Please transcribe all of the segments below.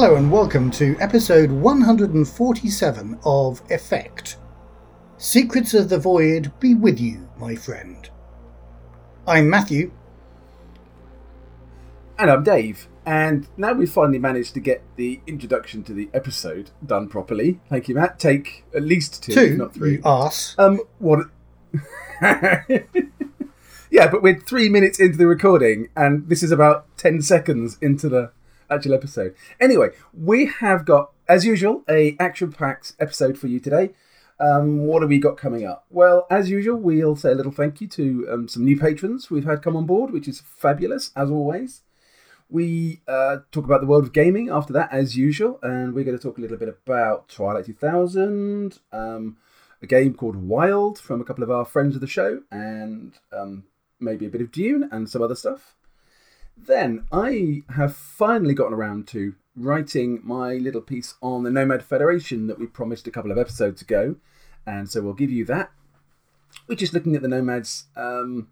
Hello and welcome to episode 147 of Effect. Secrets of the Void be with you, my friend. I'm Matthew. And I'm Dave. And now we've finally managed to get the introduction to the episode done properly. Thank you, Matt. Take at least two, Two, if not three. you arse. Um, what? yeah, but we're three minutes into the recording, and this is about ten seconds into the actual episode. Anyway, we have got, as usual, a action-packed episode for you today. Um, what have we got coming up? Well, as usual, we'll say a little thank you to um, some new patrons we've had come on board, which is fabulous as always. We uh, talk about the world of gaming after that, as usual, and we're going to talk a little bit about Twilight 2000, um, a game called Wild from a couple of our friends of the show, and um, maybe a bit of Dune and some other stuff. Then I have finally gotten around to writing my little piece on the Nomad Federation that we promised a couple of episodes ago, and so we'll give you that. We're just looking at the Nomads um,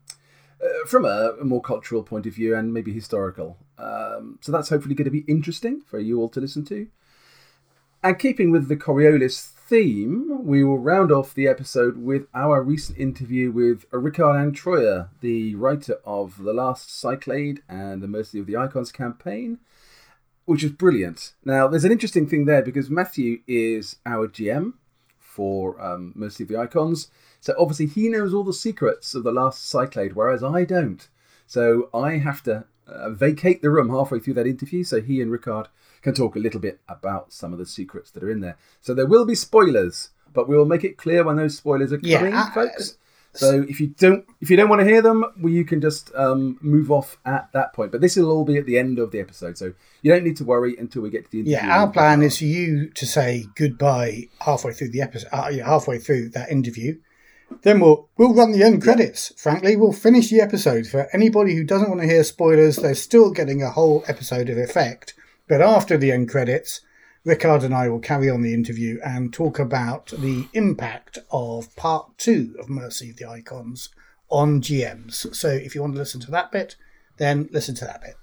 uh, from a, a more cultural point of view and maybe historical. Um, so that's hopefully going to be interesting for you all to listen to. And keeping with the Coriolis theme, we will round off the episode with our recent interview with Rickard Antroia, the writer of The Last Cyclade and the Mercy of the Icons campaign, which is brilliant. Now, there's an interesting thing there because Matthew is our GM for um, Mercy of the Icons, so obviously he knows all the secrets of The Last Cyclade, whereas I don't. So I have to uh, vacate the room halfway through that interview so he and Rickard can talk a little bit about some of the secrets that are in there. So there will be spoilers, but we will make it clear when those spoilers are Yeah, coming, I- folks. So if you don't if you don't want to hear them, well, you can just um, move off at that point. But this will all be at the end of the episode, so you don't need to worry until we get to the interview. Yeah, our plan is for you to say goodbye halfway through the episode, uh, halfway through that interview. Then we'll we'll run the end credits. Frankly, we'll finish the episode. For anybody who doesn't want to hear spoilers, they're still getting a whole episode of effect. But after the end credits, Rickard and I will carry on the interview and talk about the impact of part two of Mercy of the Icons on GMs. So if you want to listen to that bit, then listen to that bit.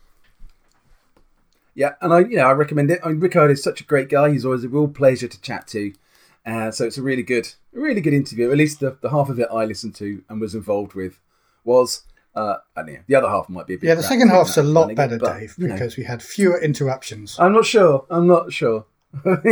Yeah, and I you know I recommend it. I mean, Rickard is such a great guy. He's always a real pleasure to chat to. Uh, so it's a really good, really good interview. At least the, the half of it I listened to and was involved with was. Uh, and yeah, the other half might be a bit. Yeah, the second half's a lot running better, but, Dave, because we had fewer interruptions. I'm not sure. I'm not sure. I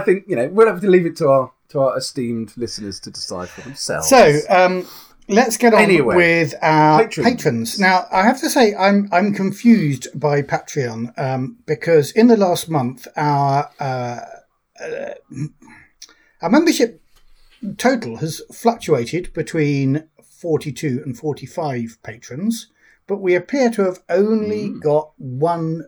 think you know we'll have to leave it to our to our esteemed listeners to decide for themselves. So um, let's get on Anyway, with our patrons. patrons. Now, I have to say, I'm I'm confused by Patreon um, because in the last month, our uh, uh, our membership total has fluctuated between 42 and 45 patrons, but we appear to have only hmm. got one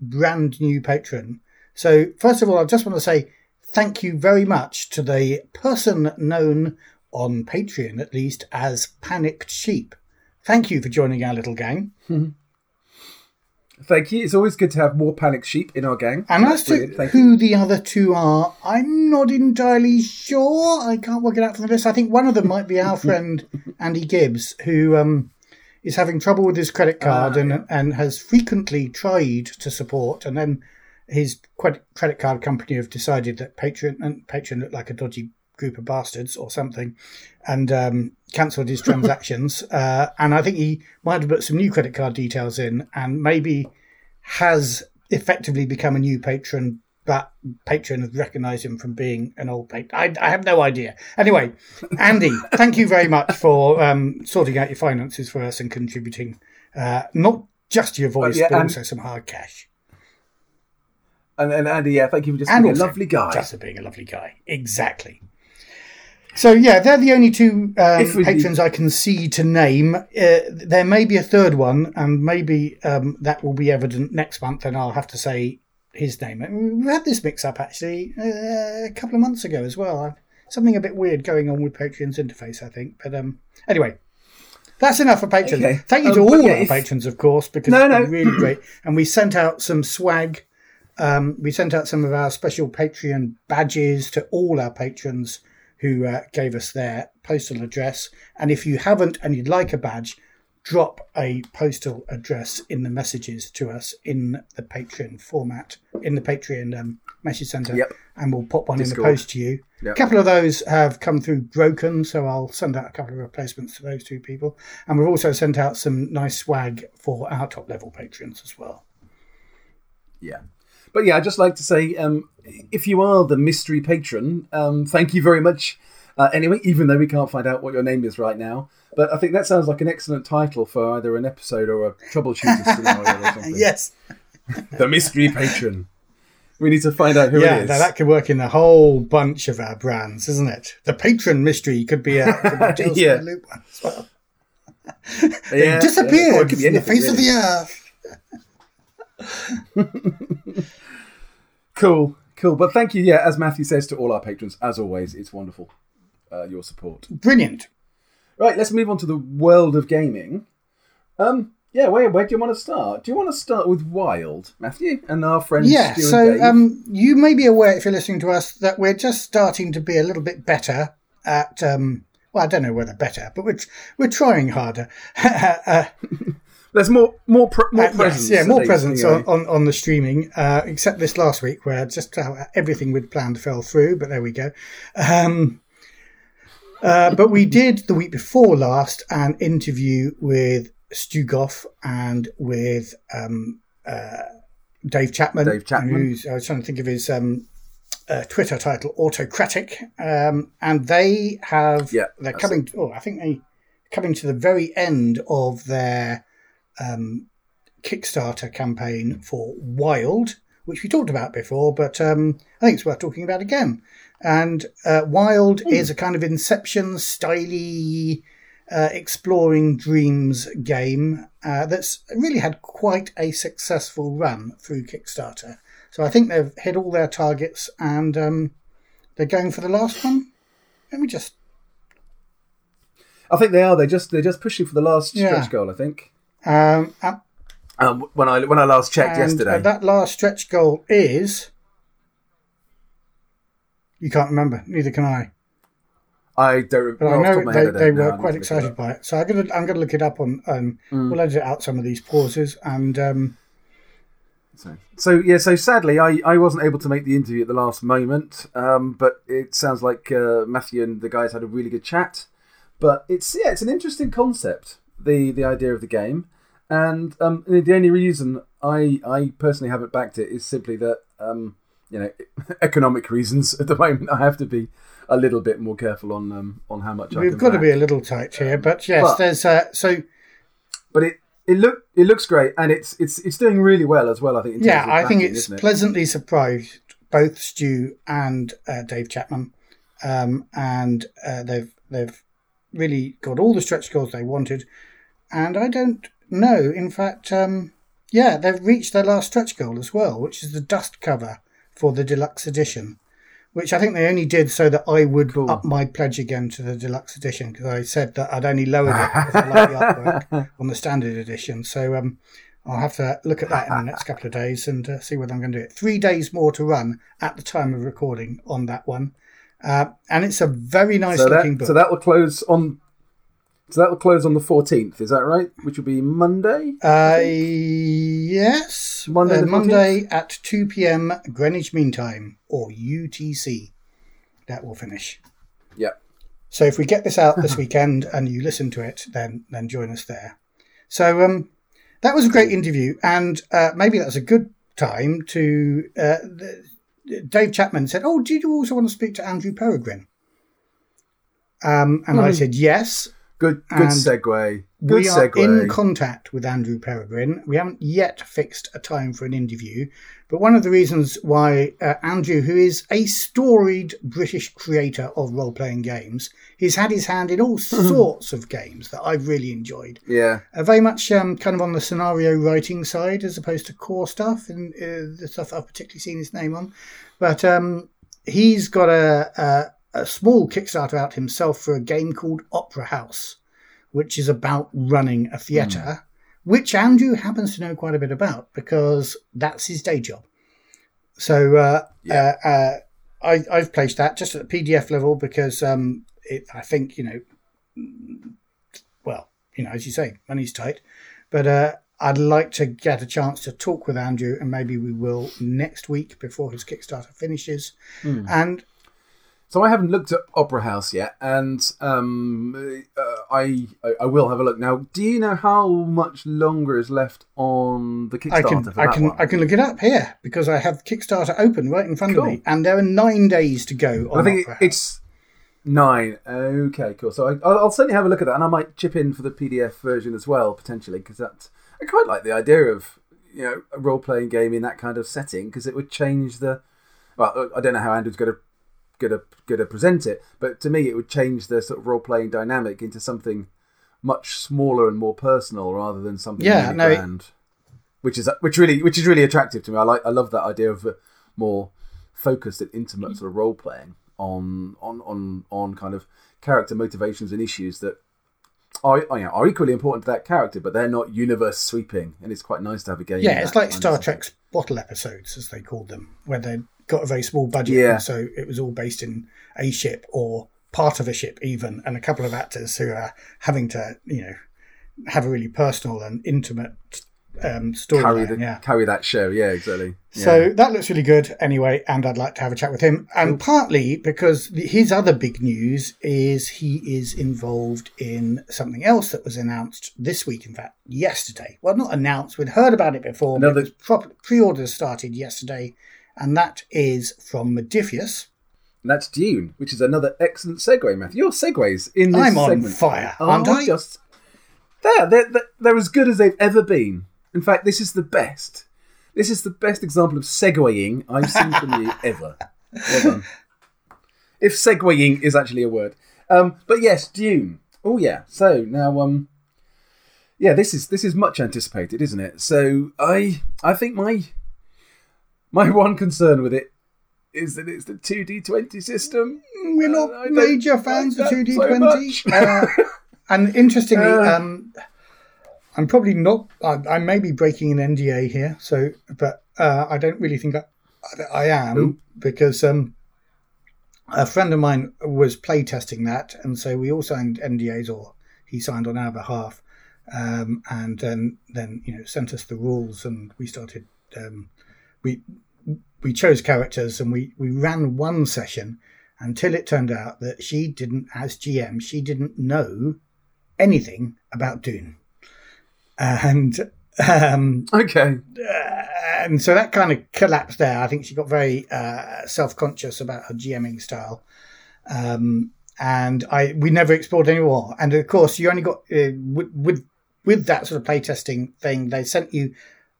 brand new patron. So, first of all, I just want to say thank you very much to the person known on Patreon, at least, as Panicked Sheep. Thank you for joining our little gang. thank you. It's always good to have more panic sheep in our gang. And as to. Thank you. who the other two are, I'm not entirely sure. I can't work it out from the list. I think one of them might be our friend Andy Gibbs, who um, is having trouble with his credit card Ah, and yeah. and has frequently tried to support, and then his credit credit card company have decided that Patreon and Patreon looked like a dodgy group of bastards or something, and um, cancelled his transactions. uh, and I think he might have put some new credit card details in, and maybe has effectively become a new patron, but patron has recognised him from being an old patron. I, I have no idea. Anyway, Andy, thank you very much for um, sorting out your finances for us and contributing uh, not just your voice, yeah, but and- also some hard cash. And, and Andy, yeah, thank you for just And being a lovely guy. Just for being a lovely guy. Exactly. So yeah, they're the only two um, we- patrons I can see to name. Uh, there may be a third one, and maybe um, that will be evident next month, and I'll have to say his name. We had this mix-up actually uh, a couple of months ago as well. Something a bit weird going on with Patreon's interface, I think. But um, anyway, that's enough for patrons. Okay. Thank you Um, to all yeah, our if- patrons, of course, because No, it's no. really great. And we sent out some swag um, we sent out some of our special Patreon badges to all our patrons who uh, gave us their postal address. And if you haven't and you'd like a badge, drop a postal address in the messages to us in the Patreon format, in the Patreon um, message center, Yep. and we'll pop one in the post to you. Yep. A couple of those have come through broken, so I'll send out a couple of replacements to those two people. And we've also sent out some nice swag for our top level patrons as well. Yeah. But yeah, I'd just like to say um, if you are the mystery patron, um, thank you very much. Uh, anyway, even though we can't find out what your name is right now. But I think that sounds like an excellent title for either an episode or a troubleshooter scenario or something. Yes. The mystery patron. We need to find out who Yeah, it is. now that could work in a whole bunch of our brands, isn't it? The patron mystery could be a, could be Yeah. Loop one as well. yeah, it disappeared yeah. Or it could be from the anything, face of the earth. Cool, cool. But thank you, yeah, as Matthew says to all our patrons, as always, it's wonderful, uh, your support. Brilliant. Right, let's move on to the world of gaming. Um, yeah, where, where do you want to start? Do you want to start with Wild, Matthew, and our friends Yeah, Stu so um, you may be aware, if you're listening to us, that we're just starting to be a little bit better at. Um, well, I don't know whether better, but we're we're trying harder. uh, There's more, more, pr- more Uh, yes, presence. yeah, more presence on, on, on the streaming, uh, except this last week where just everything we'd planned fell through, but there we go. Um, uh, but we did the week before last an interview with Stu Goff and with um, uh, Dave Chapman. Dave Chapman. Who's, I was trying to think of his um, uh, Twitter title, Autocratic. Um, and they have, Yeah, they're coming, oh, I think they coming to the very end of their um, Kickstarter campaign for Wild, which we talked about before, but um, I think it's worth talking about again. And uh, Wild is a kind of Inception styly uh, exploring dreams game uh, that's really had quite a successful run through Kickstarter. So I think they've hit all their targets and um, they're going for the last one. Let me just I think they are. They just they're just pushing for the last Yeah. stretch goal. I think. Um, and- Um, when I when I last checked yesterday, uh, that last stretch goal is. You can't remember. Neither can I. I don't. But well, I off the top know they, head, I don't they were quite to look it excited by it. So I'm gonna I'm gonna look it up on. Um, Mm. We'll edit out some of these pauses and um, So, so yeah, so sadly, I, I wasn't able to make the interview at the last moment, um, but it sounds like uh, Matthew and the guys had a really good chat. But it's yeah, it's an interesting concept, the the idea of the game, and um, the only reason I I personally haven't backed it is simply that um, you know economic reasons at the moment. I have to be a little bit more careful on um, on how much I we've got to be a little tight here. But yes, but- there's uh, so But it it look it looks great, and it's it's it's doing really well as well. I think. In yeah, I think it's it? pleasantly surprised both Stu and uh, Dave Chapman, um, and uh, they've they've really got all the stretch goals they wanted, and I don't know. In fact, um, yeah, they've reached their last stretch goal as well, which is the dust cover for the deluxe edition. Which I think they only did so that I would Cool. up my pledge again to the deluxe edition because I said that I'd only lowered it because I like the artwork on the standard edition. So um, I'll have to look at that in the next couple of days and uh, see whether I'm going to do it. Three days more to run at the time of recording on that one, uh, and it's a very nice so looking that book. so that will close on so that will close on the 14th is that right which will be monday uh, yes, Monday uh, the Monday at two p.m. Greenwich Mean Time or UTC. That will finish. yeah So if we get this out this weekend and you listen to it, then then join us there. So um, that was a great interview, and uh, maybe that's a good time to. Uh, the, Dave Chapman said, "Oh, did you also want to speak to Andrew Peregrine?" Um, and I Hmm. said yes. Good good And segue good we are in contact with Andrew Peregrine. We haven't yet fixed a time for an interview, but one of the reasons why uh, Andrew, who is a storied British creator of role playing games, he's had his hand in all sorts of games that I've really enjoyed. yeah Uh, very much um, kind of on the scenario writing side as opposed to core stuff and uh, the stuff I've particularly seen his name on. But um, he's got a, a, a small Kickstarter out himself for a game called Opera House, which is about running a theatre, which Andrew happens to know quite a bit about because that's his day job. So uh, Yeah. uh, uh, I, I've placed that just at the PDF level because um, it, I think, you know, well, you know, as you say, money's tight. But uh, I'd like to get a chance to talk with Andrew, and maybe we will next week before his Kickstarter finishes. Hmm. And So I haven't looked at Opera House yet, and um, uh, I I will have a look now. Do you know how much longer is left on the Kickstarter I can I can one? I can look it up here because I have Kickstarter open right in front Cool. of me, and there are nine days to go. On I think Opera House. it's nine. Okay, cool. So I, I'll, I'll certainly have a look at that, and I might chip in for the PDF version as well potentially because that I quite like the idea of you know a role playing game in that kind of setting because it would change the. Well, I don't know how Andrew's going to going to present it, but to me it would change the sort of role playing dynamic into something much smaller and more personal rather than something Yeah, really no, it- grand. Which is which really which is really attractive to me. I like I love that idea of more focused and intimate sort of role playing on on on on kind of character motivations and issues that are are, you know, are equally important to that character, but they're not universe sweeping. And it's quite nice to have a game. yeah, it's like Star. Trek's bottle episodes, as they called them, where they got a very small budget, Yeah. so it was all based in a ship or part of a ship, even, and a couple of actors who are having to, you know, have a really personal and intimate um, carry storyline. the, Yeah. carry that show. Yeah, exactly. Yeah. So that looks really good anyway, and I'd like to have a chat with him. And partly because his other big news is he is involved in something else that was announced this week, in fact, yesterday. Well, not announced, we'd heard about it before, Another- it pre-orders started yesterday, and that is from Modiphius. And that's Dune, which is another excellent segue, Matthew. Your segues in this I'm on fire, are aren't I? just they're, they're, they're as good as they've ever been. In fact, this is the best. This is the best example of segueing I've seen from you ever. Well. If segueing is actually a word. Um, but yes, Dune. Oh yeah. So now, um, yeah, this is this is much anticipated, isn't it? So I I think my my one concern with it is that it's the two D twenty system. We're not I don't major fans like of 2D20. much. uh, and interestingly, Uh. um, I'm probably not. I, I may be breaking an NDA here, so but uh, I don't really think I, I am Ooh. because um, a friend of mine was playtesting that, and so we all signed NDAs, or he signed on our behalf, um, and then then you know sent us the rules, and we started. Um, we we chose characters, and we we ran one session until it turned out that she didn't, as GM, she didn't know anything about Dune, and um, Okay. and so that kind of collapsed there. I think she got very uh, self conscious about her GMing style, um, and I we never explored any more. And of course, you only got uh, with, with with that sort of playtesting thing. They sent you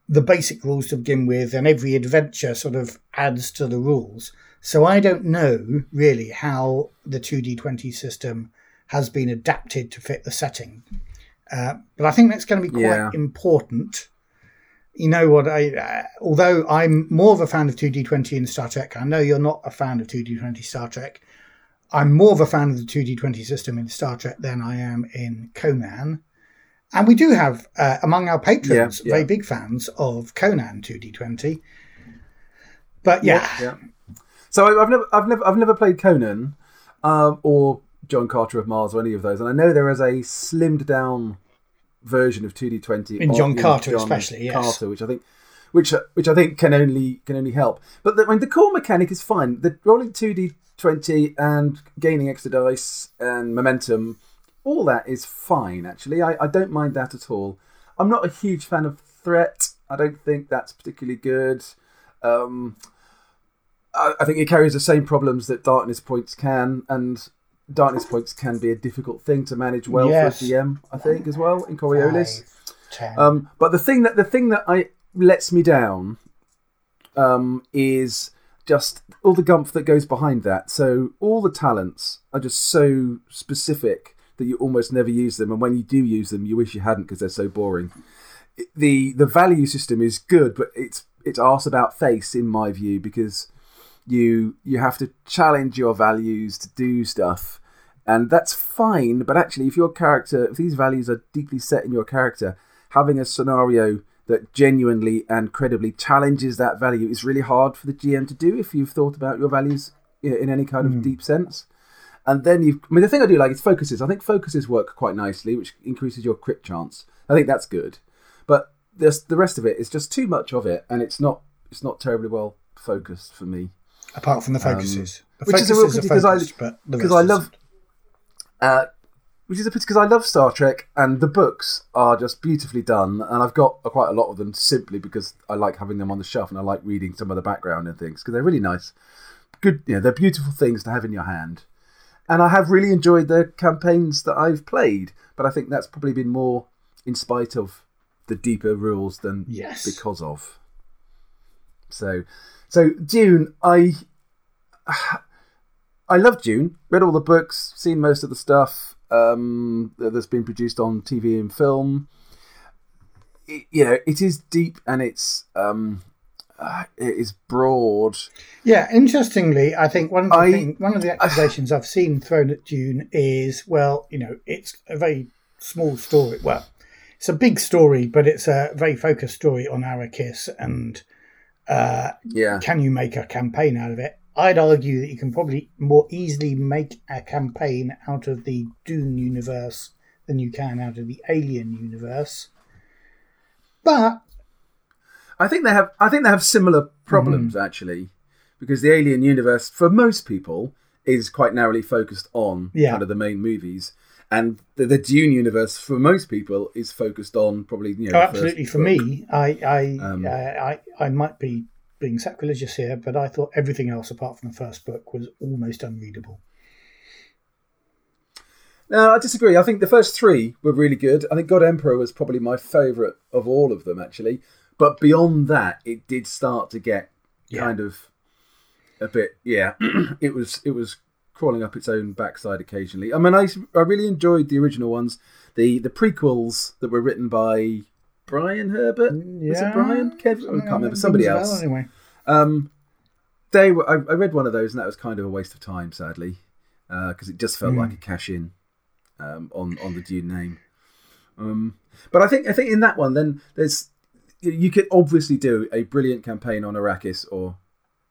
the basic rules to begin with, and every adventure sort of adds to the rules. So I don't know really how the two D twenty system has been adapted to fit the setting, uh, but I think that's going to be quite Yeah. important you know what I uh, although I'm more of a fan of 2D20 in Star Trek I know you're not a fan of 2D20 Star Trek I'm more of a fan of the 2D20 system in Star Trek than I am in Conan and we do have uh, among our patrons Yeah, very big fans of Conan 2D20 but yeah. So I- I've never, I've never, I've never played Conan, um, or John Carter of Mars, or any of those, and I know there is a slimmed down version of two D twenty In John Carter especially, yes. Carter, which I think, which which I think can only can only help. But the, I mean, the core mechanic is fine. The rolling two D twenty and gaining extra dice and momentum, all that is fine. Actually, I, I don't mind that at all. I'm not a huge fan of threat. I don't think that's particularly good. Um, I, I think it carries the same problems that darkness points can, and darkness points can be a difficult thing to manage well Yes. for a GM. I think as well in Coriolis. Five. Um, but the thing that the thing that I lets me down um, is just all the gumph that goes behind that. So all the talents are just so specific that you almost never use them, and when you do use them, you wish you hadn't because they're so boring. The The value system is good, but it's it's arse about face in my view because you you have to challenge your values to do stuff and that's fine but actually if your character if these values are deeply set in your character having a scenario that genuinely and credibly challenges that value is really hard for the gm to do if you've thought about your values in any kind of hmm. deep sense and then you. I mean, the thing I do like is focuses. I think focuses work quite nicely, which increases your crit chance. I think that's good, but the rest of it is just too much of it, and it's not it's not terribly well focused for me. Apart from the focuses, the which is a real focuses pity 'cause I- focused, but the because I love, uh, which is a pity because I love Star Trek and the books are just beautifully done, and I've got quite a lot of them simply because I like having them on the shelf and I like reading some of the background and things because they're really nice. Good, you know, they're beautiful things to have in your hand, and I have really enjoyed the campaigns that I've played. But I think that's probably been more in spite of the deeper rules than Yes. because of. So, so Dune, I I love Dune. Read all the books, seen most of the stuff um, that- that's been produced on TV and film. It, you know, it is deep and it's um, uh, it is broad. Yeah, interestingly, I think one of the I- thing, one of the accusations I've seen thrown at Dune is, well, you know, it's a very small story. Well, it's a big story, but it's a very focused story on Arrakis, and uh, Yeah, can you make a campaign out of it? I'd argue that you can probably more easily make a campaign out of the Dune universe than you can out of the Alien universe. But I think they have. I think they have similar problems Mm-hmm. actually, because the Alien universe, for most people, is quite narrowly focused on Yeah. kind of the main movies, and the, the Dune universe, for most people, is focused on probably you know. Oh, absolutely. For book. me, I I, Um, I I I might be being sacrilegious here, but I thought everything else apart from the first book was almost unreadable. No, I disagree. I think the first three were really good. I think God Emperor was probably my favourite of all of them, actually. But beyond that, it did start to get Yeah. kind of a bit. Yeah, it was it was crawling up its own backside occasionally. I mean, I, I really enjoyed the original ones. The the prequels that were written by Brian Herbert. Was it Brian? Kev? I can't remember. Somebody else. Anyway, Um, they were. I, I read one of those, and that was kind of a waste of time, sadly, because it just felt like a cash in um, on on the Dune name. Um, but I think I think in that one, then there's you- could obviously do a brilliant campaign on Arrakis or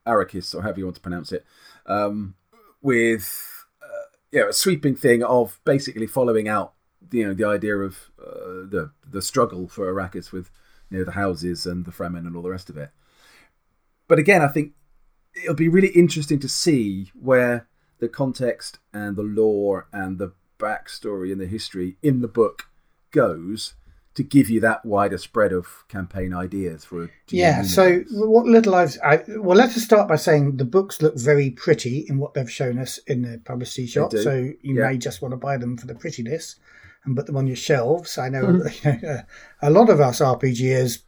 Arrakis or however you want to pronounce it, um, with uh, you know, a sweeping thing of basically following out you know the idea of uh, the the struggle for Arrakis with you know the houses and the Fremen and all the rest of it. But again, I think it'll be really interesting to see where the context and the lore and the backstory and the history in the book goes to give you that wider spread of campaign ideas for a yeah. So what little I've I, well, let's start by saying the books look very pretty in what they've shown us in the publicity shop. So you Yeah. may just want to buy them for the prettiness and put them on your shelves. I know Mm-hmm. you know, a lot of us RPGers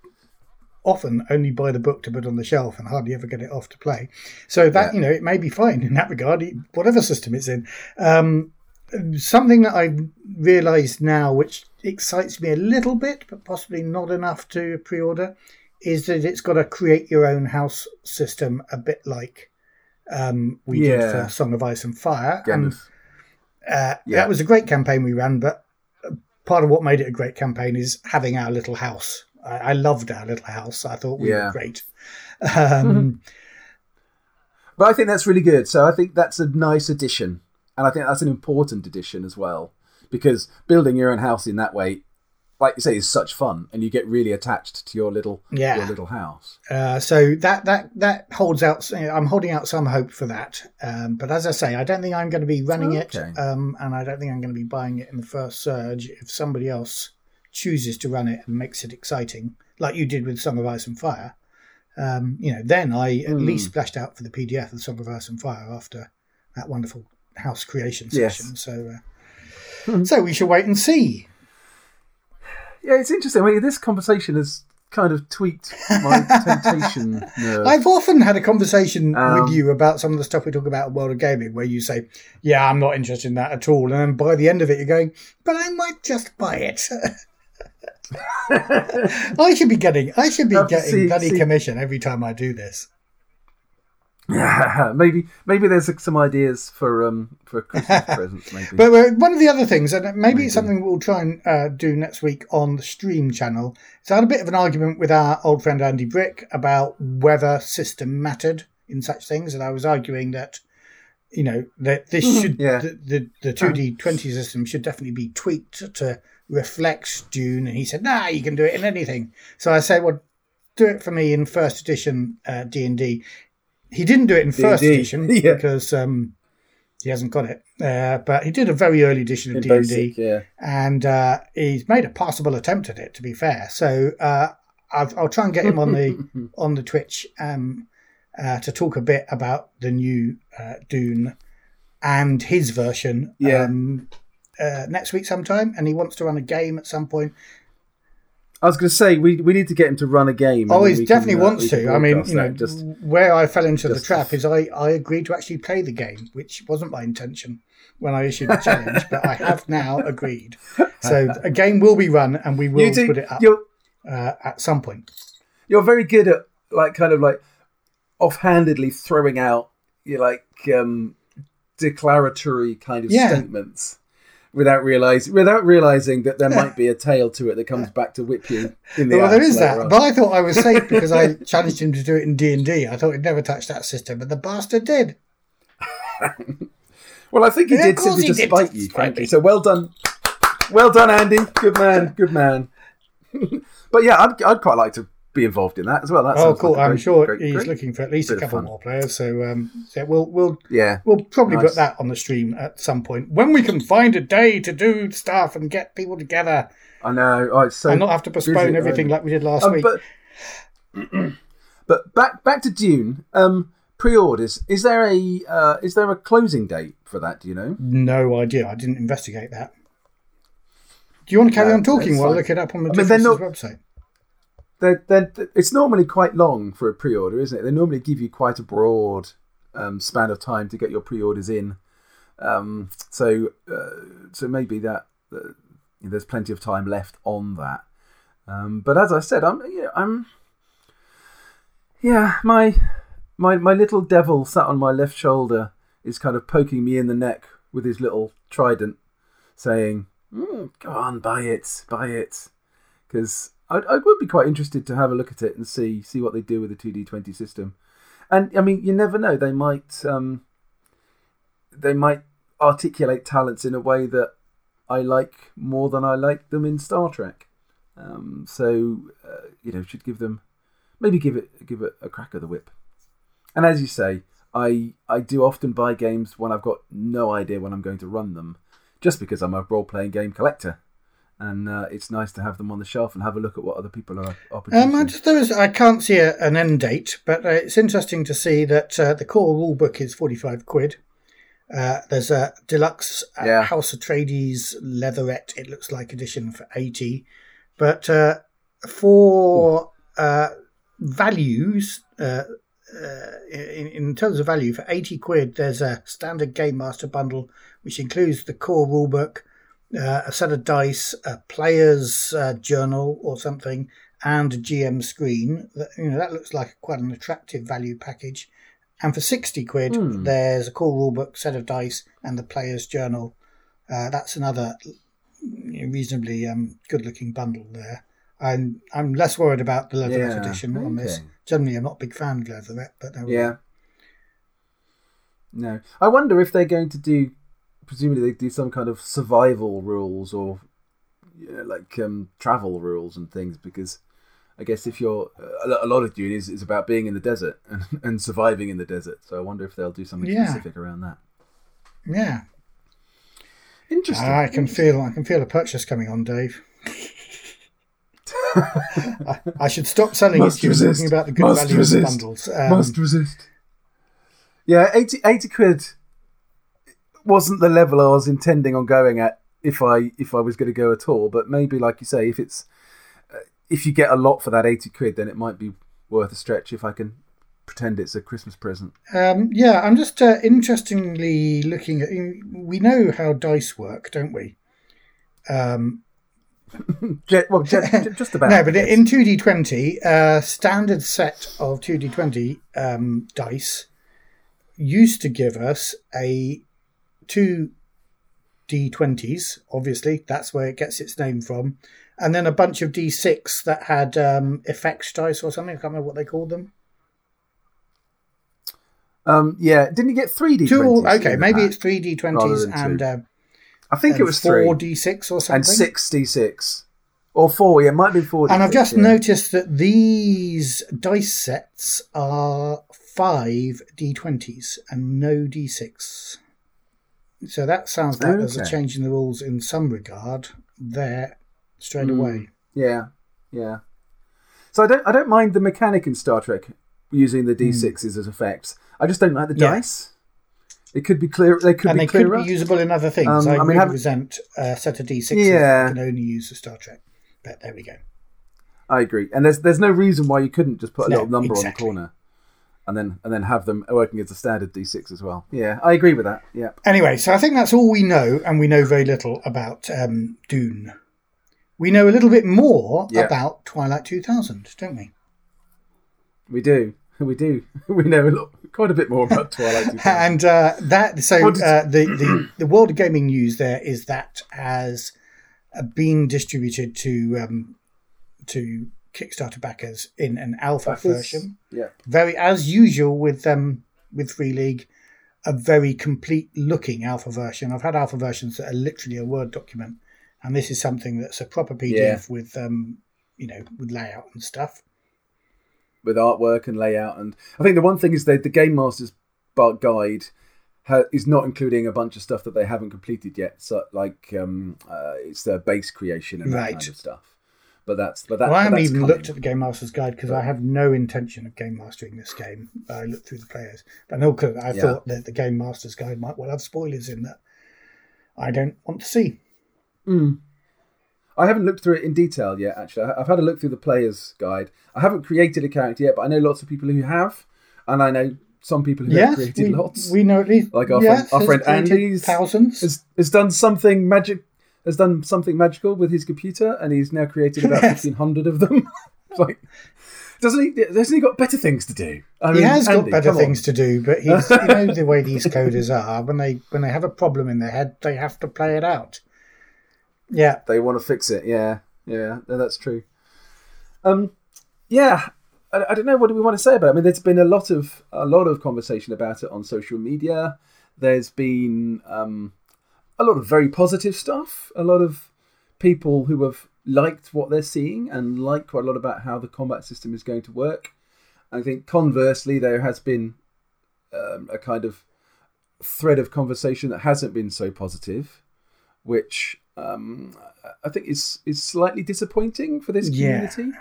often only buy the book to put on the shelf and hardly ever get it off to play. So that Yeah. you know it may be fine in that regard, whatever system it's in. Um, something that I've realised now, which excites me a little bit, but possibly not enough to pre-order, is that it's got a create your own house system, a bit like um, we did Yeah. for Song of Ice and Fire. And uh, Yeah. That was a great campaign we ran, but uh, part of what made it a great campaign is having our little house. I, I loved our little house. I thought we Yeah. were great. Um, But I think that's really good. So I think that's a nice addition, and I think that's an important addition as well, because building your own house in that way, like you say, is such fun, and you get really attached to your little Yeah. your little house. Uh, so that that that holds out. I'm holding out some hope for that. Um, but as I say, I don't think I'm going to be running Okay. it, um, and I don't think I'm going to be buying it in the first surge. If somebody else chooses to run it and makes it exciting, like you did with Song of Ice and Fire, um, you know, then I at Hmm. least splashed out for the PDF of Song of Ice and Fire after that wonderful house creation Yes. session. So, uh, so we shall wait and see. Yeah, it's interesting. I mean, this conversation has kind of tweaked my temptation nerve. I've often had a conversation Um, with you about some of the stuff we talk about in World of Gaming where you say, Yeah, I'm not interested in that at all. And then by the end of it, you're going, But I might just buy it. I should be getting I should be Have getting see- bloody see- commission every time I do this. maybe maybe there's some ideas for um for Christmas presents. Maybe. But one of the other things, and maybe it's something we'll try and uh, do next week on the stream channel, is I had a bit of an argument with our old friend Andy Brick about whether system mattered in such things, and I was arguing that you know that this Mm-hmm. should Yeah. the, the the 2d20 system should definitely be tweaked to reflect Dune and he said nah you can do it in anything so I said well do it for me in first edition uh, D&D he didn't do it in first D&D, edition yeah. because um, he hasn't got it uh, but he did a very early edition of D&D and uh, he's made a passable attempt at it. To be fair, so uh, I'll, I'll try and get him on the on the Twitch um, uh, to talk a bit about the new uh, Dune and his version. Yeah. Um, uh, next week sometime, and he wants to run a game at some point. I was going to say we we need to get him to run a game. Oh, he we can, definitely uh, wants to. I mean, you know, just where I fell into the trap is I, I agreed to actually play the game, which wasn't my intention when I issued the challenge, but I have now agreed. So a game will be run, and we will do. put it up uh, at some point. you're very good at like kind of like offhandedly throwing out you like um declaratory kind of Yeah. statements without realizing without realizing that there might be a tail to it that comes back to whip you in the Well, there is that, on. but I thought I was safe because I challenged him to do it in D and D. I thought he'd never touch that system, but the bastard did. Well, I think he Yeah, did simply he to did, spite you, frankly. So well done, well done, Andy. Good man, good man. but yeah, I'd, I'd quite like to be involved in that as well. That Oh, cool! like I'm great- sure great- he's great- looking for at least a couple more players. So, um, so we'll we'll Yeah, we'll probably Nice. put that on the stream at some point when we can find a day to do stuff and get people together I know. Oh, so and not have to postpone busy at the everything like we did last Um, week. but but back back to Dune. Um, pre-orders. Is there a uh, is there a closing date for that? Do you know? no idea. I didn't investigate that. Do you want to carry No, on talking that's while I look it up on the I mean, not- website? They're, they're, it's normally quite long for a pre-order, isn't it? They normally give you quite a broad um, span of time to get your pre-orders in. Um, so uh, so maybe that uh, there's plenty of time left on that. Um, but as I said, I'm yeah, I'm yeah my my my little devil sat on my left shoulder is kind of poking me in the neck with his little trident, saying, mm, "Go on, buy it, buy it," because I, I would be quite interested to have a look at it and see see what they do with the two D twenty system. And I mean, you never know; they might um, they might articulate talents in a way that I like more than I like them in Star Trek. Um, so uh, you know, should give them maybe give it give it a crack of the whip. And as you say, I I do often buy games when I've got no idea when I'm going to run them, just because I'm a role playing game collector, and uh, it's nice to have them on the shelf and have a look at what other people are, are producing. Um, I, just, there is, I can't see a, an end date, but uh, it's interesting to see that uh, the core rule book is 45 quid. Uh, there's a deluxe uh, Yeah. House Atreides leatherette, it looks like, edition for 80. But uh, for uh, values, uh, uh, in, in terms of value, for 80 quid, there's a standard Game Master bundle, which includes the core rulebook, uh, a set of dice, a player's uh, journal or something, and a GM screen. That, you know, that looks like quite an attractive value package. And for 60 quid, Hmm. there's a core rulebook, set of dice, and the player's journal. Uh, that's another reasonably um, good looking bundle there. I'm I'm less worried about the leatherette Yeah, edition on this. Generally, I'm not a big fan of leatherette, but Yeah. No, I wonder if they're going to do. Presumably, they do some kind of survival rules or you know, like um, travel rules and things. Because I guess if you're a lot of Dune is, is about being in the desert and, and surviving in the desert. So I wonder if they'll do something Yeah. specific around that. Yeah, Interesting. I can feel I can feel a purchase coming on, Dave. I, I should stop selling it Must to you resist. talking about the good Must value of resist. bundles. Um, Must resist. Yeah, 80, 80 quid wasn't the level I was intending on going at if I if I was going to go at all. But maybe, like you say, if it's uh, if you get a lot for that eighty quid, then it might be worth a stretch if I can pretend it's a Christmas present. Um, yeah, I'm just uh, interestingly looking at. We know how dice work, don't we? Um, well, just about. no, but in 2d20, a standard set of 2d20 um, dice used to give us a two d20s. Obviously, that's where it gets its name from, and then a bunch of d6 that had um, effects dice or something. I can't remember what they called them. Um, yeah, didn't you get three D? Two, okay, maybe it's three D twenties and uh, I think and it was four D six or something. and six D six or four. Yeah, it might be four. And I've just yeah. noticed that these dice sets are five d20s and no d6. So that sounds like there's a Okay. change in the rules in some regard there straight Hmm. away. Yeah, yeah. So I don't, I don't mind the mechanic in Star Trek using the D6s as effects. I just don't like the Hmm. Yeah. dice. It could be clear. They could and be they could be usable in other things. Um, I, I mean, really have- resent a set of d6s Yeah. that can only use the Star Trek. But there we go. I agree, and there's there's no reason why you couldn't just put a No, little number exactly. on the corner, and then and then have them working as a standard D6 as well. Yeah, I agree with that. Yeah. Anyway, so I think that's all we know, and we know very little about um, Dune. We know a little bit more Yeah. about Twilight 2000, don't we? We do. We do. We know a lot, quite a bit more about Twilight. 2000. And uh, that so uh, the, the the world of gaming news there is that has uh, been distributed to um, to Kickstarter backers in an alpha Backers? version. yeah. Very as usual with um, with Free League, a very complete looking alpha version. I've had alpha versions that are literally a Word document, and this is something that's a proper PDF Yeah. with um, you know with layout and stuff. with artwork and layout. And I think the one thing is that the Game Master's bar- guide ha- is not including a bunch of stuff that they haven't completed yet. So like um, uh, it's their base creation and that Right. kind of stuff. But that's but that. Well, I haven't even coming. looked at the Game Master's Guide because I have no intention of game mastering this game. I looked through the players, but no, because I Yeah. thought that the Game Master's Guide might well have spoilers in that I don't want to see. Hmm. I haven't looked through it in detail yet. Actually, I- I've had a look through the player's guide. I haven't created a character yet, but I know lots of people who have, and I know some people who have created we, lots. we know at least Like our yes, friend- our friend Andy's- thousands. has, has done something magic has done something magical with his computer and he's now created about Yes. 1500 of them like doesn't he hasn't he got better things to do I he mean, has got better things to do, but he's you know the way these coders are. When they when they have a problem in their head, they have to play it out. Yeah, they want to fix it yeah yeah no, that's true um yeah I, I don't know what do we want to say about it I mean there's been a lot of a lot of conversation about it on social media there's been um a lot of very positive stuff a lot of people who have liked what they're seeing and like quite a lot about how the combat system is going to work. I think conversely, there has been um, a kind of thread of conversation that hasn't been so positive, which um, I think is is slightly disappointing for this Yeah. community.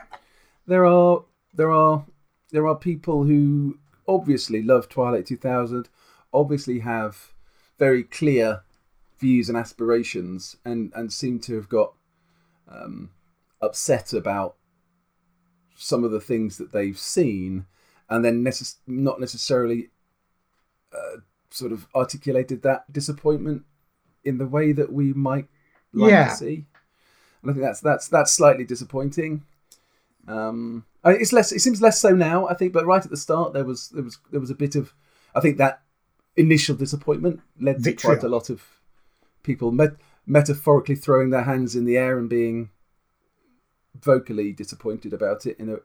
There are there are there are people who obviously love Twilight 2000, obviously have very clear views and aspirations, and and seem to have got um, upset about some of the things that they've seen, and then necess- not necessarily uh, sort of articulated that disappointment in the way that we might like Yeah. to see. And I think that's that's that's slightly disappointing. Um, I- it's less. It seems less so now. I think, but right at the start, there was there was there was a bit of. I think that initial disappointment led to Vitriol. quite a lot of people met, metaphorically throwing their hands in the air and being vocally disappointed about it in a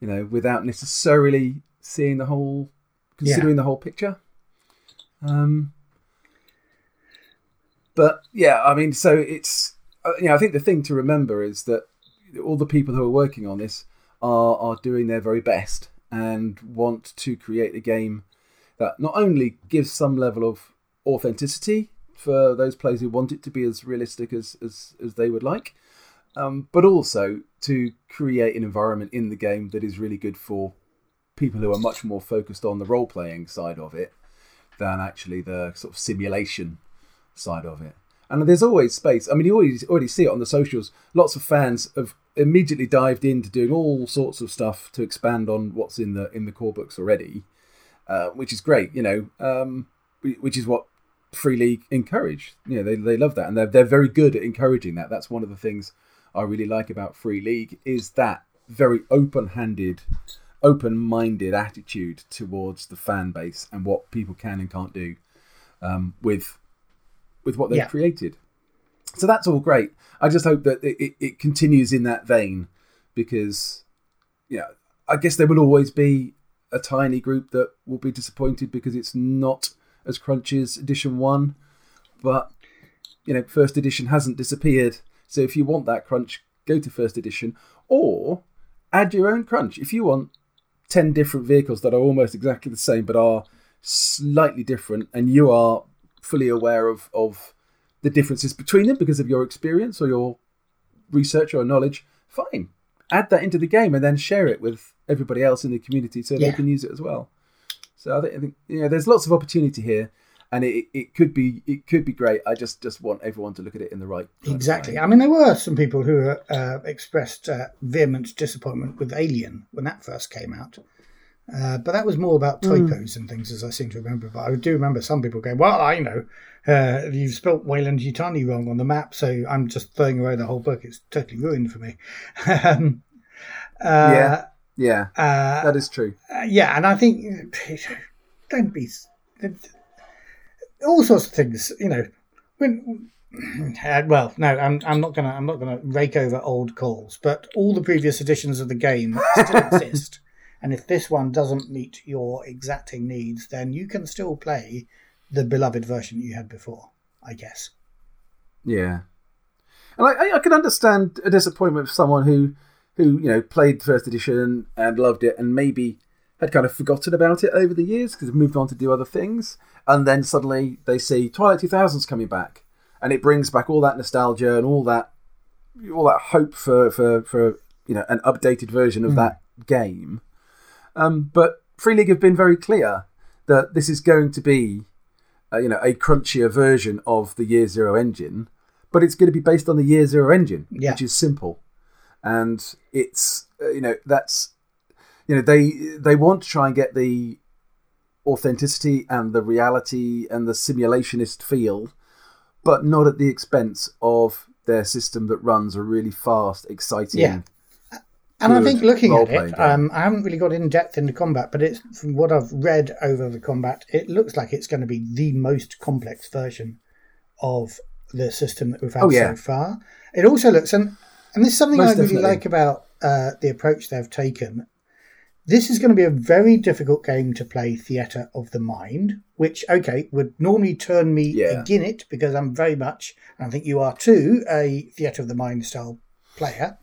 you know without necessarily seeing the whole considering the whole picture. Um but yeah i mean so it's uh, you know i think the thing to remember is that all the people who are working on this are are doing their very best and want to create a game that not only gives some level of authenticity for those players who want it to be as realistic as as, as they would like um, but also to create an environment in the game that is really good for people who are much more focused on the role playing side of it than actually the sort of simulation side of it. And there's always space. I mean, you always already see it on the socials. Lots of fans have immediately dived into doing all sorts of stuff to expand on what's in the in the core books already, uh, which is great. You know, um, which is what Free League encourage. You know, they they love that, and they're they're very good at encouraging that. That's one of the things I really like about Free League is that very open-handed, open-minded attitude towards the fan base and what people can and can't do um, with with what they've Yeah. created. So that's all great. I just hope that it, it, it continues in that vein because, yeah, I guess there will always be a tiny group that will be disappointed because it's not as crunchy as edition one. But you know, first edition hasn't disappeared. So if you want that crunch, go to first edition or add your own crunch. If you want 10 different vehicles that are almost exactly the same but are slightly different and you are fully aware of, of the differences between them because of your experience or your research or knowledge, fine. Add that into the game and then share it with everybody else in the community so Yeah. they can use it as well. So I think, I think you know, there's lots of opportunity here, and it, it could be it could be great. I just just want everyone to look at it in the right kind Exactly. way. I mean, there were some people who uh, expressed uh, vehement disappointment with Alien when that first came out. Uh, but that was more about typos and things, as I seem to remember. But I do remember some people going, "Well, I know uh, you've spelt Weyland Yutani wrong on the map, so I'm just throwing away the whole book. It's totally ruined for me." um, uh, Yeah. Yeah, uh, that is true. uh, yeah, and I think don't be all sorts of things. You know, when uh, well, no, I'm I'm not gonna I'm not gonna rake over old calls, but all the previous editions of the game still exist. And if this one doesn't meet your exacting needs, then you can still play the beloved version you had before. I guess. Yeah, and I, I- I can understand a disappointment for someone who, who you know played the first edition and loved it, and maybe had kind of forgotten about it over the years because they've moved on to do other things, and then suddenly they see Twilight 2000's coming back, and it brings back all that nostalgia and all that, all that hope for for for you know an updated version of that game. Um, but Free League have been very clear that this is going to be uh, you know a crunchier version of the Year Zero engine, but it's going to be based on the Year Zero engine, Yeah. which is simple, and it's uh, you know that's you know they they want to try and get the authenticity and the reality and the simulationist feel, but not at the expense of their system that runs a really fast, exciting. Yeah. And I think looking at it, um, I haven't really got in depth into combat, but it's from what I've read over the combat, it looks like it's going to be the most complex version of the system that we've had Oh, yeah. so far. It also looks, and and this is something Most I really like about uh, the approach they've taken. This is going to be a very difficult game to play Theatre of the Mind, which, okay, would normally turn me Yeah. against it because I'm very much, and I think you are too, a Theatre of the Mind style player.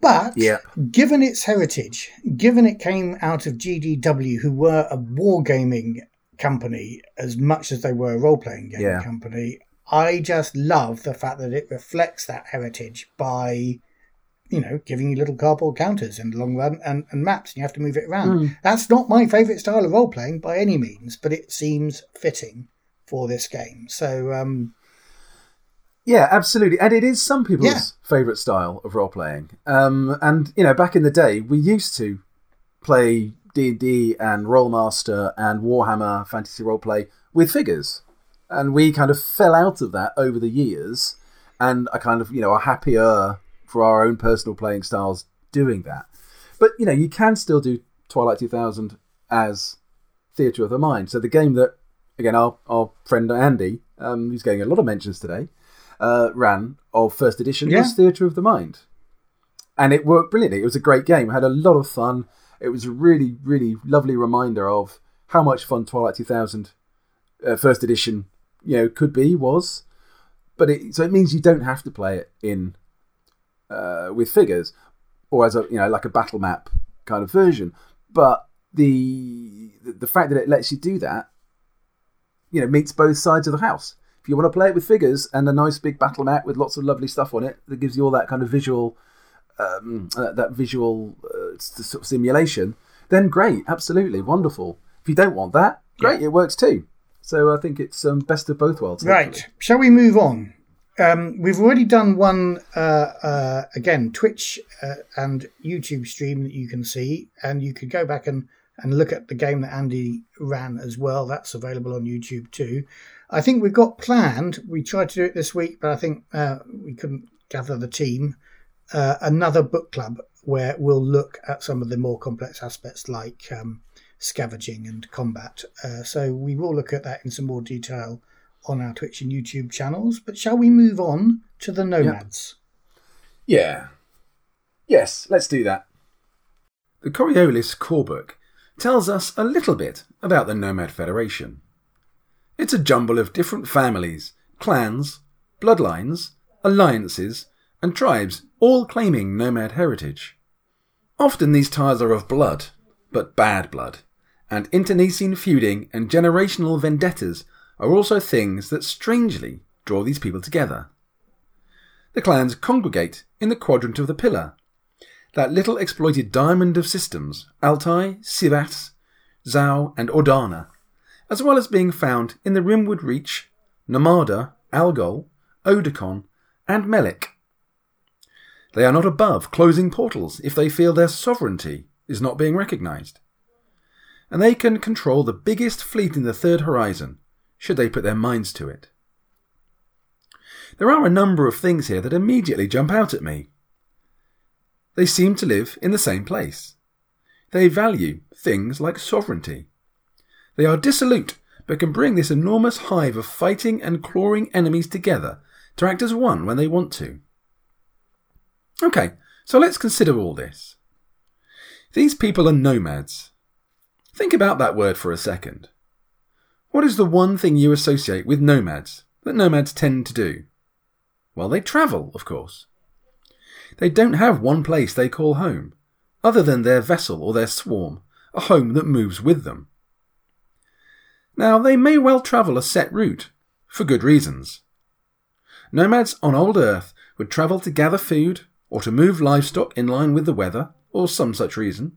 But Yeah. given its heritage, given it came out of GDW, who were a wargaming company as much as they were a role playing game Yeah. company, I just love the fact that it reflects that heritage by, you know, giving you little cardboard counters in the long run and, and maps, and you have to move it around. That's not my favourite style of role playing by any means, but it seems fitting for this game. So, um, Yeah, absolutely, and it is some people's Yeah. favourite style of role playing. Um, and you know, back in the day, we used to play D and D and Rolemaster and Warhammer Fantasy Roleplay with figures, and we kind of fell out of that over the years, and I kind of you know are happier for our own personal playing styles doing that. But you know, you can still do Twilight 2000 as Theatre of the Mind. So the game that again our our friend Andy, um, who's getting a lot of mentions today uh, ran of first edition Yeah. was Theatre of the Mind. And it worked brilliantly. It was a great game. I had a lot of fun. It was a really, really lovely reminder of how much fun Twilight 2000 uh, first edition, you know, could be, was. But it, so it means you don't have to play it in uh, with figures or as a, you know, like a battle map kind of version. But the the fact that it lets you do that, you know, meets both sides of the house if you want to play it with figures and a nice big battle map with lots of lovely stuff on it that gives you all that kind of visual um, uh, that visual uh, sort of simulation then great absolutely wonderful if you don't want that great it works too so i think it's um, best of both worlds Right. Shall we move on? Um, we've already done one, uh, uh, again, Twitch uh, and YouTube stream that you can see, and you could go back and, and look at the game that Andy ran as well. That's available on YouTube too. I think we've got planned, we tried to do it this week, but I think uh, we couldn't gather the team, uh, another book club where we'll look at some of the more complex aspects like um, scavenging and combat. Uh, so we will look at that in some more detail on our Twitch and YouTube channels. But shall we move on to the Nomads? yeah yes let's do that the coriolis core book tells us a little bit about the Nomad Federation. It's a jumble of different families, clans, bloodlines, alliances, and tribes, all claiming nomad heritage. Often these ties are of blood, but bad blood, and internecine feuding and generational vendettas are also things that strangely draw these people together. The clans congregate in the quadrant of the pillar, that little exploited diamond of systems, Altai, Sivas, Zau, and Ordana, as well as being found in the Rimward Reach, Namada, Algol, Odacon, and Melik. They are not above closing portals if they feel their sovereignty is not being recognised. And they can control the biggest fleet in the Third Horizon, should they put their minds to it. There are a number of things here that immediately jump out at me. They seem to live in the same place. They value things like sovereignty. They are dissolute, but can bring this enormous hive of fighting and clawing enemies together to act as one when they want to. Okay, so let's consider all this. These people are nomads. Think about that word for a second. What is the one thing you associate with nomads that nomads tend to do? Well, they travel, of course. They don't have one place they call home, other than their vessel or their swarm, a home that moves with them. Now, they may well travel a set route, for good reasons. Nomads on old Earth would travel to gather food, or to move livestock in line with the weather, or some such reason.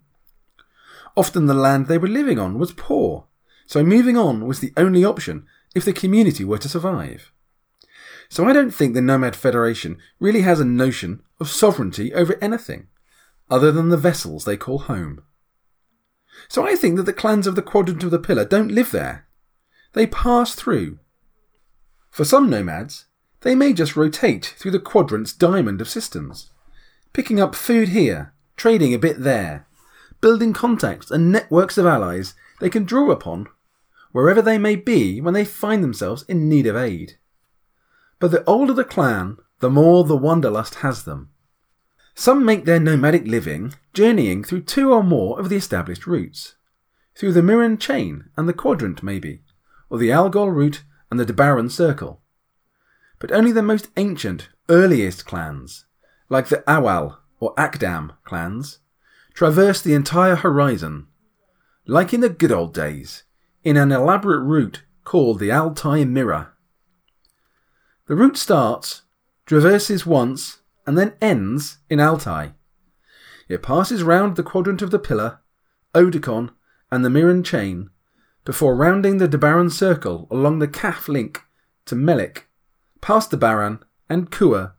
Often the land they were living on was poor, so moving on was the only option if the community were to survive. So I don't think the Nomad Federation really has a notion of sovereignty over anything, other than the vessels they call home. So I think that the clans of the Quadrant of the Pillar don't live there. They pass through. For some nomads, they may just rotate through the quadrant's diamond of systems, picking up food here, trading a bit there, building contacts and networks of allies they can draw upon wherever they may be when they find themselves in need of aid. But the older the clan, the more the wanderlust has them. Some make their nomadic living journeying through two or more of the established routes. Through the Mirren chain and the quadrant, maybe, or the Algol route and the Dabaran circle. But only the most ancient, earliest clans, like the Awal or Akdam clans, traverse the entire horizon, like in the good old days, in an elaborate route called the Altai Mirror. The route starts, traverses once, and then ends in Altai. It passes round the quadrant of the pillar, Odacon, and the Mirren chain, before rounding the Dabaran circle along the Kaf link to Melik, past the Baran and Kua,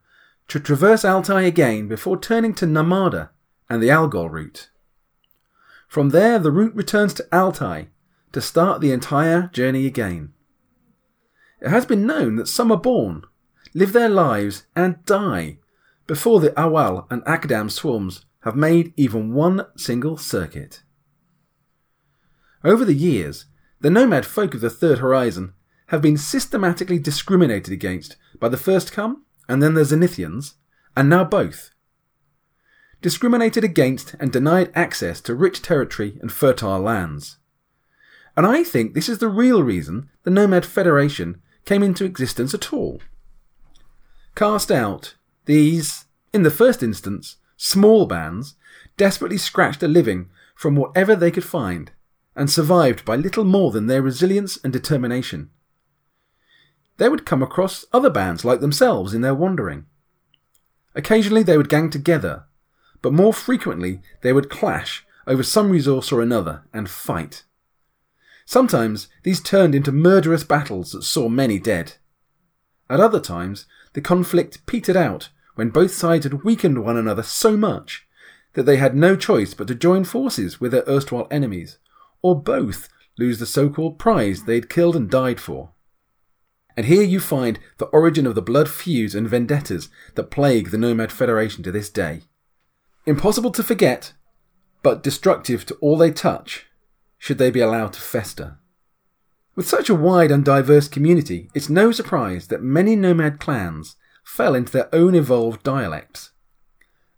to traverse Altai again before turning to Namada and the Algol route. From there, the route returns to Altai to start the entire journey again. It has been known that some are born, live their lives, and die before the Awal and Akdam swarms have made even one single circuit. Over the years, the nomad folk of the Third Horizon have been systematically discriminated against by the First Come and then the Zenithians, and now both. Discriminated against and denied access to rich territory and fertile lands. And I think this is the real reason the Nomad Federation came into existence at all. Cast out, these, in the first instance, small bands desperately scratched a living from whatever they could find and survived by little more than their resilience and determination. They would come across other bands like themselves in their wandering. Occasionally they would gang together, but more frequently they would clash over some resource or another and fight. Sometimes these turned into murderous battles that saw many dead. At other times, the conflict petered out when both sides had weakened one another so much that they had no choice but to join forces with their erstwhile enemies, or both lose the so called prize they had killed and died for. And here you find the origin of the blood feuds and vendettas that plague the Nomad Federation to this day. Impossible to forget, but destructive to all they touch should they be allowed to fester. With such a wide and diverse community, it's no surprise that many nomad clans fell into their own evolved dialects.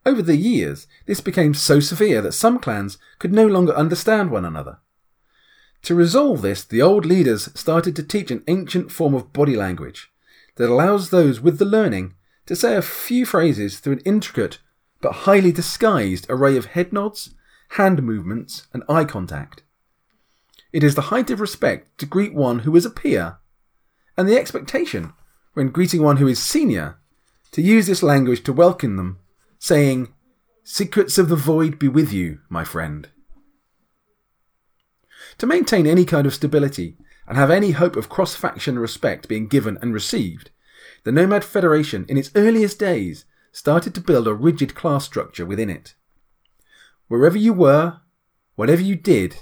Over the years, this became so severe that some clans could no longer understand one another. To resolve this, the old leaders started to teach an ancient form of body language that allows those with the learning to say a few phrases through an intricate but highly disguised array of head nods, hand movements, and eye contact. It is the height of respect to greet one who is a peer, and the expectation, when greeting one who is senior, to use this language to welcome them, saying, Secrets of the void be with you, my friend. To maintain any kind of stability and have any hope of cross faction respect being given and received, the Nomad Federation in its earliest days started to build a rigid class structure within it. Wherever you were, whatever you did,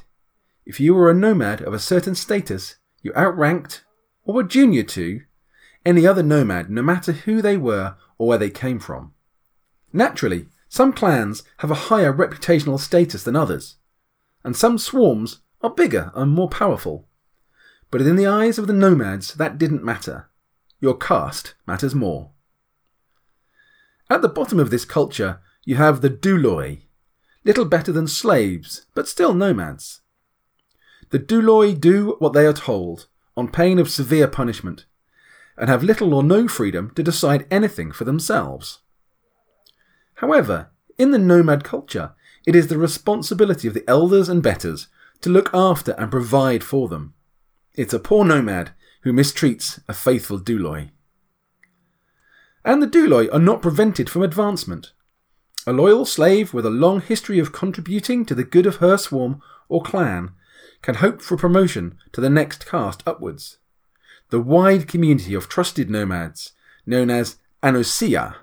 if you were a nomad of a certain status, you outranked, or were junior to, any other nomad, no matter who they were or where they came from. Naturally, some clans have a higher reputational status than others, and some swarms are bigger and more powerful. But in the eyes of the nomads, that didn't matter. Your caste matters more. At the bottom of this culture, you have the Douloi, little better than slaves, but still nomads. The Douloi do what they are told, on pain of severe punishment, and have little or no freedom to decide anything for themselves. However, in the nomad culture, it is the responsibility of the elders and betters to look after and provide for them. It's a poor nomad who mistreats a faithful Douloi. And the Douloi are not prevented from advancement. A loyal slave with a long history of contributing to the good of her swarm or clan can hope for promotion to the next caste upwards. The wide community of trusted nomads, known as Anusia.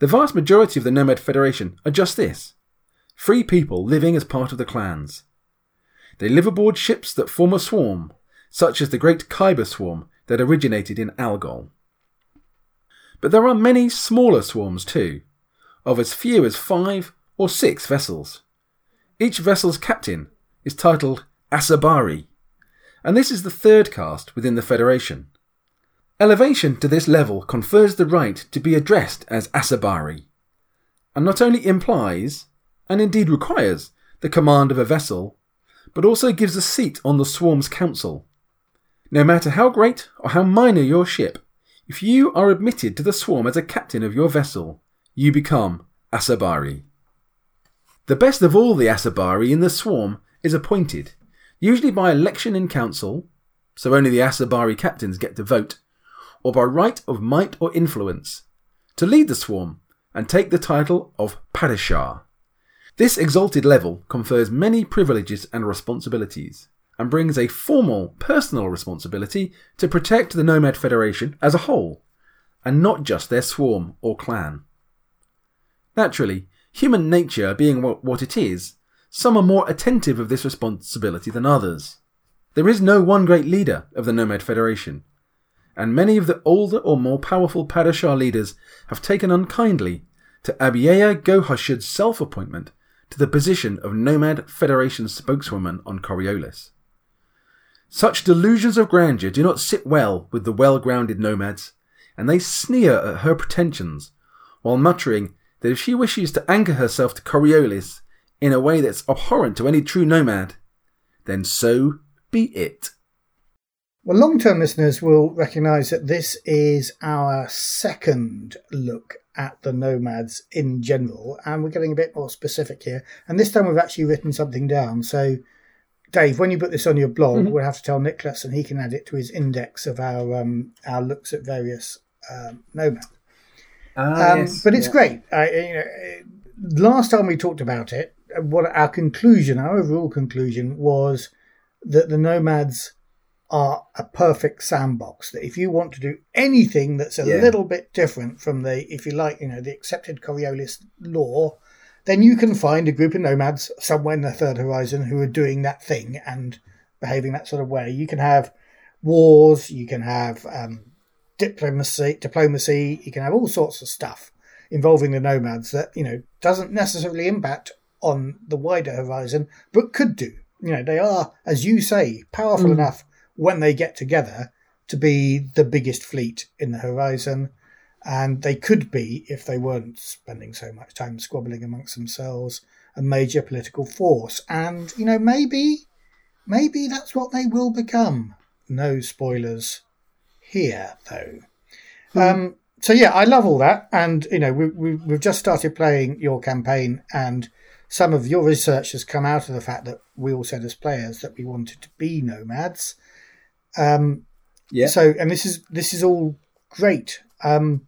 The vast majority of the Nomad Federation are just this free people living as part of the clans. They live aboard ships that form a swarm, such as the great Kyber swarm that originated in Algol. But there are many smaller swarms too, of as few as five or six vessels. Each vessel's captain is titled Asabari, and this is the third caste within the Federation. Elevation to this level confers the right to be addressed as Asabari, and not only implies, and indeed requires, the command of a vessel, but also gives a seat on the Swarm's council. No matter how great or how minor your ship, if you are admitted to the Swarm as a captain of your vessel, you become Asabari. The best of all the Asabari in the Swarm is appointed, usually by election in council, so only the Asabari captains get to vote, or by right of might or influence, to lead the swarm and take the title of Padishah. This exalted level confers many privileges and responsibilities, and brings a formal personal responsibility to protect the Nomad Federation as a whole, and not just their swarm or clan. Naturally, human nature being what it is, some are more attentive of this responsibility than others. There is no one great leader of the Nomad Federation, and many of the older or more powerful Padishah leaders have taken unkindly to Abieya Gohushud's self appointment to the position of Nomad Federation spokeswoman on Coriolis. Such delusions of grandeur do not sit well with the well grounded nomads, and they sneer at her pretensions, while muttering that if she wishes to anchor herself to Coriolis in a way that's abhorrent to any true nomad, then so be it. Well, long term listeners will recognise that this is our second look at the nomads in general, and we're getting a bit more specific here. And this time we've actually written something down. So, Dave, when you put this on your blog, mm-hmm. we'll have to tell Nicholas, and he can add it to his index of our um, our looks at various um, nomads. Ah, um, yes. But it's yeah. great. Uh, you know, last time we talked about it, what our conclusion, our overall conclusion was that the nomads are a perfect sandbox. That if you want to do anything that's a yeah. little bit different from the, if you like, you know, the accepted Coriolis law, then you can find a group of nomads somewhere in the third horizon who are doing that thing and behaving that sort of way. You can have wars, you can have um, diplomacy, diplomacy, you can have all sorts of stuff involving the nomads that you know doesn't necessarily impact on the wider horizon, but could do. You know, they are, as you say, powerful mm. enough when they get together to be the biggest fleet in the horizon. And they could be, if they weren't spending so much time squabbling amongst themselves, a major political force. And, you know, maybe, maybe that's what they will become. No spoilers here, though. Hmm. Um, so yeah, I love all that, and you know, we, we, we've just started playing your campaign, and some of your research has come out of the fact that we all said as players that we wanted to be nomads. Um, yeah. So, and this is this is all great. Um,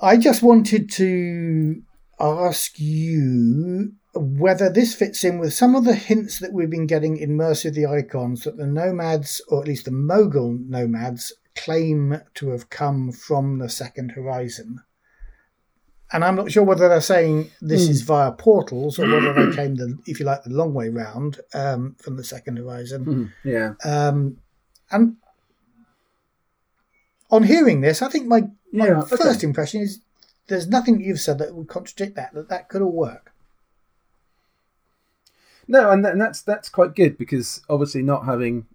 I just wanted to ask you whether this fits in with some of the hints that we've been getting in Mercy of the Icons that the nomads, or at least the Mogul nomads, claim to have come from the Second Horizon. And I'm not sure whether they're saying this mm. is via portals or whether they came the, if you like, the long way round um, from the Second Horizon. Mm. Yeah. Um, and on hearing this, I think my my yeah, first okay. impression is there's nothing you've said that would contradict that. That that could all work. No, and, and that's that's quite good because obviously not having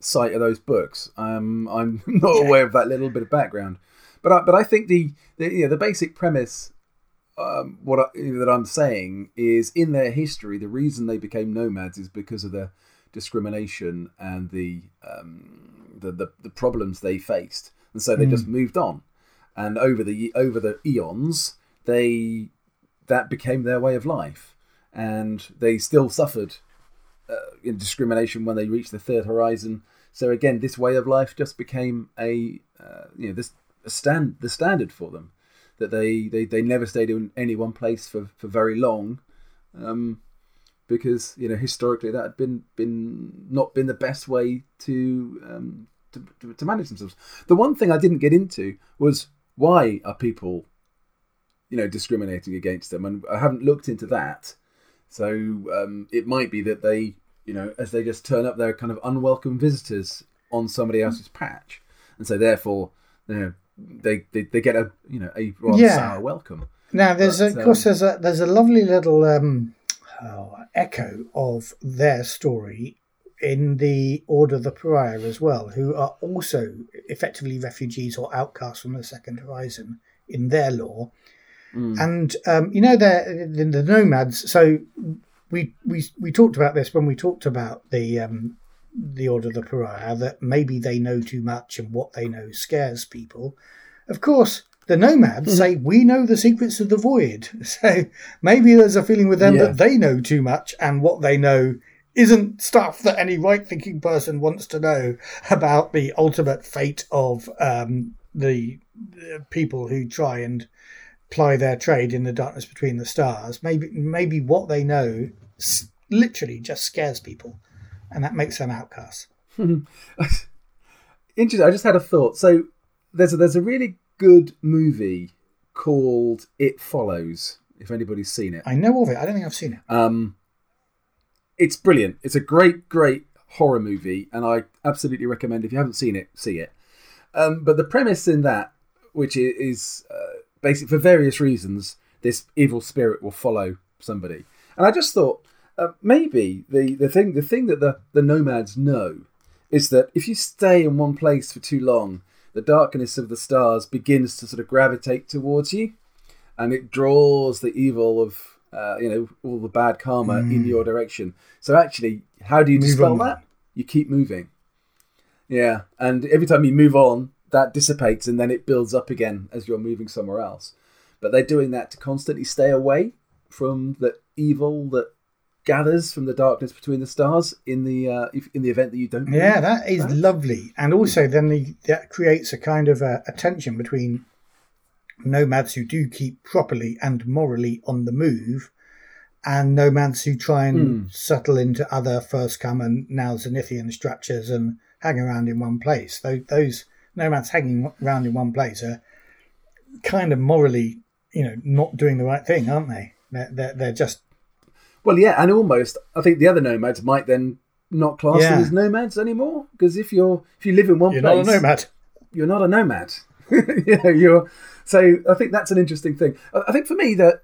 sight of those books, um, I'm not yeah. aware of that little bit of background. But I, but I think the the, you know, the basic premise, um, what I, that I'm saying is in their history, the reason they became nomads is because of the discrimination and the um, the, the, the problems they faced, and so they mm. just moved on. And over the over the eons, they that became their way of life, and they still suffered uh, in discrimination when they reached the third horizon. So again, this way of life just became a uh, you know this a stand the standard for them that they, they, they never stayed in any one place for, for very long. Um, because you know historically that had been been not been the best way to, um, to, to, to manage themselves. The one thing I didn't get into was why are people you know discriminating against them, and I haven't looked into that. So um, it might be that they you know as they just turn up, they're kind of unwelcome visitors on somebody else's patch, and so therefore you know they they, they get a you know a rather yeah. sour welcome. Now there's but, a, of course um, there's a there's a lovely little um, oh, echo of their story in the Order of the Pariah as well, who are also effectively refugees or outcasts from the Second Horizon in their law. Mm. And um, you know they're the, the nomads. So we we we talked about this when we talked about the um, the Order of the Pariah that maybe they know too much and what they know scares people. Of course, the nomads say we know the secrets of the void. So maybe there's a feeling with them yeah. that they know too much and what they know isn't stuff that any right thinking person wants to know about the ultimate fate of um, the, the people who try and ply their trade in the darkness between the stars. Maybe maybe what they know literally just scares people, and that makes them outcasts. Interesting. I just had a thought. So there's a, there's a really good movie called It Follows. If anybody's seen it, I know of it. I don't think I've seen it. Um, it's brilliant. It's a great, great horror movie, and I absolutely recommend if you haven't seen it, see it. Um, but the premise in that, which is uh, basically for various reasons, this evil spirit will follow somebody, and I just thought uh, maybe the, the thing the thing that the, the nomads know is that if you stay in one place for too long, the darkness of the stars begins to sort of gravitate towards you, and it draws the evil of uh, you know all the bad karma mm. in your direction. So actually, how do you dispel that? You keep moving. Yeah, and every time you move on, that dissipates, and then it builds up again as you're moving somewhere else. But they're doing that to constantly stay away from the evil that gathers from the darkness between the stars in the uh, in the event that you don't. Yeah, that is right? lovely, and also then the, that creates a kind of a, a, tension between nomads who do keep properly and morally on the move, and nomads who try and mm. settle into other first come and now Zenithian structures and hang around in one place. Those, those nomads hanging around in one place are kind of morally, you know, not doing the right thing, aren't they? They're, they're, they're just well, yeah, and almost I think the other nomads might then not class yeah. them as nomads anymore because if you're if you live in one place you're not a nomad. You're not a nomad. yeah, you're. So I think that's an interesting thing. I think for me that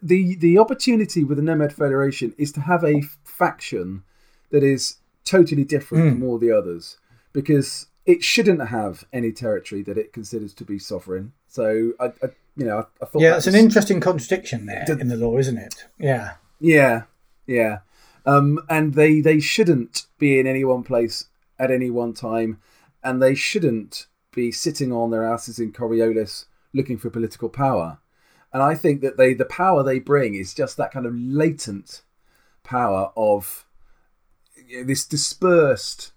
the the opportunity with the Nomad Federation is to have a faction that is totally different mm. from all the others because it shouldn't have any territory that it considers to be sovereign. So I, I you know, I, I thought Yeah, that it's was- an interesting contradiction there in the law, isn't it? Yeah. Yeah, yeah. Um, and they they shouldn't be in any one place at any one time, and they shouldn't be sitting on their asses in Coriolis looking for political power. And I think that they the power they bring is just that kind of latent power of you know, this dispersed.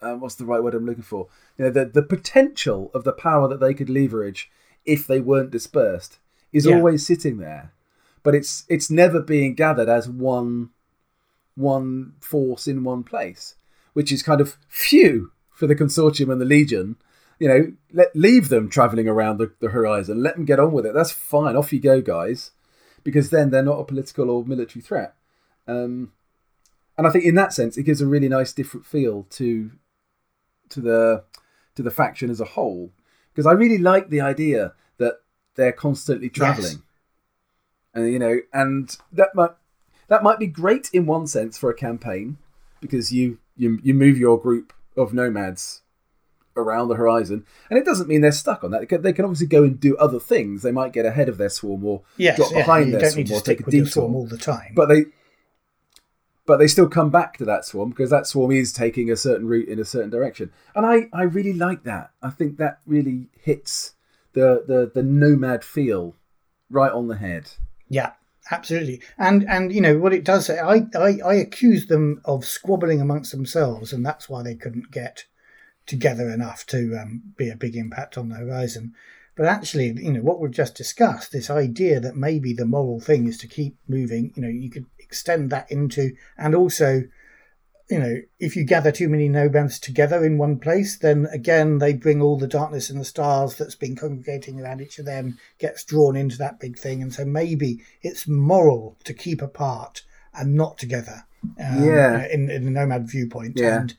Uh, what's the right word I'm looking for? You know, the the potential of the power that they could leverage if they weren't dispersed is Yeah. always sitting there but it's it's never being gathered as one one force in one place, which is kind of phew for the consortium and the legion. You know, let leave them traveling around the, the horizon. Let them get on with it. That's fine. Off you go, guys, because then they're not a political or military threat. Um, and I think in that sense, it gives a really nice different feel to to the to the faction as a whole. Because I really like the idea that they're constantly traveling and you know, and that might that might be great in one sense for a campaign because you you you move your group of nomads around the horizon, and it doesn't mean they're stuck on that. They can, they can obviously go and do other things. They might get ahead of their swarm or Yes. drop yeah. behind their don't swarm need to or take a detour. swarm all the time. But they but they still come back to that swarm because that swarm is taking a certain route in a certain direction. And I, I really like that. I think that really hits the, the, the nomad feel right on the head. Yeah, absolutely. And and you know what it does. I I, I accuse them of squabbling amongst themselves, and that's why they couldn't get together enough to um, be a big impact on the horizon. But actually, you know what we've just discussed, this idea that maybe the moral thing is to keep moving. You know, you could extend that into, and also, you know, if you gather too many nomads together in one place, then again they bring all the darkness and the stars that's been congregating around each of them gets drawn into that big thing, and so maybe it's moral to keep apart and not together. Um, Yeah. in, in the nomad viewpoint, Yeah. and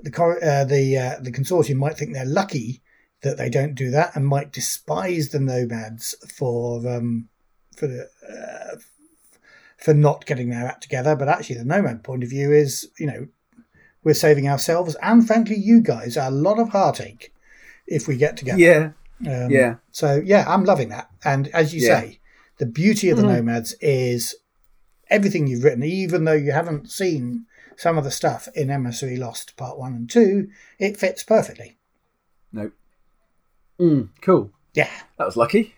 the uh, the uh, the consortium might think they're lucky that they don't do that, and might despise the nomads for um, for the, uh, for not getting their act together. But actually, the nomad point of view is, you know, we're saving ourselves and frankly, you guys a lot of heartache if we get together. Yeah, Um, yeah. So yeah, I'm loving that. And as you Yeah. say, the beauty of the Mhm. nomads is everything you've written, even though you haven't seen some of the stuff in Emissary Lost Part One and Two, it fits perfectly. No. Mm, cool. Yeah. That was lucky.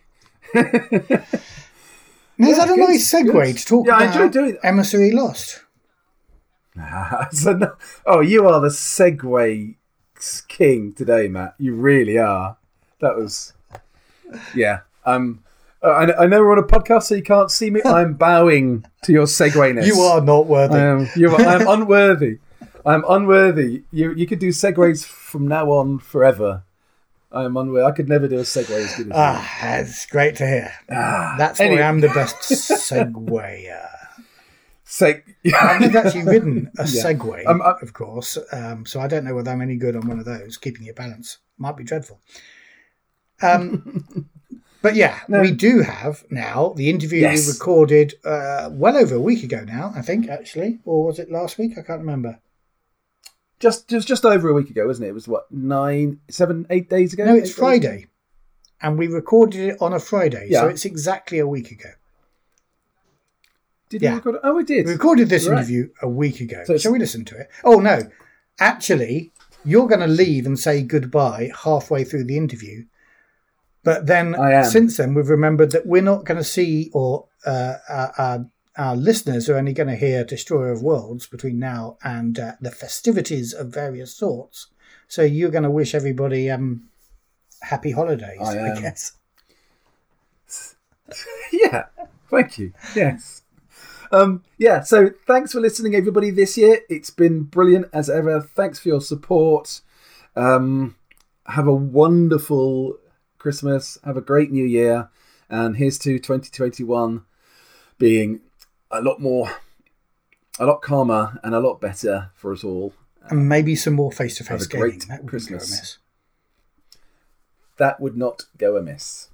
Now, is that a good, nice segue good. to talk Yeah, I about enjoy doing that. Emissary Lost? So oh, you are the segue king today, Matt. You really are. That was, yeah. Um, uh, I, I know we're on a podcast, so you can't see me. I'm bowing to your Segwayness. You are not worthy. I am. You are. I am unworthy. I am unworthy. You you could do segways from now on forever. I am unworthy. I could never do a segue as good as you. Ah, that's great to hear. That's Anyway. why I'm the best segwayer. Seg- I've actually ridden a Yeah. Segway, Um, I- of course, um, so I don't know whether I'm any good on one of those. Keeping your balance might be dreadful. Um, but yeah, No. we do have now the interview Yes. we recorded uh, well over a week ago now, I think, actually. Or was it last week? I can't remember. just just just over a week ago, wasn't it? It was what nine, seven, eight days ago. No, it's days Friday. And we recorded it on a Friday, so it's exactly a week ago. Did Yeah. we record it? Oh, we did. We recorded this Right. interview a week ago. So Shall we listen to it? Oh, no. Actually, you're going to leave and say goodbye halfway through the interview. But then, since then, we've remembered that we're not going to see, or uh, our, our, our listeners are only going to hear Destroyer of Worlds between now and uh, the festivities of various sorts. So you're going to wish everybody um, happy holidays, I I, guess. yeah. Thank you. Yes. Um, yeah, so thanks for listening, everybody, this year. It's been brilliant as ever. Thanks for your support. Um, have a wonderful Christmas. Have a great new year. And here's to 2021 being a lot more, a lot calmer and a lot better for us all. And maybe some more face to face Have a gaming. great That wouldn't go Christmas. amiss. that would not go amiss.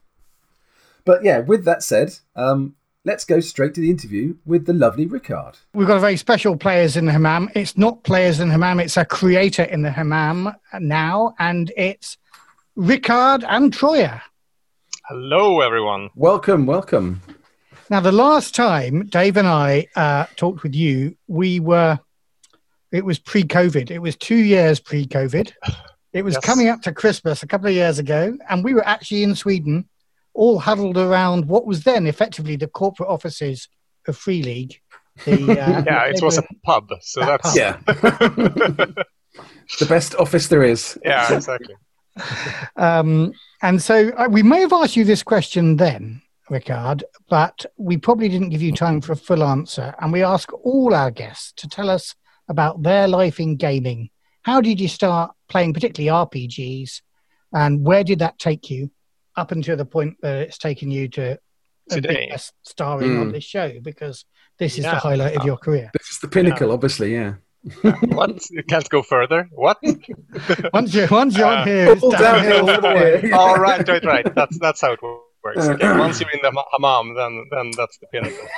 But yeah, with that said, um, let's go straight to the interview with the lovely Rickard. We've got a very special players in the hammam. It's not players in the hammam, it's a creator in the hammam now, and it's Rickard Antroia. Hello, everyone. Welcome, welcome. Now, the last time Dave and I uh, talked with you, we were, it was pre COVID. It was two years pre COVID. It was Yes. coming up to Christmas a couple of years ago, and we were actually in Sweden, all huddled around what was then effectively the corporate offices of Free League. The, uh, Yeah, it was a pub, so That that's pub. Yeah. the best office there is. yeah, exactly. Um, and so uh, we may have asked you this question then, Rickard, but we probably didn't give you time for a full answer. And we ask all our guests to tell us about their life in gaming. How did you start playing, particularly RPGs, and where did that take you up until the point that it's taken you to be Today. a starring on Mm. this show? Because this is the highlight of your career. This is the pinnacle, obviously, yeah. What? You can't go further? What? Once you're, once you're Uh, here, it's downhill downhill all the way. from oh, right, right, right. That's that's how it works. Okay, once you're in the hammam, then then that's the pinnacle.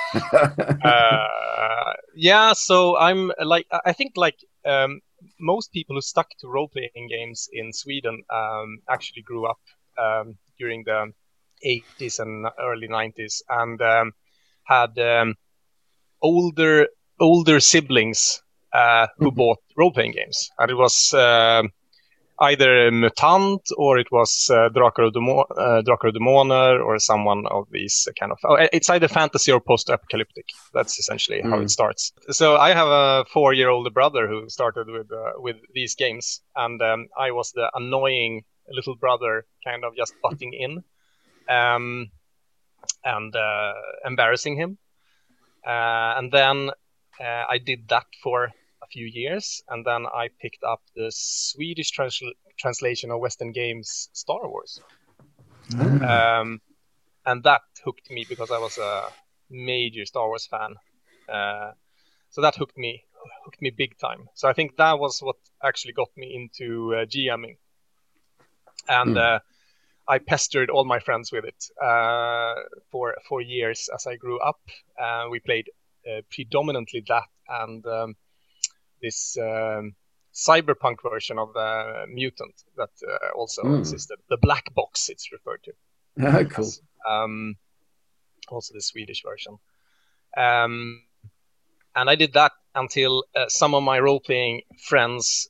Uh, yeah, so I'm like I I think like um, most people who stuck to role playing games in Sweden um, actually grew up um, during the 80s and early 90s and um, had um, older older siblings uh, who Mhm. bought role playing games, and it was. um either Mutant or it was uh, Drakar och, uh, Demoner or someone of these kind of. Oh, it's either fantasy or post-apocalyptic. That's essentially how Mm. it starts. So I have a four-year-old brother who started with uh, with these games, and um, I was the annoying little brother, kind of just butting in, um, and uh, embarrassing him. Uh, and then uh, I did that for few years, and then I picked up the Swedish trans- translation of West End Games Star Wars, um, and that hooked me because I was a major Star Wars fan. Uh, so that hooked me hooked me big time. So I think that was what actually got me into uh, GMing, and Hmm. uh, I pestered all my friends with it uh, for for years as I grew up. Uh, we played uh, predominantly that and um, this um, cyberpunk version of uh, Mutant that uh, also Mm. existed. The black box, it's referred to. Ah, cool. as, Um, also the Swedish version. Um, and I did that until uh, some of my role playing friends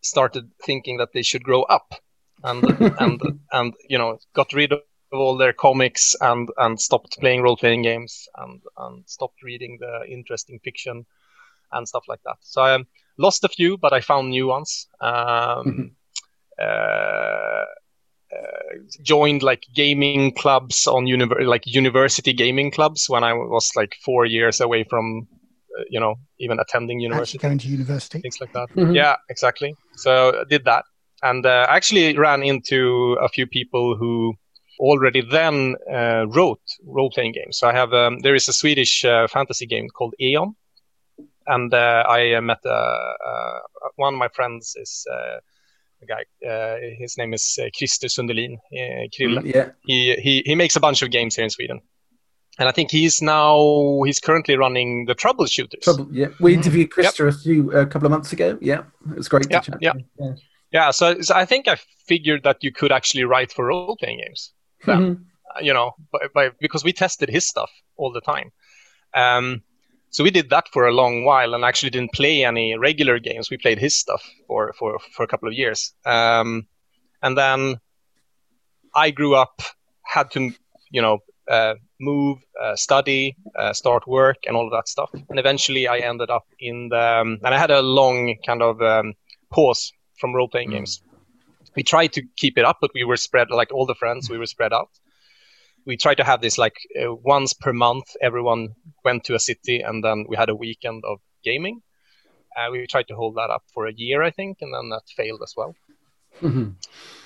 started thinking that they should grow up and and and you know got rid of all their comics and and stopped playing role playing games and and stopped reading the interesting fiction and stuff like that. So I um, lost a few, but I found new ones. Um, uh, uh, joined like gaming clubs on univer- like university gaming clubs when I was like four years away from, uh, you know, even attending Actually university, going to university. things like that. Mhm. Yeah, exactly. So I did that, and uh, actually ran into a few people who already then uh, wrote role-playing games. So I have um, there is a Swedish uh, fantasy game called Eon, and uh, I uh, met uh, uh, one of my friends is. Uh, a guy, uh, his name is uh, Krister Sundelin, uh, Krille Mm, yeah. he, he he makes a bunch of games here in Sweden, and I think he's now he's currently running the troubleshooters. Trouble. Yeah. We interviewed Krister a few a couple of months ago. Yeah. It was great Yeah, to chat. yeah. yeah. Yeah, so, so I think I figured that you could actually write for role playing games, Yeah. Mhm. uh, you know, by, by, because we tested his stuff all the time. Um, so we did that for a long while and actually didn't play any regular games. We played his stuff for for, for a couple of years, um, and then I grew up, had to you know uh, move, uh, study, uh, start work, and all of that stuff. And eventually, I ended up in the um, and I had a long kind of um, pause from role playing Mm. games. We tried to keep it up, but we were spread like all the friends. We were spread out. We tried to have this like uh, once per month. Everyone went to a city, and then we had a weekend of gaming. Uh, we tried to hold that up for a year, I think, and then that failed as well. Mhm.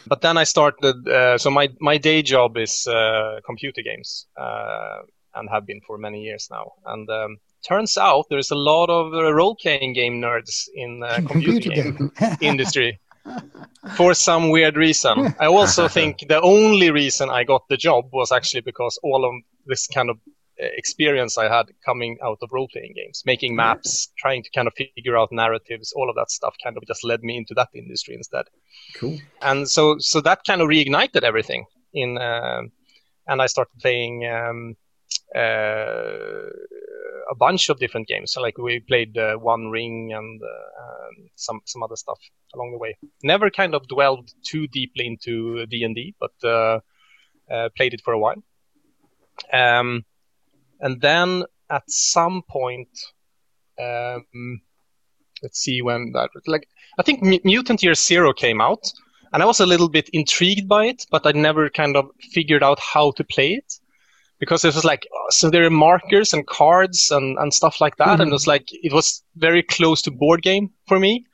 But then I started. Uh, so my my day job is uh, computer games, uh, and have been for many years now. And um, turns out there's a lot of uh, role playing game nerds in uh, computer, game game. industry for some weird reason. I also think the only reason I got the job was actually because all of this kind of uh, experience I had coming out of role playing games, making maps, trying to kind of figure out narratives, all of that stuff kind of just led me into that industry instead. Cool. And so so that kind of reignited everything in, uh, and I started playing. Um, uh, a bunch of different games. So like we played uh, One Ring and uh, some some other stuff along the way. Never kind of dwelled too deeply into D and D, but uh, uh, played it for a while. Um, and then at some point, um, let's see when that like I think Mutant Year Zero came out, and I was a little bit intrigued by it, but I never kind of figured out how to play it because it was like so there are markers and cards and, and stuff like that, mm-hmm. and it was like it was very close to board game for me,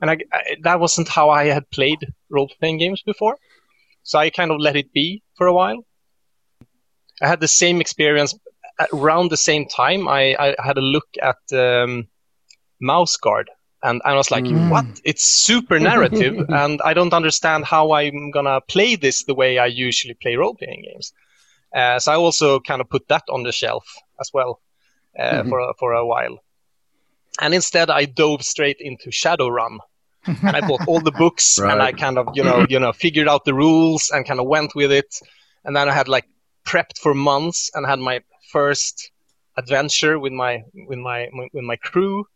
and I, I, that wasn't how I had played role playing games before, so I kind of let it be for a while. I had the same experience around the same time. I, I had a look at um, Mouse Guard, and I was like, mm. "What? It's super narrative, and I don't understand how I'm gonna play this the way I usually play role playing games." Uh, so I also kind of put that on the shelf as well uh, mm-hmm. for a, for a while. And instead, I dove straight into Shadowrun, and I bought all the books, right. and I kind of you know you know figured out the rules and kind of went with it. And then I had like prepped for months and had my first adventure with my with my with my crew,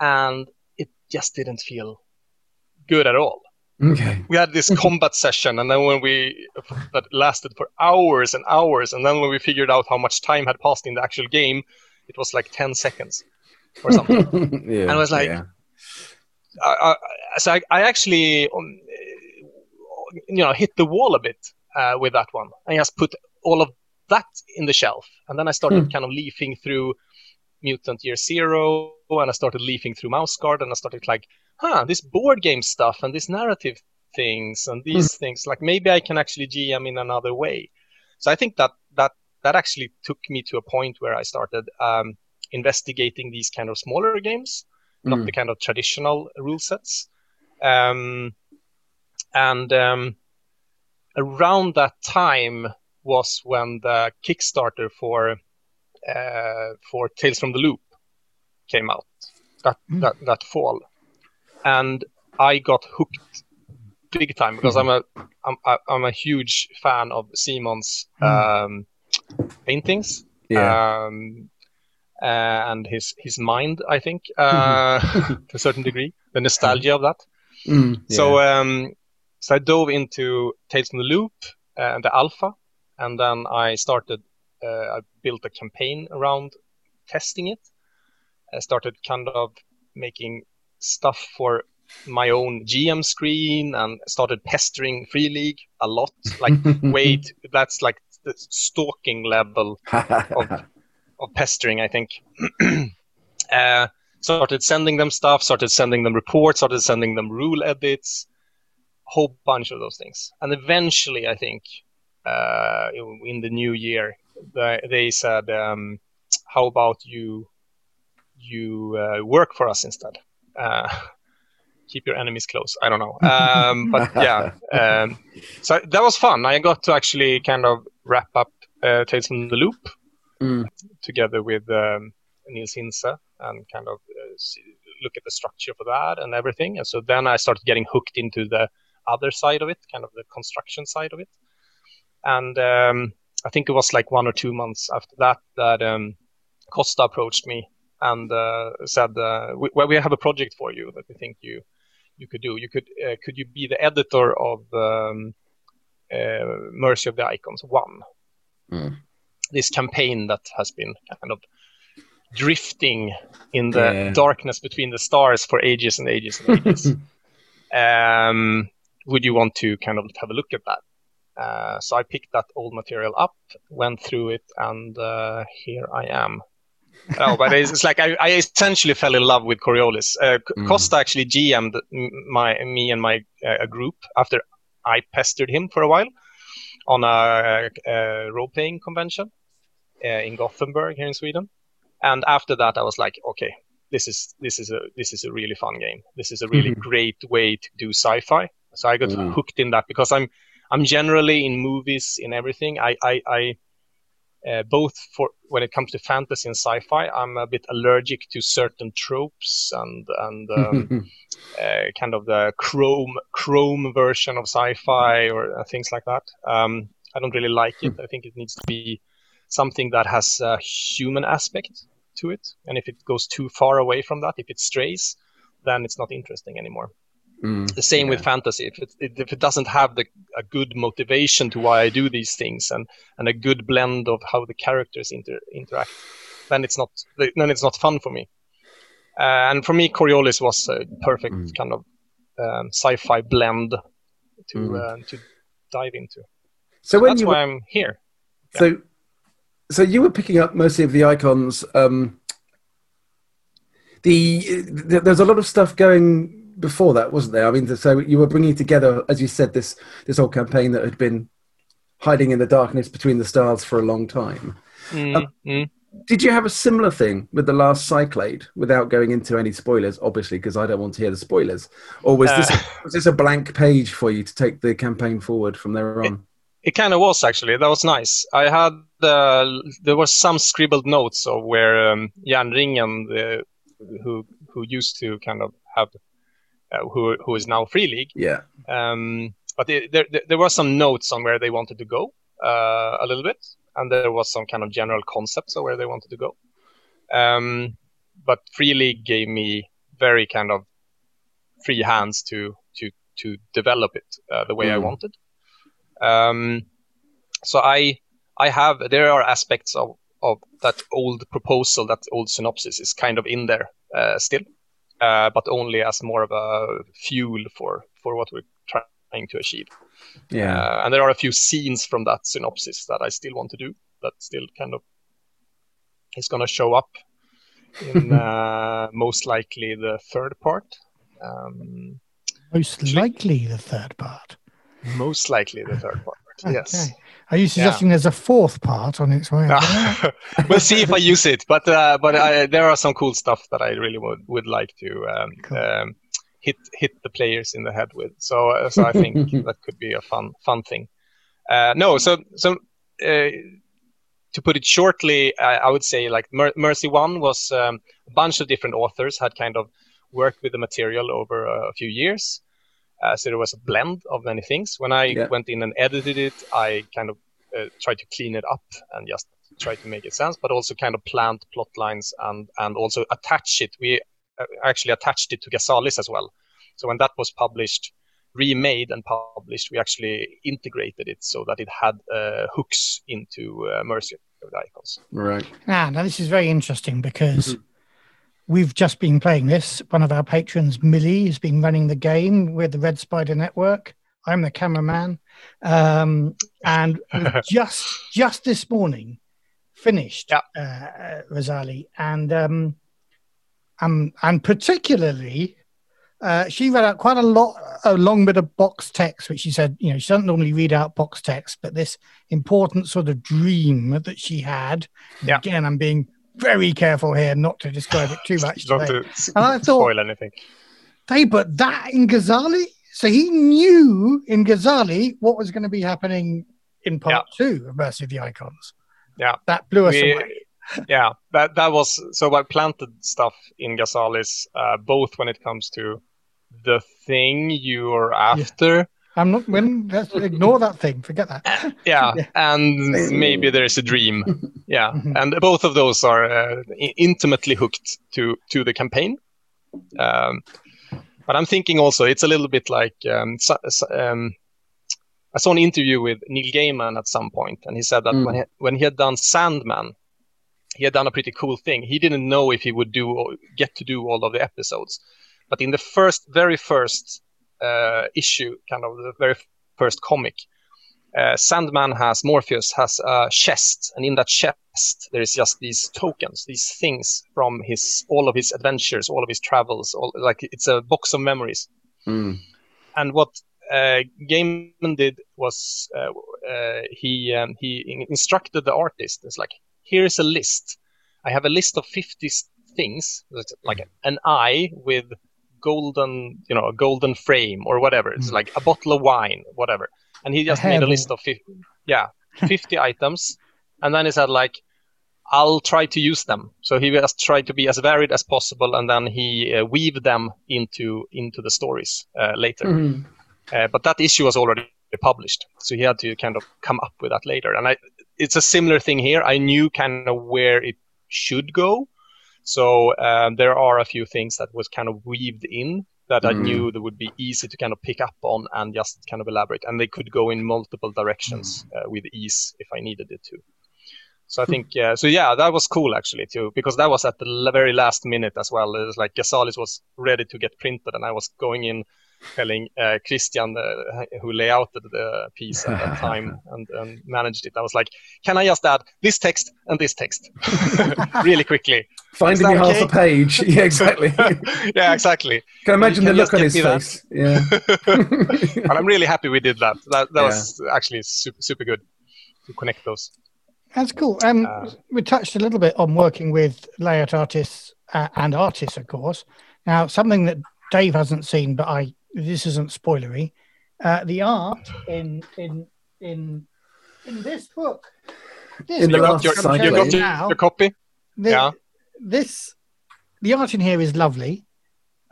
and it just didn't feel good at all. Okay. We had this combat session, and then when we that lasted for hours and hours, and then when we figured out how much time had passed in the actual game, it was like ten seconds or something. yeah, and I was like, yeah. I, I, so I, I actually, um, you know, hit the wall a bit uh, with that one. I just put all of that in the shelf, and then I started hmm. kind of leafing through Mutant Year Zero, and I started leafing through Mouse Guard, and I started like huh, this board game stuff and this narrative things and these mm. things, like maybe I can actually GM in another way. So I think that that that actually took me to a point where I started um, investigating these kind of smaller games, mm. not the kind of traditional rule sets. Um, and um, around that time was when the Kickstarter for uh, for Tales from the Loop came out that mm. that, that fall, and I got hooked big time because I'm a I'm I'm a huge fan of Simon's hmm. um, paintings. Yeah. Um, uh, and his his mind, I think, uh, to a certain degree, the nostalgia of that. Mm, yeah. So um, so I dove into Tales from the Loop uh, and the alpha, and then I started. Uh, I built a campaign around testing it. I started kind of making stuff for my own GM screen and started pestering Free League a lot. Like, wait, that's like the stalking level of, of pestering, I think. uh, started sending them stuff, started sending them reports, started sending them rule edits, a whole bunch of those things. And eventually, I think, uh, in the new year, they said, um, "How about you you uh, work for us instead?" Uh, keep your enemies close. I don't know, um, but yeah. Um, so that was fun. I got to actually kind of wrap up uh, Tales from the Loop mm. together with um, Nils Hintze and kind of uh, see, look at the structure for that and everything. And so then I started getting hooked into the other side of it, kind of the construction side of it. And um, I think it was like one or two months after that that um, Kosta approached me and uh, said, uh, we, "Well, we have a project for you that we think you you could do. You could uh, could you be the editor of um, uh, Mercy of the Icons One? Mm. This campaign that has been kind of drifting in the yeah. darkness between the stars for ages and ages and ages. um, would you want to kind of have a look at that? Uh, so I picked that old material up, went through it, and uh, here I am no, but it's, it's like I, I, essentially fell in love with Coriolis. Uh, mm. Kosta actually GM'd my me and my uh, group after I pestered him for a while on a, a role playing convention uh, in Gothenburg here in Sweden. And after that, I was like, okay, this is this is a this is a really fun game. This is a really mm-hmm. great way to do sci-fi. So I got mm. hooked in that because I'm I'm generally in movies in everything. I I, I uh, both for when it comes to fantasy and sci-fi, I'm a bit allergic to certain tropes and and um, uh, kind of the chrome chrome version of sci-fi or uh, things like that. Um, I don't really like it. I think it needs to be something that has a human aspect to it, and if it goes too far away from that, if it strays, then it's not interesting anymore. Mm, the same yeah. with fantasy. If it, if it doesn't have the, a good motivation to why I do these things and, and a good blend of how the characters inter, interact, then it's not then it's not fun for me. Uh, and for me, Coriolis was a perfect Mm. kind of um, sci-fi blend to Mm. uh, to dive into. So when That's you why I'm here. so so you were picking up Mercy of the icons. Um, the th- there's a lot of stuff going before that, wasn't there? I mean, so you were bringing together, as you said, this this whole campaign that had been hiding in the darkness between the stars for a long time. Mm, Um, mm. Did you have a similar thing with the last Cyclade, without going into any spoilers, obviously, because I don't want to hear the spoilers? Or was this Uh. was this a blank page for you to take the campaign forward from there on? It kind of was actually. That was nice. I had uh, there was some scribbled notes of where um, Järnringen, the, who who used to kind of have, who who is now Free League. Yeah. Um, but there, there there were some notes on where they wanted to go uh, a little bit, and there was some kind of general concepts of where they wanted to go. Um, but Free League gave me very kind of free hands to to to develop it uh, the way I Mm. wanted. Um, so I I have there are aspects of of that old proposal, that old synopsis is kind of in there uh, still, uh, but only as more of a fuel for for what we're trying to achieve. Yeah. Uh, and there are a few scenes from that synopsis that I still want to do. That still kind of is going to show up in uh, most likely the third part. Um, Most likely the third part. most likely the third part. Yes. Are you suggesting there's a fourth part on its way? we'll see if I use it, but uh, but I, there are some cool stuff that I really would, would like to um, Cool. um, hit hit the players in the head with. So uh, so I think that could be a fun fun thing. Uh, no, so so uh, to put it shortly, I, I would say like Mer- Mercy One was um, a bunch of different authors had kind of worked with the material over a few years. Uh, so there was a blend of many things. When I Yeah. went in and edited it, I kind of uh, tried to clean it up and just try to make it sense, but also kind of plant plot lines and and also attach it. We uh, actually attached it to Ghazalis as well. So when that was published, remade and published, we actually integrated it so that it had uh, hooks into uh, Mercy of the icons. Right. Ah, now this is very interesting because we've just been playing this. One of our patrons, Millie, has been running the game with the Red Spider Network. I'm the cameraman, um, and just just this morning finished Yeah. uh, uh, Ghazali, and um, um, and particularly. Uh, she read out quite a lot, a long bit of box text, which she said, you know, she doesn't normally read out box text, but this important sort of dream that she had. Yeah. Again, I'm being very careful here not to describe it too much. Not today. to And I thought- spoil anything. They put that in Ghazali, so he knew in Ghazali what was going to be happening in part two of Mercy of the Icons. Yeah. that blew us We- away. yeah that that was so i planted stuff in Ghazalis uh, both when it comes to the thing you're after I'm not. When let's ignore that thing. Forget that. yeah, Yeah. and maybe there's a dream yeah Mhm. and both of those are uh, intimately hooked to to the campaign um, but i'm thinking also it's a little bit like um, so, so- um, i saw an interview with neil gaiman at some point and he said that Mm. when, he, when he had done sandman he had done a pretty cool thing he didn't know if he would do or get to do all of the episodes but in the first very first issue kind of the very first comic uh, Sandman has Morpheus has a chest, and in that chest there is just these tokens, these things from his all of his adventures, all of his travels, all, like it's a box of memories. Mm. And what uh, Gaiman did was uh, uh, he um, he in- instructed the artist. It's like here's a list. I have a list of fifty things, like an eye with golden, you know, a golden frame or whatever. It's Mm. like a bottle of wine, whatever. And he just made a list of 50, yeah, 50 items. and then he said like, "I'll try to use them." So he just tried to be as varied as possible, and then he uh, weaved them into into the stories uh, later. Mhm. Uh, but that issue was already published, so he had to kind of come up with that later. And I, it's a similar thing here. I knew kind of where it should go, so um, there are a few things that was kind of weaved in that I Mm. knew that would be easy to kind of pick up on and just kind of elaborate, and they could go in multiple directions uh, with ease if I needed it to. So I think, uh, so yeah, that was cool actually too, because that was at the very last minute as well. It was like Ghazalis was ready to get printed, and I was going in telling uh, Christian, uh, who layouted the piece at that time and, and managed it. I was like, can I just add this text and this text really quickly? Finding that me half okay? a page. Yeah, exactly. Yeah, exactly. Can I imagine Can the look on his just face? Yeah. and I'm really happy we did that. That, that Yeah. was actually super, super good to connect those. That's cool. Um, Uh, we touched a little bit on working with layout artists uh, and artists, of course. Now, something that Dave hasn't seen, but I this isn't spoilery. Uh, the art in in in in this book. This In the book last got your, I'm side you got lane. your, now, your copy? the- Yeah. This the art in here is lovely.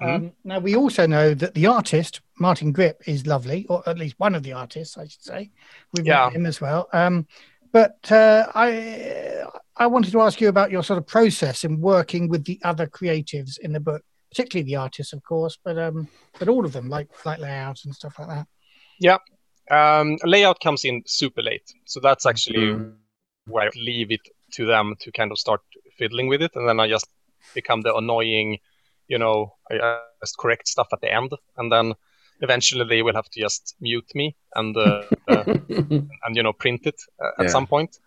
Mm-hmm. Um, now we also know that the artist Martin Grip is lovely, or at least one of the artists, I should say. We've Yeah. met him as well. Um, but uh, I I wanted to ask you about your sort of process in working with the other creatives in the book, particularly the artists, of course, but um, but all of them, like like layout and stuff like that. Yeah, um, layout comes in super late. So that's actually Mm. where I leave it to them to kind of start fiddling with it. And then I just become the annoying, you know, I I just correct stuff at the end. And then eventually they will have to just mute me and, uh, uh, and you know, print it uh, at Yeah. some point.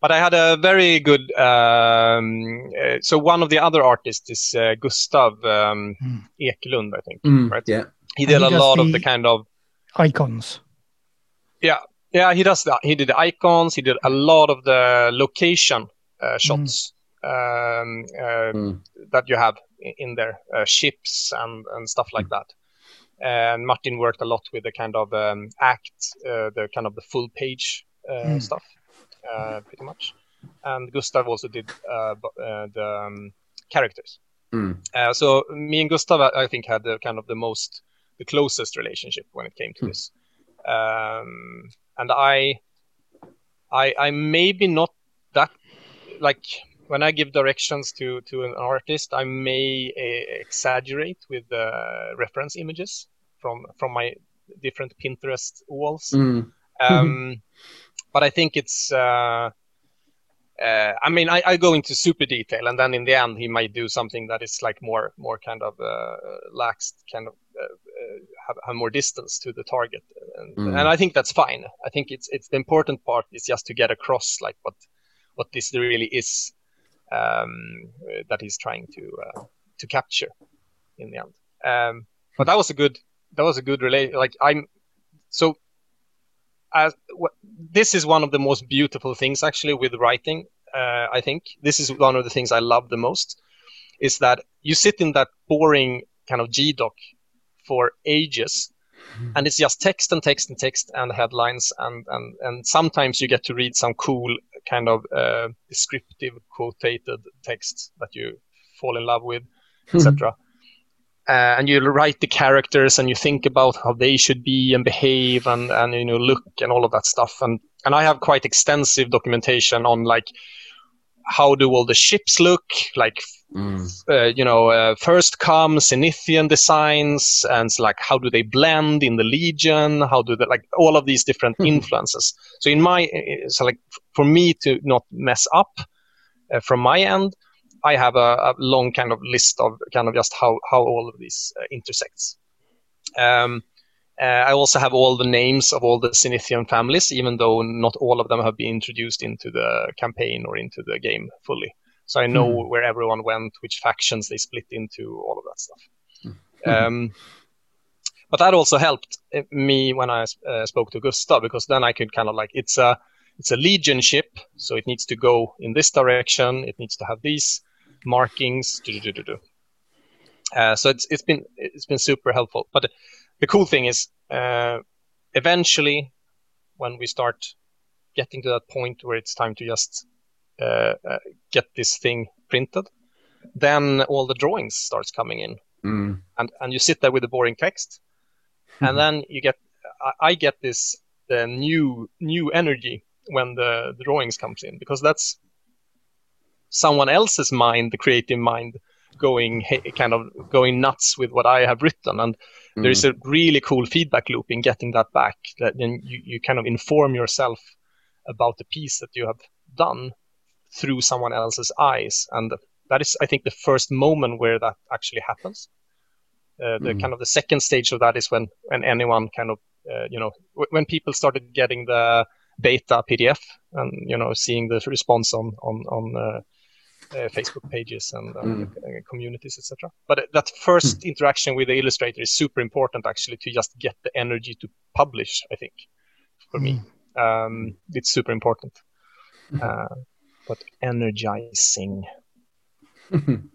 But I had a very good. Um, uh, so one of the other artists is uh, Gustav um, Hmm. Ekelund, I think. Mm, Right. Yeah. He did he a does lot of the- the kind of Icons. Yeah, yeah. he does that. He did the icons. He did a lot of the location uh, shots um, uh, Mm. that you have in there, uh, ships and, and stuff like that. And Martin worked a lot with the kind of um, act, uh, the kind of the full page uh, Mm. stuff, pretty much. And Gustav also did uh, uh, the um, characters. Mm. Uh, so me and Gustav, I think, had the kind of the most, the closest relationship when it came to Hmm. this. Um, and I, I, I maybe not that like when I give directions to to an artist, I may uh, exaggerate with the reference images from from my different Pinterest walls. Mm. Um, but I think it's. Uh, uh, I mean, I, I go into super detail, and then in the end, he might do something that is like more, more kind of uh, lax, kind of uh, uh, have, have more distance to the target, and, Mm. and I think that's fine. I think it's it's the important part is just to get across like what what this really is um, that he's trying to uh, to capture in the end. Um, but that was a good that was a good relate. Like I'm so as this is one of the most beautiful things actually with writing. Uh, I think this is one of the things I love the most is that you sit in that boring kind of GDoc for ages and it's just text and text and text and headlines and and and sometimes you get to read some cool kind of uh, descriptive quoted text that you fall in love with etc uh, and you write the characters and you think about how they should be and behave and and you know look and all of that stuff and and I have quite extensive documentation on like how do all the ships look like Mm. uh, you know, uh, first come Zenithian designs, and like how do they blend in the Legion? How do they like all of these different Mhm. influences? So in my, uh, so like for me to not mess up uh, from my end, I have a, a long kind of list of kind of just how how all of these uh, intersects. Um, uh, I also have all the names of all the Zenithian families, even though not all of them have been introduced into the campaign or into the game fully. So I know Hmm. where everyone went, which factions they split into, all of that stuff. Hmm. Um, but that also helped uh, me when I uh, spoke to Gustav because then I could kind of like it's a it's a legion ship, so it needs to go in this direction. It needs to have these markings. do, do, do, do, do. Uh, so it's it's been it's been super helpful. But the cool thing is, uh, eventually, when we start getting to that point where it's time to just uh, uh, get this thing printed, then all the drawings starts coming in, Mm. and and you sit there with the boring text, and then you get I, I get this the new new energy when the, the drawings comes in because that's someone else's mind, the creative mind, going kind of going nuts with what I have written, and there is a really cool feedback loop in getting that back. That then you, you kind of inform yourself about the piece that you have done through someone else's eyes, and that is, I think, the first moment where that actually happens. Uh, the Mm. kind of the second stage of that is when when anyone kind of uh, you know w- when people started getting the beta PDF and you know seeing the response on on on uh, Facebook pages and uh, Mm. uh, communities, etc. But that first interaction with the illustrator is super important, actually, to just get the energy to publish. I think for me, um, it's super important. Uh, but energizing.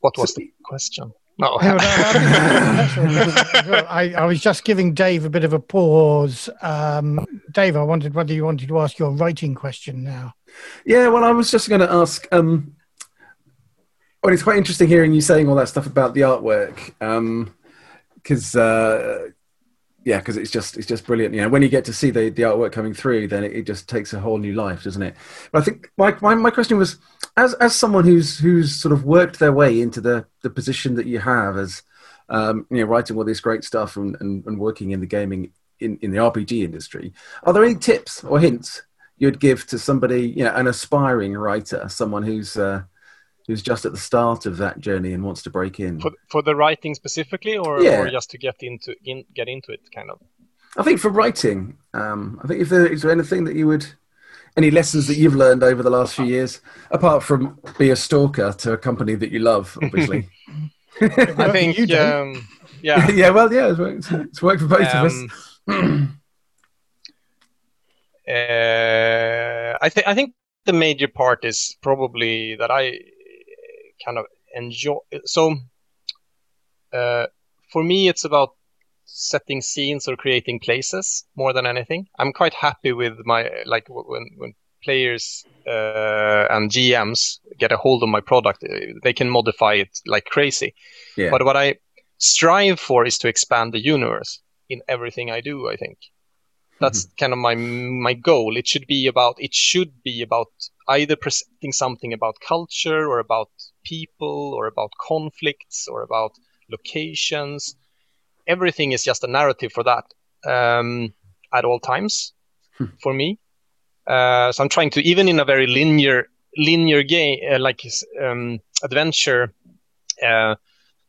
What was the question? No. No, no, no, that's all right. I, I was just giving Dave a bit of a pause. Um, Dave, I wondered whether you wanted to ask your writing question now. Yeah, well, I was just going to ask. Um, well, it's quite interesting hearing you saying all that stuff about the artwork, because uh, yeah, because it's just it's just brilliant. You know, when you get to see the, the artwork coming through, then it, it just takes a whole new life, doesn't it? But I think my, my my question was, as as someone who's who's sort of worked their way into the the position that you have as um, you know writing all this great stuff and, and, and working in the gaming in, in the RPG industry, are there any tips or hints you'd give to somebody, you know, an aspiring writer, someone who's uh, who's just at the start of that journey and wants to break in? for, for the writing specifically, or, Yeah. or just to get into in, get into it, kind of. I think for writing, um, I think if there is there anything that you would, any lessons that you've learned over the last few years, apart from be a stalker to a company that you love, obviously. I think, you don't. um, yeah. yeah, well, yeah, it's worked, it's worked for both of us. Uh, I think I think the major part is probably that I kind of enjoy. So uh, for me, it's about setting scenes or creating places more than anything. I'm quite happy with my like when when players uh, and GMs get a hold of my product, uh, they can modify it like crazy. Yeah. But what I strive for is to expand the universe in everything I do. I think that's kind of my my goal. It should be about it should be about either presenting something about culture or about people or about conflicts or about locations. Everything is just a narrative for that um, at all times for me. Uh, so I'm trying to even in a very linear linear game uh, like um, adventure. Uh,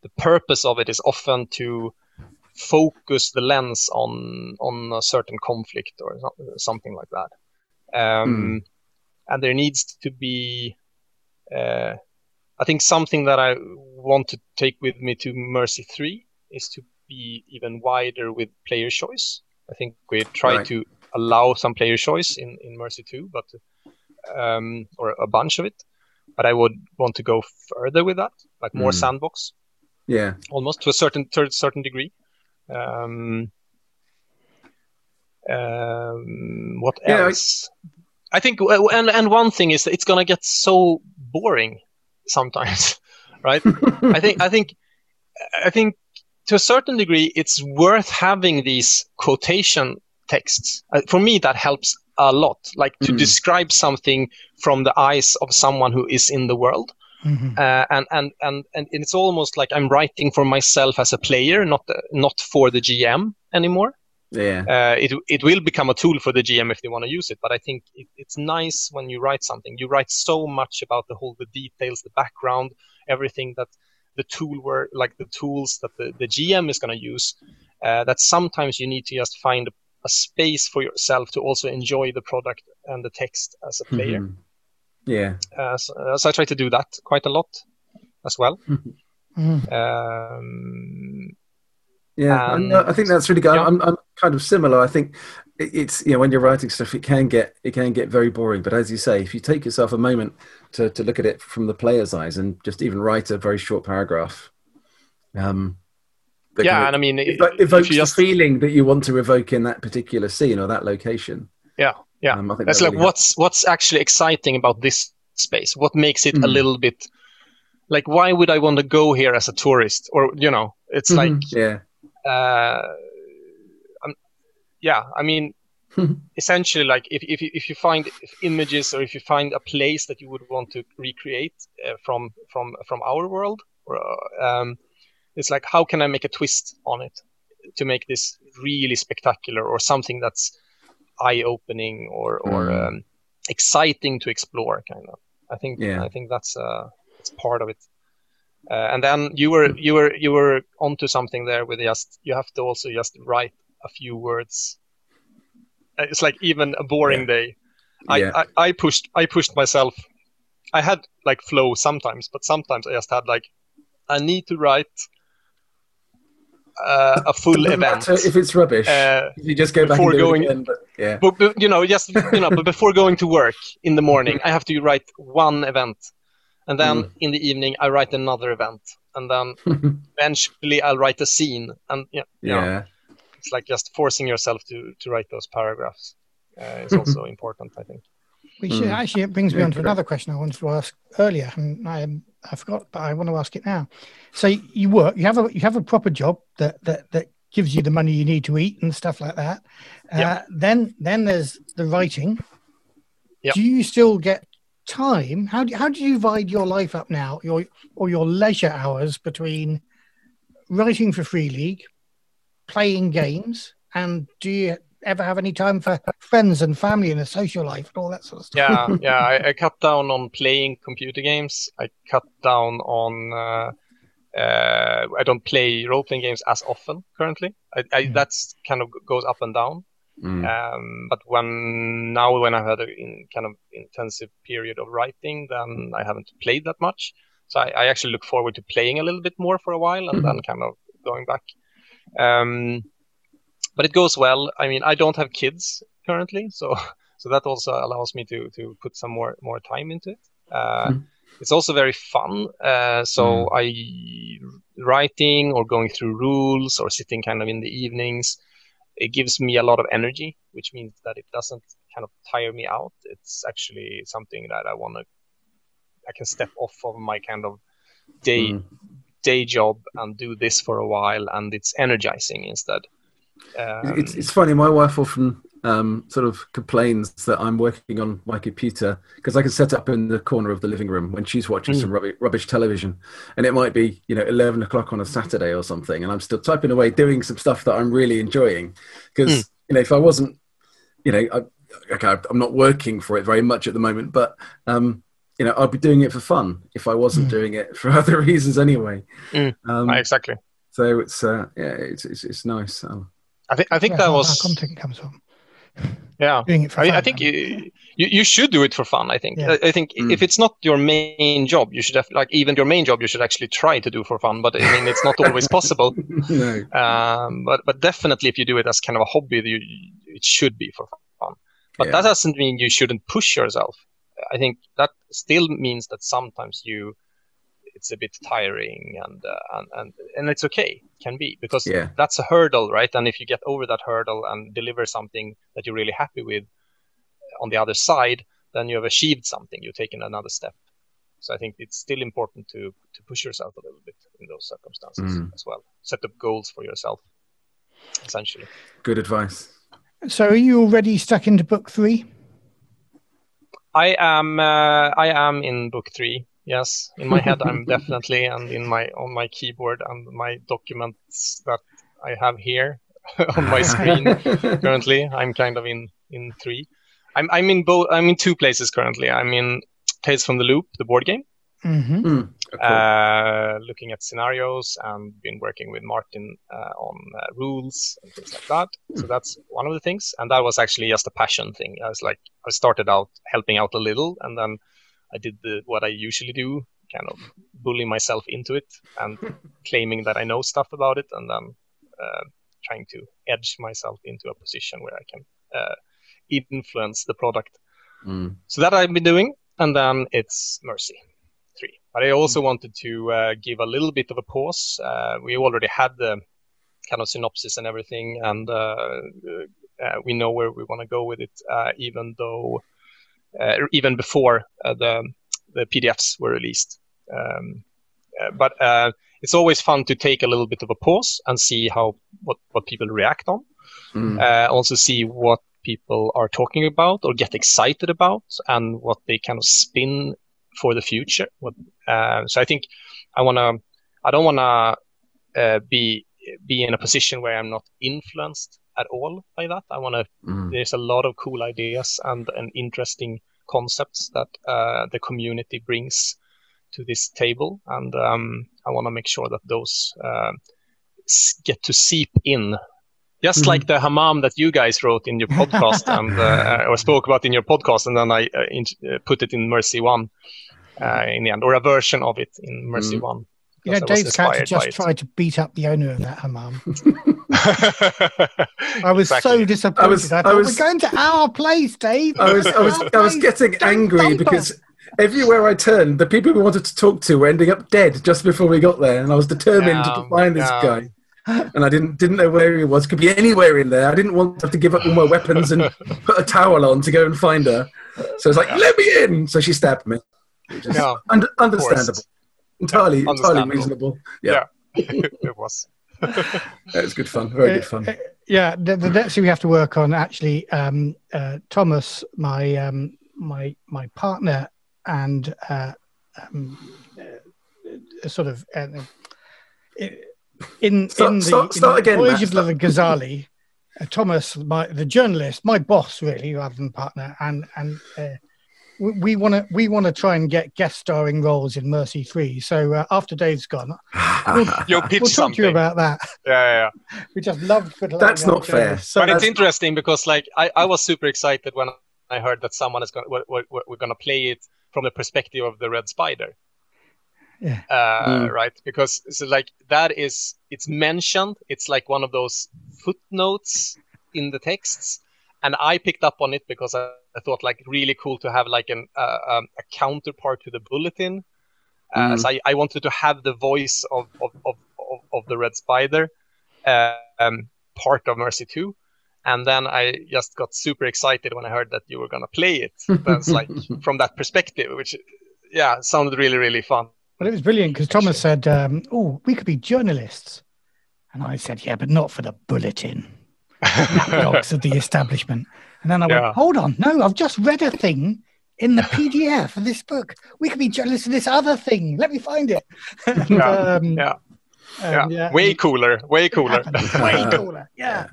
the purpose of it is often to focus the lens on on a certain conflict or something like that. Um, And there needs to be, uh, I think, something that I want to take with me to Mercy Three is to be even wider with player choice. I think we try Right. to allow some player choice in in Mercy Two, but um, or a bunch of it. But I would want to go further with that, like more Mm. sandbox Yeah, almost to a certain to a certain degree. Um, um, what Yeah, I- else? I, think, and and one thing is that it's gonna get so boring sometimes, right? I think I think I think to a certain degree it's worth having these quotation texts. Uh, for me, that helps a lot. Like to Mhm. describe something from the eyes of someone who is in the world Mhm. uh, and, and and and it's almost like I'm writing for myself as a player, not not for the GM anymore. yeah, Uh, it it will become a tool for the GM if they want to use it, but I think it, it's nice when you write something. You write so much about the whole the details, the background, everything that the tool were like the tools that the, the GM is going to use. Uh, that sometimes you need to just find a, a space for yourself to also enjoy the product and the text as a player. Mhm. Yeah, Uh, so, uh, so I try to do that quite a lot as well. Mhm. Um, yeah. I, And- I think that's really good. yeah. I'm, I'm kind of similar. I think it's you know when you're writing stuff, it can get it can get very boring. But as you say, if you take yourself a moment to to look at it from the player's eyes and just even write a very short paragraph, um, yeah, kind of and I mean, if evokes you just the feeling that you want to evoke in that particular scene or that location. yeah, yeah, Um, That's that like really what's what's actually exciting about this space. What makes it a Mm. little bit like why would I want to go here as a tourist? Or you know, it's helps. like yeah, uh, um, yeah. I mean, Mhm. essentially, like if if you, if you find images or if you find a place that you would want to recreate uh, from from from our world, or, um, it's like how can I make a twist on it to make this really spectacular or something that's eye-opening or or Mm. um, exciting to explore, kind of. I think Yeah. I think that's uh, it's part of it. Uh, and then you were you were you were onto something there with just you have to also just write a few words. Uh, It's like even a boring day. I, Yeah. I, I pushed I pushed myself. I had like flow sometimes, but sometimes I just had like I need to write uh, a full Doesn't event. if it's rubbish. Uh, you just go back before and going- again. But yeah, but, but, you know, just you know, but before going to work in the morning, I have to write one event, and then Mm. in the evening I write another event, and then eventually I'll write a scene, and yeah, you know, yeah, it's like just forcing yourself to to write those paragraphs uh, is also important, I think. We should Mm. actually it brings me Yeah, on to correct. another question I wanted to ask earlier, and I I forgot, but I want to ask it now. So you work, you have a you have a proper job that that that gives you the money you need to eat and stuff like that. Uh, Yeah. Then then there's the writing. Yeah. Do you still get time? How do how do you divide your life up now, your or your leisure hours between writing for Free League, playing games, and do you ever have any time for friends and family and a social life and all that sort of stuff? Yeah, yeah. I, I cut down on playing computer games. I cut down on. Uh, uh, I don't play role playing games as often currently. I, I, Mm. That's kind of goes up and down. Mm. Um, but when now when I've had a in, kind of intensive period of writing, then I haven't played that much. So I, I actually look forward to playing a little bit more for a while and then kind of going back. Um, but it goes well. I mean, I don't have kids currently, so so that also allows me to to put some more more time into it. Uh, Mhm. It's also very fun. Uh, so I writing or going through rules or sitting kind of in the evenings it gives me a lot of energy, which means that it doesn't kind of tire me out. It's actually something that I want to, I can step off of my kind of day Mm. day job and do this for a while, and it's energizing instead. Um, it's it's funny. My wife often um, sort of complains that I'm working on my computer because I can set up in the corner of the living room when she's watching Mm. some rubbish, rubbish television, and it might be you know 11 o'clock on a Saturday or something, and I'm still typing away doing some stuff that I'm really enjoying because Mm. you know if I wasn't, you know, I, okay, I'm not working for it very much at the moment, but um, you know, I'd be doing it for fun if I wasn't Mm. doing it for other reasons anyway. Mm. Um, exactly. so it's uh, yeah, it's it's, it's nice. Um, I think I think Yeah, that was content comes from. yeah. Doing it for I, fun. I think you, you you should do it for fun. I think. Yeah. I, I think Mm. if it's not your main job, you should have like even your main job you should actually try to do for fun. But I mean, it's not always possible. no. Um, but but definitely if you do it as kind of a hobby, you, it should be for fun. But Yeah. that doesn't mean you shouldn't push yourself. I think that still means that sometimes you it's a bit tiring and uh, and, and and it's okay it can be because Yeah. that's a hurdle right and if you get over that hurdle and deliver something that you're really happy with on the other side then you have achieved something you've taken another step so i think it's still important to to push yourself a little bit in those circumstances Mm. as well set up goals for yourself essentially Good advice. So are you already stuck into book three? I am uh, I am in book three. Yes, in my head I'm definitely, and in my on my keyboard and my documents that I have here on my screen currently. I'm kind of in in three. I'm I'm in both. I'm in two places currently. I'm in Tales from the Loop, the board game, Mm-hmm. Mm, cool. uh, looking at scenarios and been working with Martin uh, on uh, rules and things like that. So that's one of the things, and that was actually just a passion thing. I was like, I started out helping out a little, and then I did the what I usually do, kind of bully myself into it and claiming that I know stuff about it, and then uh, trying to edge myself into a position where I can uh, influence the product. Mm. So that I've been doing, and then it's Mercy three. But I also wanted to uh, give a little bit of a pause. Uh, we already had the kind of synopsis and everything, and uh, uh, we know where we want to go with it, uh, even though even before uh, the the PDFs were released. Um, uh, but it's always fun to take a little bit of a pause and see how what what people react on. Mm. also see what people are talking about or get excited about, and what they kind of spin for the future. What, so I think I want to. I don't want to uh, be be in a position where I'm not influenced at all by that. I want to. Mm. There's a lot of cool ideas and and interesting concepts that uh, the community brings to this table, and um, I want to make sure that those uh, get to seep in. Just Mhm. like the hammam that you guys wrote in your podcast and uh, or spoke about in your podcast, and then I uh, in, uh, put it in Mercy One uh, in the end, or a version of it in Mercy Mm. One. You know, because I was Dave's character just tried to beat up the owner of that hammam. I was Exactly. so disappointed. I, was- I thought, was- we're going to our place, Dave. I was, I was, I was getting Don't angry because us. everywhere I turned, the people we wanted to talk to were ending up dead just before we got there, and I was determined to Yeah, find this guy. And I didn't didn't know where he was. Could be anywhere in there. I didn't want to have to give up all my weapons and put a towel on to go and find her. So I was like, "Let me in!" So she stabbed me. Which is under, understandable, entirely entirely Understandable. reasonable. Yeah, it was. it was good fun. Very good fun. Uh, uh, yeah, the, the next thing we have to work on actually, um, uh, Thomas, my um, my my partner, and uh, um, uh, sort of uh, in Start- in the, start- start the again, voyage Matt, of the Ghazali, uh, Thomas, my the journalist, my boss, really, rather than partner, and and. We want to we want to try and get guest starring roles in Mercy Three. So uh, after Dave's gone, You'll pitch we'll talk something. to you about that. yeah, yeah, We just loved. putting That's not fair. So but it's interesting because like I, I was super excited when I heard that someone is going we're, we're, we're going to play it from the perspective of the red spider. Yeah. Uh, Mm. Right, because so like that is it's mentioned. It's like one of those footnotes in the texts, and I picked up on it because I, I thought like really cool to have like an uh, um, a counterpart to the bulletin. Uh, Mm. So I, I wanted to have the voice of of, of, of, of the red spider, uh, um, part of Mercy Two, and then I just got super excited when I heard that you were gonna play it. That's like from that perspective, which yeah sounded really really fun. But it was brilliant because Thomas said, um, "Oh, we could be journalists," and I said, "Yeah, but not for the bulletin, dogs of the establishment." And then I Yeah. went, "Hold on, no, I've just read a thing in the PDF of this book. We could be journalists of this other thing. Let me find it." And, Yeah, um, yeah. yeah. um, yeah, way cooler, way cooler. way cooler. Yeah.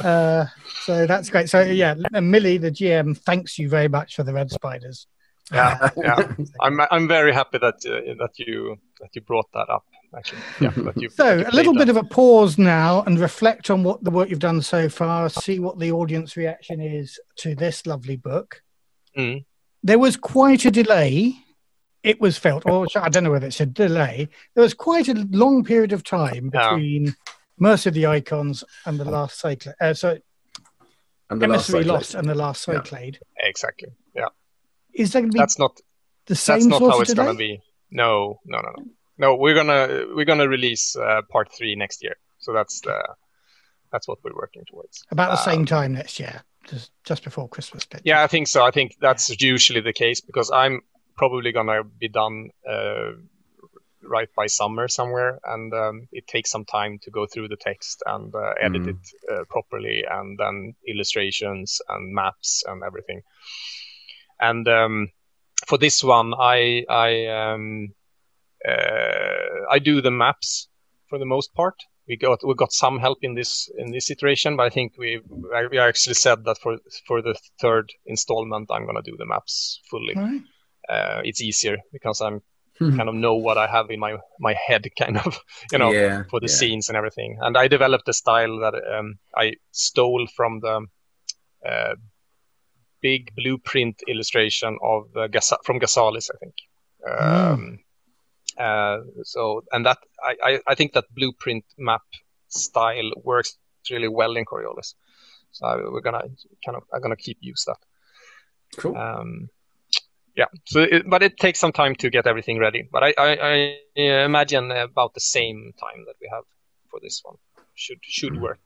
Uh, so that's great. So yeah, and Millie, the GM, thanks you very much for the red spiders. Yeah, yeah. I'm I'm very happy that uh, that you that you brought that up. Actually, yeah. You, So a little played bit of a pause now and reflect on what the work you've done so far. See what the audience reaction is to this lovely book. Mm. There was quite a delay. It was felt, or I don't know whether it's a delay. There was quite a long period of time Yeah. between Mercy of the Icons and the last Cyclade. Uh, so and the last Emissary. Lost and the last Yeah. Cyclade. that. Exactly. Yeah. Is that going to be That's not the same. that's not how it's delay? gonna be. No, no, no, no. No, we're gonna we're gonna release uh, part three next year. So that's the that's what we're working towards. About the same Um, time next year, just just before Christmas. Bit. Yeah, I think so. I think that's usually the case because I'm probably gonna be done uh, right by summer somewhere, and um, it takes some time to go through the text and uh, edit Mhm. it uh, properly, and then illustrations and maps and everything. And um, for this one, I I um, I do the maps for the most part. We got we got some help in this in this iteration, but I think we we actually said that for for the third installment, I'm gonna do the maps fully. Right. Uh, it's easier because I'm Hmm. kind of know what I have in my my head, kind of you know yeah, for the yeah. scenes and everything. And I developed a style that um, I stole from the uh, big blueprint illustration of uh, Gasa- from Ghazalis, I think. Um, uh, so, and that I, I, I think that blueprint map style works really well in Coriolis. So we're gonna kind of I'm gonna keep use that. Cool. Um, yeah. So, it, but it takes some time to get everything ready. But I, I, I uh, imagine about the same time that we have for this one. should should work.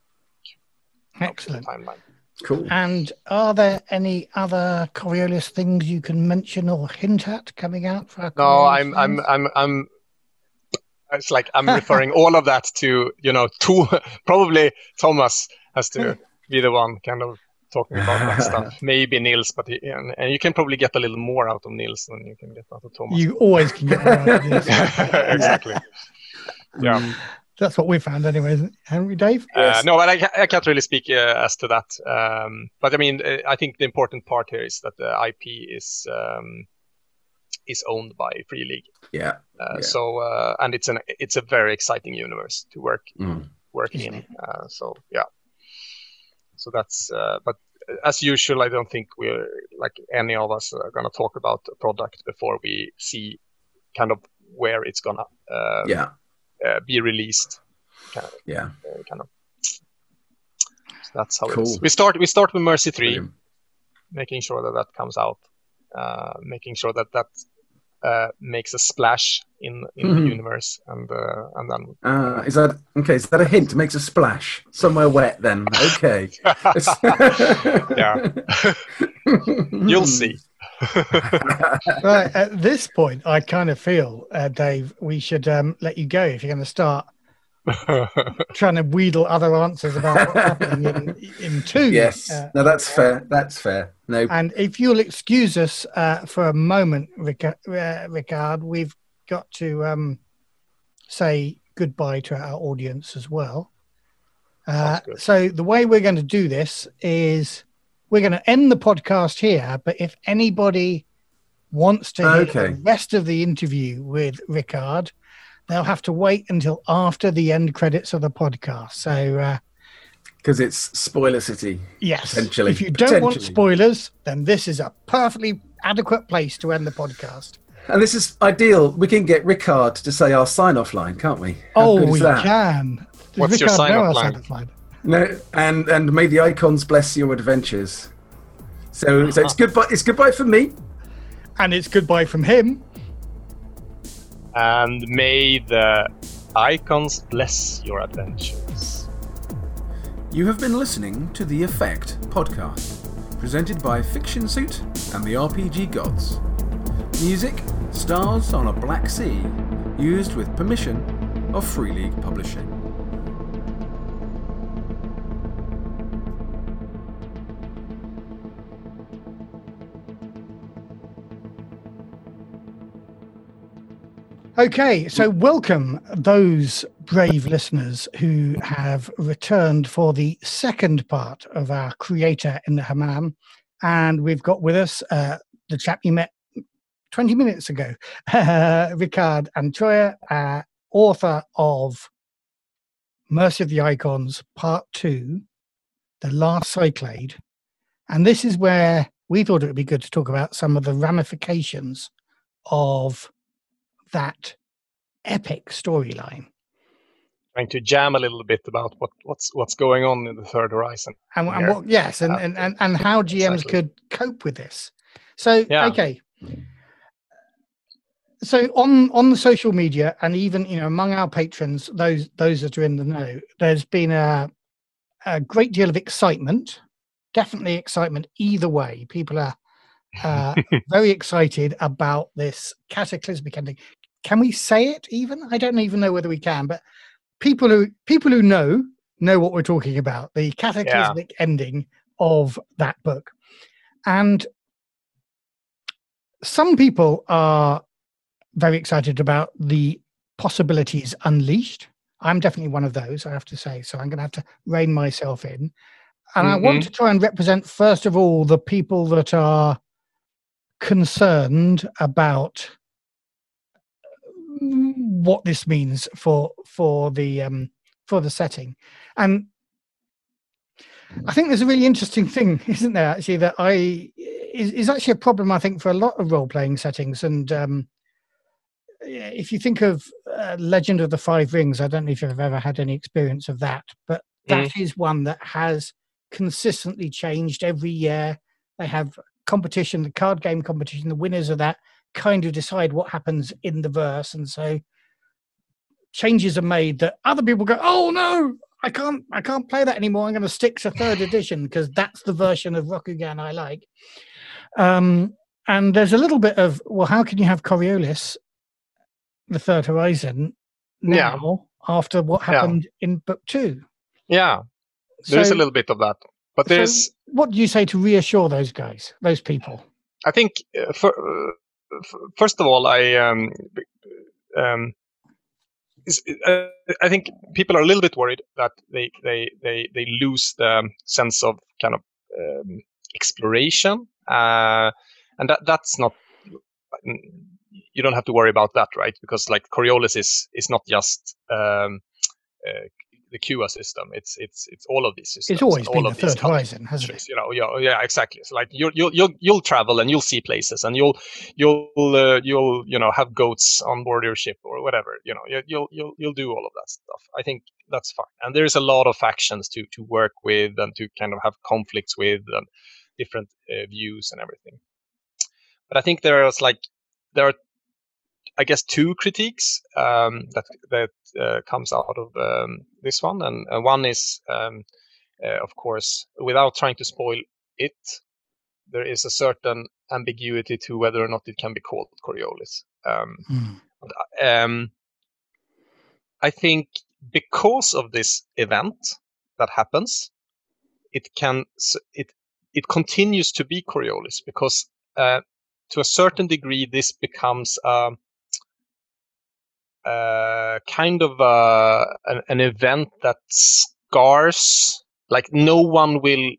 Excellent. Timeline. Cool. And are there any other Coriolis things you can mention or hint at coming out for our No, I'm I'm? I'm I'm. It's like I'm referring all of that to you know to probably Thomas has to be the one kind of talking about that stuff. Maybe Nils, but he, and, and you can probably get a little more out of Nils than you can get out of Thomas. You always can get more out of Nils. exactly. Yeah. That's what we found anyway, isn't it? Henry Dave? Uh, Yes. no, but I, I can't really speak uh, as to that. Um, but I mean, uh, I think the important part here is that the IP is um, is owned by Free League. Yeah. Uh, Yeah. So uh, and it's an it's a very exciting universe to work Mm. work Isn't in. Uh, so yeah. So that's uh, but as usual, I don't think we're like any of us are gonna talk about a product before we see kind of where it's gonna uh, Yeah. Uh, be released. Kind of, Yeah. uh, kind of. So that's how it Cool. is. We start we start with Mercy Three, Brilliant. making sure that that comes out, uh, making sure that that uh, makes a splash in in Mhm. the universe, and uh, and then Uh, is that okay? Is that a hint? Makes a splash somewhere wet. Then okay. yeah, you'll see. Right, at this point, I kind of feel, uh, Dave, we should um, let you go if you're going to start trying to wheedle other answers about what's happening in, in two. yes. Uh, no, that's fair. That's fair. No. and if you'll excuse us uh, for a moment, Rica- uh, Rickard, we've got to um, say goodbye to our audience as well. Uh, so the way we're going to do this is we're going to end the podcast here. But if anybody wants to hear Okay. the rest of the interview with Rickard, they'll have to wait until after the end credits of the podcast. So uh, Because it's spoiler city. yes, Potentially. if you don't want spoilers, then this is a perfectly adequate place to end the podcast. And this is ideal. We can get Rickard to say our sign-off line, can't we? How oh, good is we that? can. Does What's your sign-off know line? Sign-off line? No, and and may the icons bless your adventures. So, so it's goodbye. It's goodbye from me. And it's goodbye from him. and may the icons bless your adventures. You have been listening to the Effect podcast, presented by Fiction Suit and the RPG Gods. Music, Stars on a Black Sea, used with permission of Free League Publishing. Okay, so welcome those brave listeners who have returned for the second part of our Creator in the Hammam. And we've got with us uh, the chap you met 20 minutes ago, Rickard Antroia, uh, author of Mercy of the Icons, Part 2, The Last Cyclade. And this is where we thought it would be good to talk about some of the ramifications of that epic storyline. Trying to jam a little bit about what, what's what's going on in the third horizon. And, and what yes, and, and, and, and how GMs Exactly. could cope with this. So Yeah. okay. So on on the social media and even you know among our patrons, those those that are in the know, there's been a a great deal of excitement. Definitely excitement either way. People are uh, very excited about this cataclysmic ending. Can we say it even? I don't even know whether we can, but people who people who know know what we're talking about. The cataclysmic ending of that book. And some people are very excited about the possibilities unleashed. I'm definitely one of those, I have to say. So I'm going to have to rein myself in. And I want mm-hmm. to try and represent, first of all, the people that are concerned about what this means for for the um, for the setting, and I think there's a really interesting thing, isn't there? Actually, that I is, is actually a problem I think for a lot of role playing settings, and um, if you think of uh, Legend of the Five Rings, I don't know if you've ever had any experience of that, but that is one that has consistently changed every year. They have competition, the card game competition, the winners of that kind of decide what happens in the verse. And so changes are made that other people go, oh no, I can't I can't play that anymore. I'm going to stick to third edition because that's the version of Rokugan I like. Um, and there's a little bit of well, how can you have Coriolis, the Third Horizon, now after what Yeah. happened in book two? Yeah, there is So- a little bit of that, but so there's what do you say to reassure those guys, those people? I think uh, for, uh, first of all, I um, um, I think people are a little bit worried that they they they they lose the sense of kind of um, exploration, uh, and that that's not. You don't have to worry about that, right? Because like Coriolis is is not just um, uh, the Kua system; it's it's it's all of these systems. It's always all been the of Third Horizon, hasn't it? You know, yeah, yeah, exactly. So like you'll you'll you'll you'll travel and you'll see places and you'll you'll uh, you'll you know have goats on board your ship or whatever. You know, you- you'll you'll you'll do all of that stuff. I think that's fine. And there's a lot of factions to to work with and to kind of have conflicts with and different uh, views and everything. But I think there's like there are I guess two critiques um, that that uh, comes out of um, this one, and uh, one is, um, uh, of course, without trying to spoil it, there is a certain ambiguity to whether or not it can be called Coriolis. Um, Hmm. um, I think because of this event that happens, it can it it continues to be Coriolis because uh, to a certain degree this becomes um, uh, kind of uh, an, an event that scars like no one will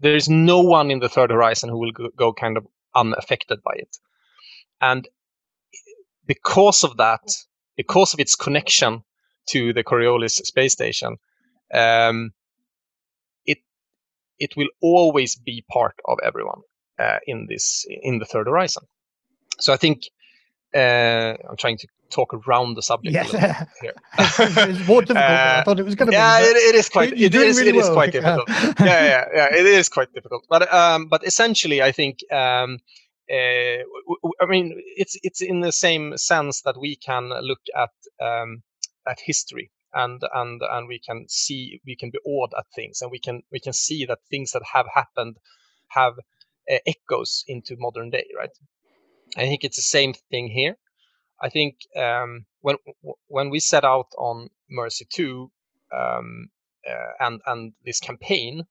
there is no one in the third horizon who will go, go kind of unaffected by it. And because of that because of its connection to the Coriolis space station um, it it will always be part of everyone uh, in this in the third horizon. So i think uh, i'm trying to talk around the subject bit here it's more difficult than I Uh, thouட் it was going to yeah, be. it, it is quite. It is. really it is well. quite difficult. yeah, yeah, yeah. It is quite difficult. But um, but essentially, I think um, uh, I mean, it's it's in the same sense that we can look at um, at history and and and we can see we can be awed at things and we can we can see that things that have happened have uh, echoes into modern day, right? I think it's the same thing here. I think um, when when we set out on Mercy Two um, uh, and and this campaign,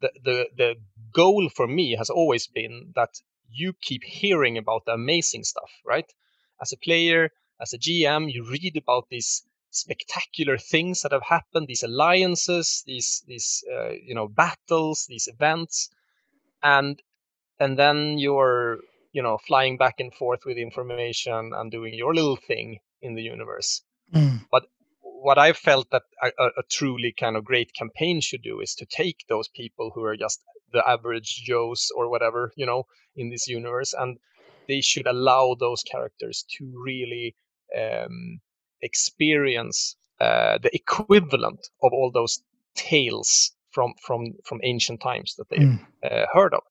the, the the goal for me has always been that you keep hearing about the amazing stuff, right? As a player, as a GM, you read about these spectacular things that have happened, these alliances, these these uh, you know battles, these events, and and then you're you know flying back and forth with information and doing your little thing in the universe Mm. what I felt that a, a, a truly kind of great campaign should do is to take those people who are just the average Joes or whatever, you know, in this universe, and they should allow those characters to really um, experience uh, the equivalent of all those tales from from from ancient times that they've Mm. uh, heard of.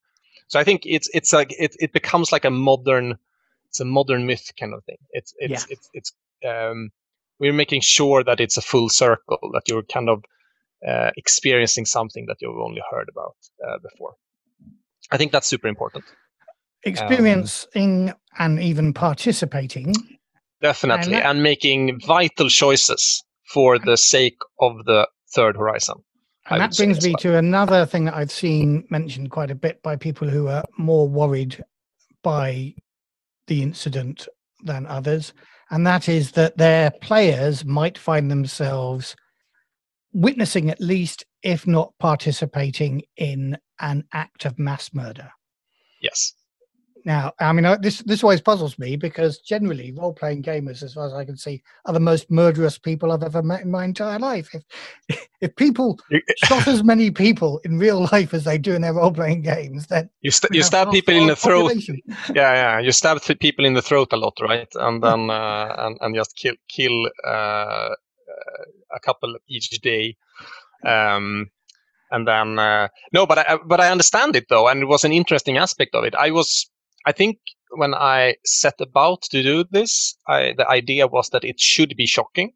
So I think it's it's like it, it becomes like a modern it's a modern myth kind of thing. It's it's Yeah. it's it's um, we're making sure that it's a full circle that you're kind of uh, experiencing something that you've only heard about uh, before. I think that's super important. Experiencing and even participating. Definitely, that- and making vital choices for the sake of the third horizon. And that brings me well. to another thing that I've seen mentioned quite a bit by people who are more worried by the incident than others. And that is that their players might find themselves witnessing, at least, if not participating in an act of mass murder. Yes. Now, I mean, I- this this always puzzles me because generally, role playing gamers, as far as I can see, are the most murderous people I've ever met in my entire life. If if people shot as many people in real life as they do in their role playing games, then you, st- you stab people in the throat. population. Yeah, yeah. You stab th- people in the throat a lot, right? And then uh, and and just kill kill uh, uh, a couple each day. Um, and then uh, no, but I but I understand it though, and it was an interesting aspect of it. I was I think when I set about to do this, I, the idea was that it should be shocking.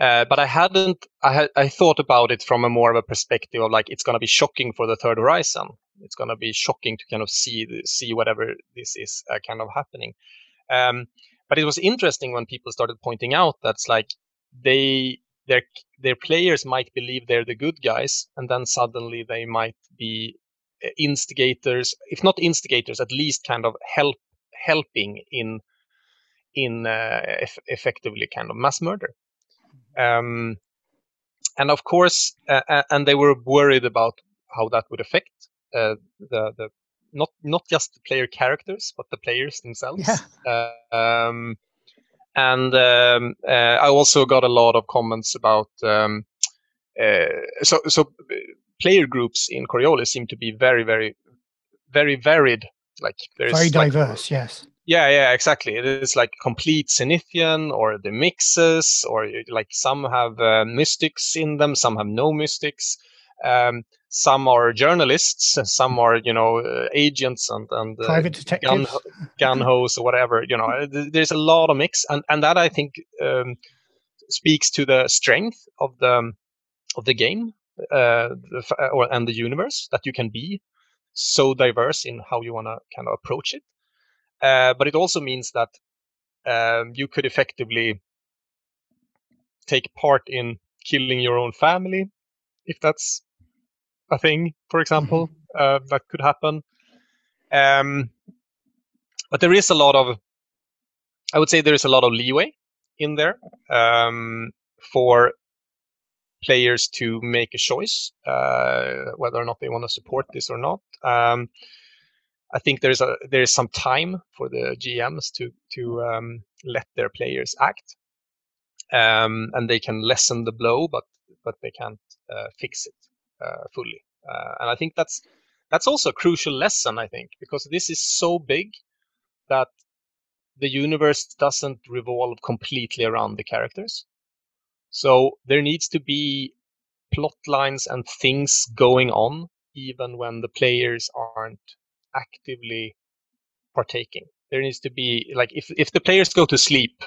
Uh, but I hadn't. I had. I thought about it from a more of a perspective of like it's going to be shocking for the third horizon. It's going to be shocking to kind of see see whatever this is uh, kind of happening. Um, but it was interesting when people started pointing out that's like they their their players might believe they're the good guys, and then suddenly they might be instigators, if not instigators, at least kind of help helping in in uh, eff- effectively kind of mass murder. Um, and of course, uh, and they were worried about how that would affect uh, the the not not just the player characters, but the players themselves. Yeah. Uh, um, and um, uh, I also got a lot of comments about um, uh, so so player groups in Coriolis seem to be very very very varied. Like there's very like, diverse. yes. Yeah, yeah, exactly. It is like complete Zenithian or the mixes, or like some have uh, mystics in them, some have no mystics. Um, some are journalists, some are you know uh, agents and and uh, private detectives, gun, gun hosts or whatever. You know, there's a lot of mix, and and that I think um, speaks to the strength of the of the game or and the universe that you can be so diverse in how you want to kind of approach it. Uh, but it also means that um, you could effectively take part in killing your own family, if that's a thing, for example, mm-hmm. uh, that could happen. Um, but there is a lot of, I would say, there is a lot of leeway in there um, for players to make a choice uh, whether or not they want to support this or not. Um, I think there's a there is some time for the GMs to to um, let their players act, um, and they can lessen the blow, but but they can't uh, fix it uh, fully. Uh, and I think that's that's also a crucial lesson. I think because this is so big that the universe doesn't revolve completely around the characters. So there needs to be plot lines and things going on even when the players aren't actively partaking. There needs to be like if if the players go to sleep,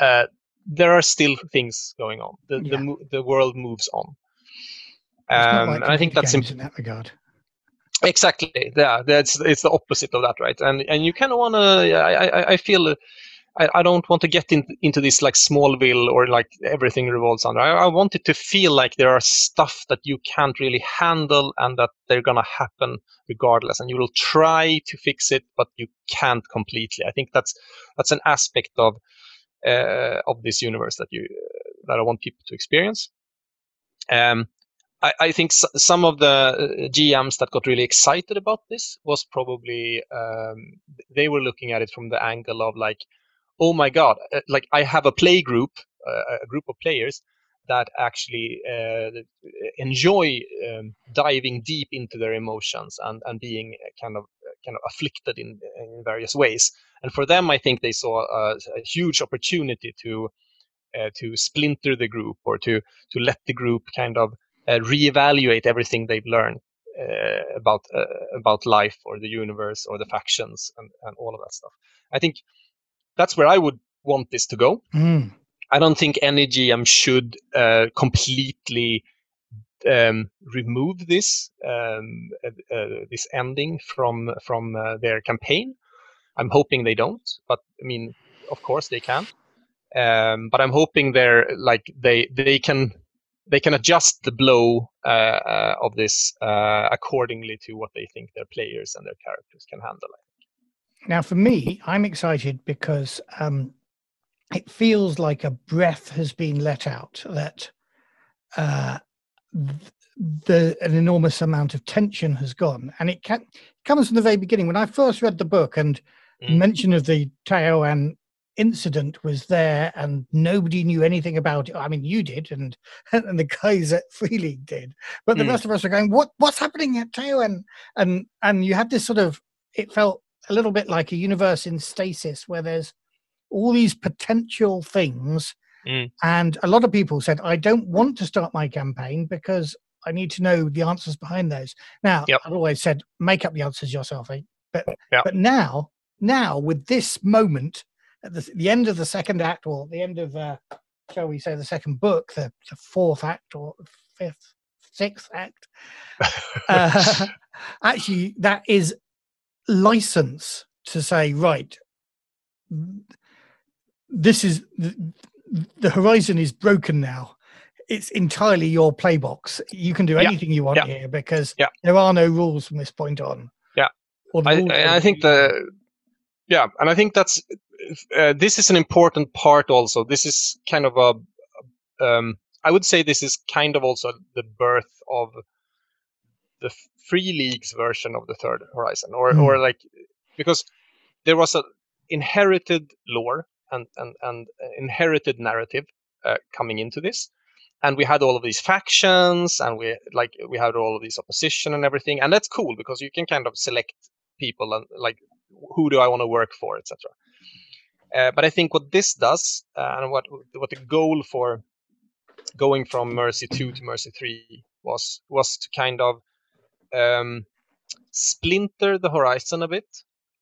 uh, there are still things going on. The yeah. the the world moves on. Um, and I think that's imp- in that regard. Exactly. Yeah, that's it's the opposite of that, right? And and you kind of want to. I, I I feel I, I don't want to get in, into this like Smallville or like everything revolves under. I, I want it to feel like there are stuff that you can't really handle and that they're gonna happen regardless, and you will try to fix it, but you can't completely. I think that's that's an aspect of uh, of this universe that you that I want people to experience. Um, I, I, think s- some of the uh, GMs that got really excited about this was probably um, they were looking at it from the angle of like oh my god, uh, like I have a play group, uh, a group of players that actually uh, enjoy um, diving deep into their emotions and, and being kind of kind of afflicted in, in various ways. And for them, I think they saw a, a huge opportunity to uh, to splinter the group or to to let the group kind of uh, reevaluate everything they've learned uh, about about life or the universe or the factions and, and all of that stuff. I think that's where I would want this to go. Mm. I don't think any GM should uh, completely um, remove this um, uh, uh, this ending from from uh, their campaign. I'm hoping they don't, but I mean, of course they can. Um, but I'm hoping they're like they they can they can adjust the blow uh, uh, of this accordingly to what they think their players and their characters can handle. Now, for me, I'm excited because um, it feels like a breath has been let out that uh, the an enormous amount of tension has gone, and it, can, it comes from the very beginning. When I first read the book and mm. mention of the Taoan incident was there, and nobody knew anything about it. I mean, you did, and and the guys at Free League did, but the mm. rest of us are going, "What what's happening at Tao?" And and and you had this sort of it felt a little bit like a universe in stasis where there's all these potential things. Mm. And a lot of people said, I don't want to start my campaign because I need to know the answers behind those. Now, yep. I've always said, make up the answers yourself. Eh? But, yep. but now, now with this moment at the, the, end of the second act or the end of uh, shall we say, the second book, the, the fourth act or fifth, sixth act, uh, actually, that is license to say, right, this is the, the horizon is broken now. It's entirely your playbox. You can do Yeah, anything you want yeah. here because Yeah. there are no rules from this point on. Yeah. I, rules I are- I think the yeah, and I think that's uh, this is an important part. Also, this is kind of a um, I would say this is kind of also the birth of the free leagues version of the third horizon, or Hmm. or like because there was a inherited lore and and and uh, inherited narrative uh, coming into this. And we had all of these factions and we like we had all of these opposition and everything. And that's cool because you can kind of select people and like who do i want to work for etc uh, but i think what this does uh, and what what the goal for going from mercy 2 to mercy 3 was was to kind of um, splinter the horizon a bit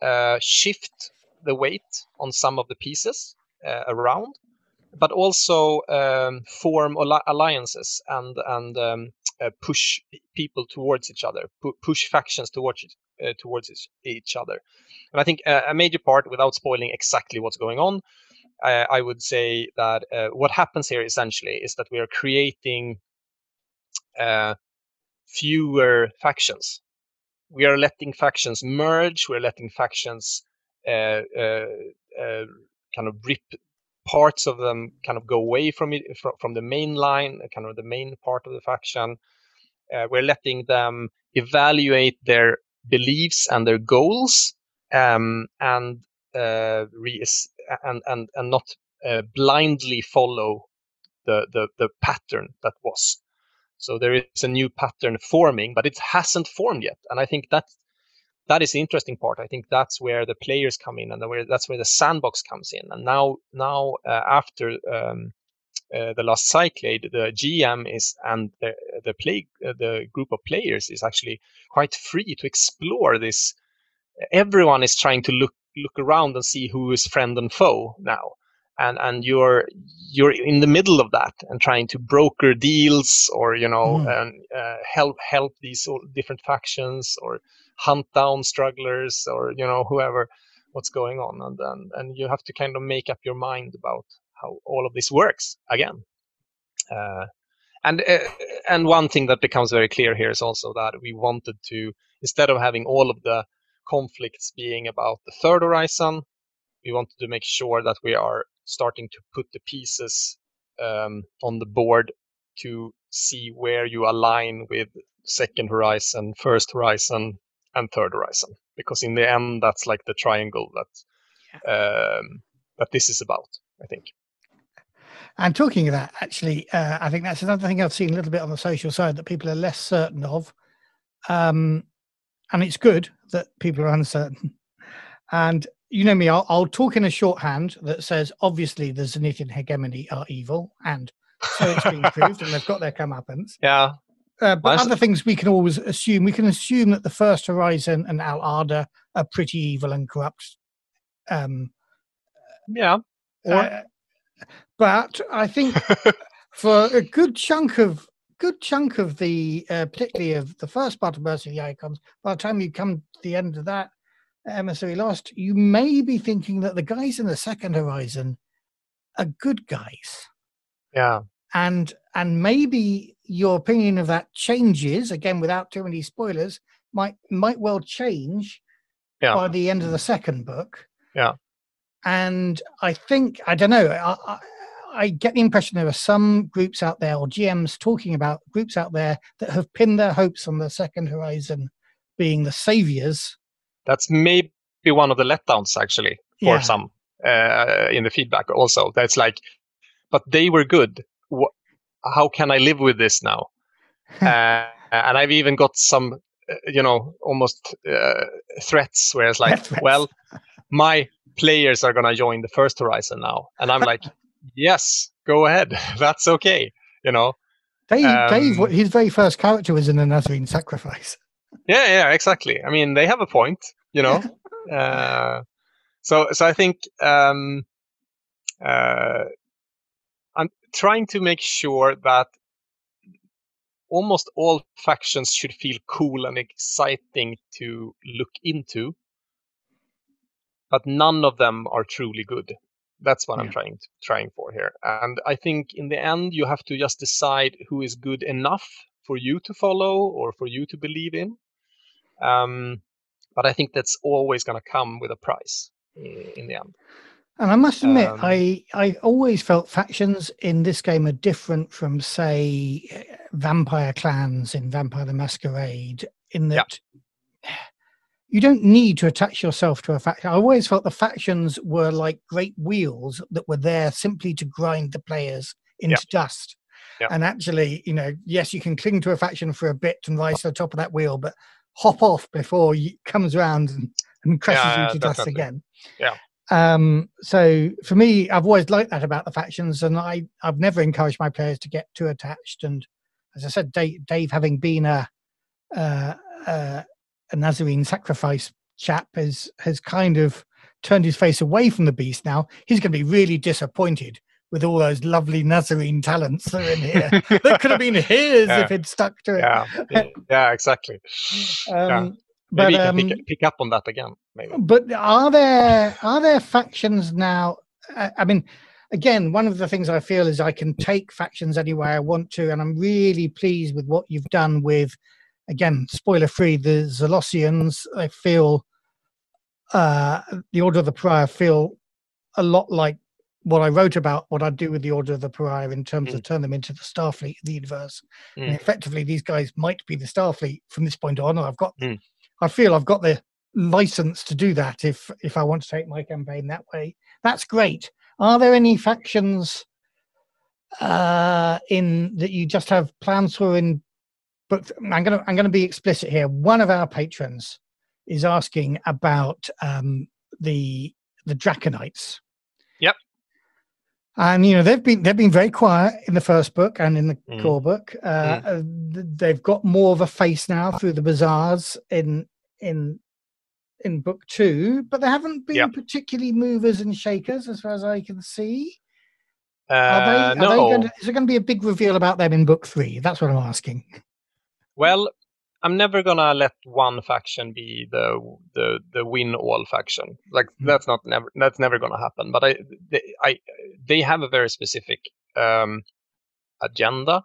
uh, shift the weight on some of the pieces uh, around but also um, form alliances and and um, uh, push people towards each other, pu- push factions towards each, uh, towards each, other. And I think uh, a major part, without spoiling exactly what's going on, uh, I would say that what happens here essentially is that we are creating fewer factions. We are letting factions merge. We're letting factions uh, uh, uh, kind of rip parts of them kind of go away from it from, from the main line uh, kind of the main part of the faction uh, we're letting them evaluate their beliefs and their goals um, and uh, re- and and and not blindly follow the, the the pattern that was so there is a new pattern forming but it hasn't formed yet and i think that that is the interesting part. I think that's where the players come in, and where that's where the sandbox comes in. And now, now uh, after um, uh, the last Cyclade, the GM is and the the play uh, the group of players is actually quite free to explore this. Everyone is trying to look look around and see who is friend and foe now, and and you're you're in the middle of that and trying to broker deals or you know Mm. and uh, help help these different factions or hunt down strugglers or you know whoever what's going on and then and you have to kind of make up your mind about how all of this works again uh, and uh, and one thing that becomes very clear here is also that we wanted to instead of having all of the conflicts being about the third horizon we wanted to make sure that we are starting to put the pieces um, on the board to see where you align with second horizon first horizon and third horizon because in the end that's like the triangle that um, that this is about i think And talking of that, actually, uh, I think that's another thing I've seen a little bit on the social side that people are less certain of. Um, and it's good that people are uncertain. And you know me, I'll, I'll talk in a shorthand that says obviously the Zenithian hegemony are evil, and so it's been proved, and they've got their comeuppance. yeah Uh, but other things we can always assume. We can assume that the First Horizon and Al Arda are pretty evil and corrupt. Um, yeah uh, but I think for a good chunk of good chunk of the uh, particularly of the first part of Mercy of the Icons, by the time you come to the end of that emissary lost, you may be thinking that the guys in the second horizon are good guys. yeah And and maybe your opinion of that changes again without too many spoilers, might might well change Yeah. by the end of the second book. Yeah. And I think I don't know. I, I, I get the impression there are some groups out there or GMs talking about groups out there that have pinned their hopes on the second horizon being the saviors. That's maybe one of the letdowns actually for Yeah. some uh, in the feedback also. That's like but they were good. Wh- how can i live with this now? Uh, and i've even got some uh, you know almost uh, threats where it's like well my players are going to join the first horizon now. And i'm like yes go ahead. That's okay you know? Dave, Dave, Um, his very first character was in the Nazarene sacrifice. yeah yeah exactly. I mean they have a point you know uh, so so i think um uh I'm, trying to make sure that almost all factions should feel cool and exciting to look into, but none of them are truly good. That's what I'm trying to, trying for here. And I think in the end, you have to just decide who is good enough for you to follow or for you to believe in. Um, but I think that's always going to come with a price in the end. And I must admit, Um, I I always felt factions in this game are different from, say, eh, vampire clans in Vampire the Masquerade. In Yeah. that you don't need to attach yourself to a faction. I always felt the factions were like great wheels that were there simply to grind the players into dust. Yeah. And actually, you know, yes, you can cling to a faction for a bit and rise to the top of that wheel, but hop off before he comes around and, and crashes Yeah, you to dust again. Yeah. Um, so for me, I've always liked that about the factions, and I I've never encouraged my players to get too attached. And as I said, Dave, Dave having been a uh, uh, a Nazarene sacrifice chap, has has kind of turned his face away from the beast. Now he's going to be really disappointed with all those lovely Nazarene talents that are in here. that could have been his Yeah. if he'd stuck to it. Yeah, yeah, yeah, exactly. yeah. Um, Maybe but you can um, pick, pick up on that again. Maybe. but are there are there factions now? I I mean, again, one of the things I feel is I can take factions any way I want to, and I'm really pleased with what you've done with, again, spoiler free, the Zolossians. I feel uh, the Order of the Pariah feel a lot like what I wrote about what I'd do with the Order of the Pariah in terms of turn them into the Starfleet of the universe. And Mm. effectively, these guys might be the Starfleet from this point on. I've got, Mm. I feel I've got the license to do that if if I want to take my campaign that way. That's great. Are there any factions uh, in that you just have plans for in? But I'm gonna I'm gonna be explicit here. One of our patrons is asking about um, the the Draconites. And you know they've been they've been very quiet in the first book and in the Mm. core book. Uh, uh, th- they've got more of a face now through the bazaars in in in book two, but they haven't been Yep. particularly movers and shakers as far as I can see. Uh, Are they? Are no. they to, is there going to be a big reveal about them in book three? That's what I'm asking. Well, I'm never gonna let one faction be the the the win all faction. Like Mm. that's not never that's never gonna happen. But I they, I they have a very specific um, agenda,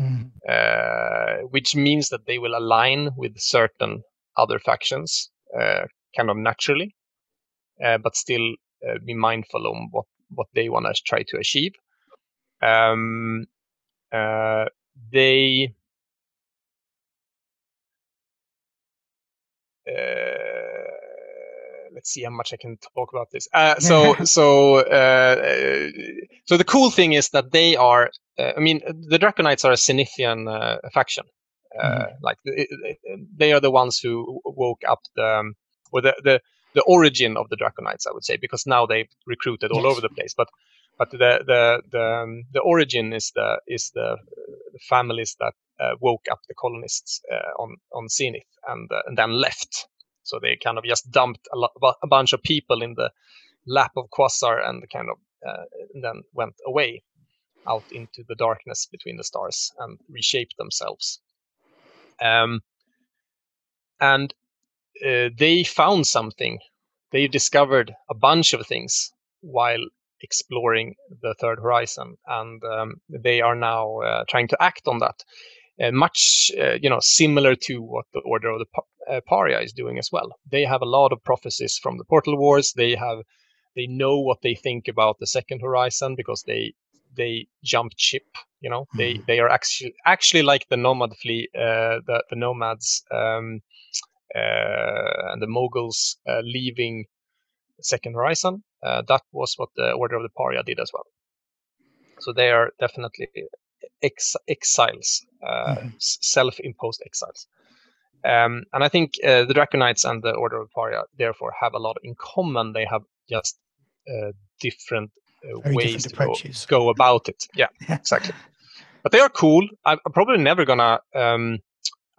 Mm. uh, which means that they will align with certain other factions uh, kind of naturally, uh, but still uh, be mindful of what what they want to try to achieve. Um, uh, they let's see how much I can talk about this. Uh, so, so, uh, uh, so the cool thing is that they are. Uh, I mean, the Draconites are a Zenithian uh, faction. Uh, Like it- it- they are the ones who woke up the, um, or the the the origin of the Draconites, I would say, because now they've recruited all Yes. over the place. But but the the the um, the origin is the is the, the families that uh, woke up the colonists uh, on on Zenith and uh, and then left. So they kind of just dumped a, lot, a bunch of people in the lap of Quasar and kind of uh, and then went away out into the darkness between the stars and reshaped themselves. Um, and uh, they found something. They discovered a bunch of things while exploring the third horizon, and um, they are now uh, trying to act on that. Uh, much, uh, you know, similar to what the Order of the uh, Pariah is doing as well. They have a lot of prophecies from the Portal Wars. They have, they know what they think about the second horizon because they they jump ship. You know, they they are actually actually like the nomad fleet, uh, the the nomads um, uh, and the moguls uh, leaving second horizon. Uh, that was what the Order of the Pariah did as well. So they are definitely ex- exiles, uh, Mhm. self-imposed exiles. Um, and I think uh, the Draconites and the Order of Pariah therefore have a lot in common. They have just uh, different uh, ways different to go, approaches. go about it. Yeah, exactly. But they are cool. I'm I'm probably never gonna. Um,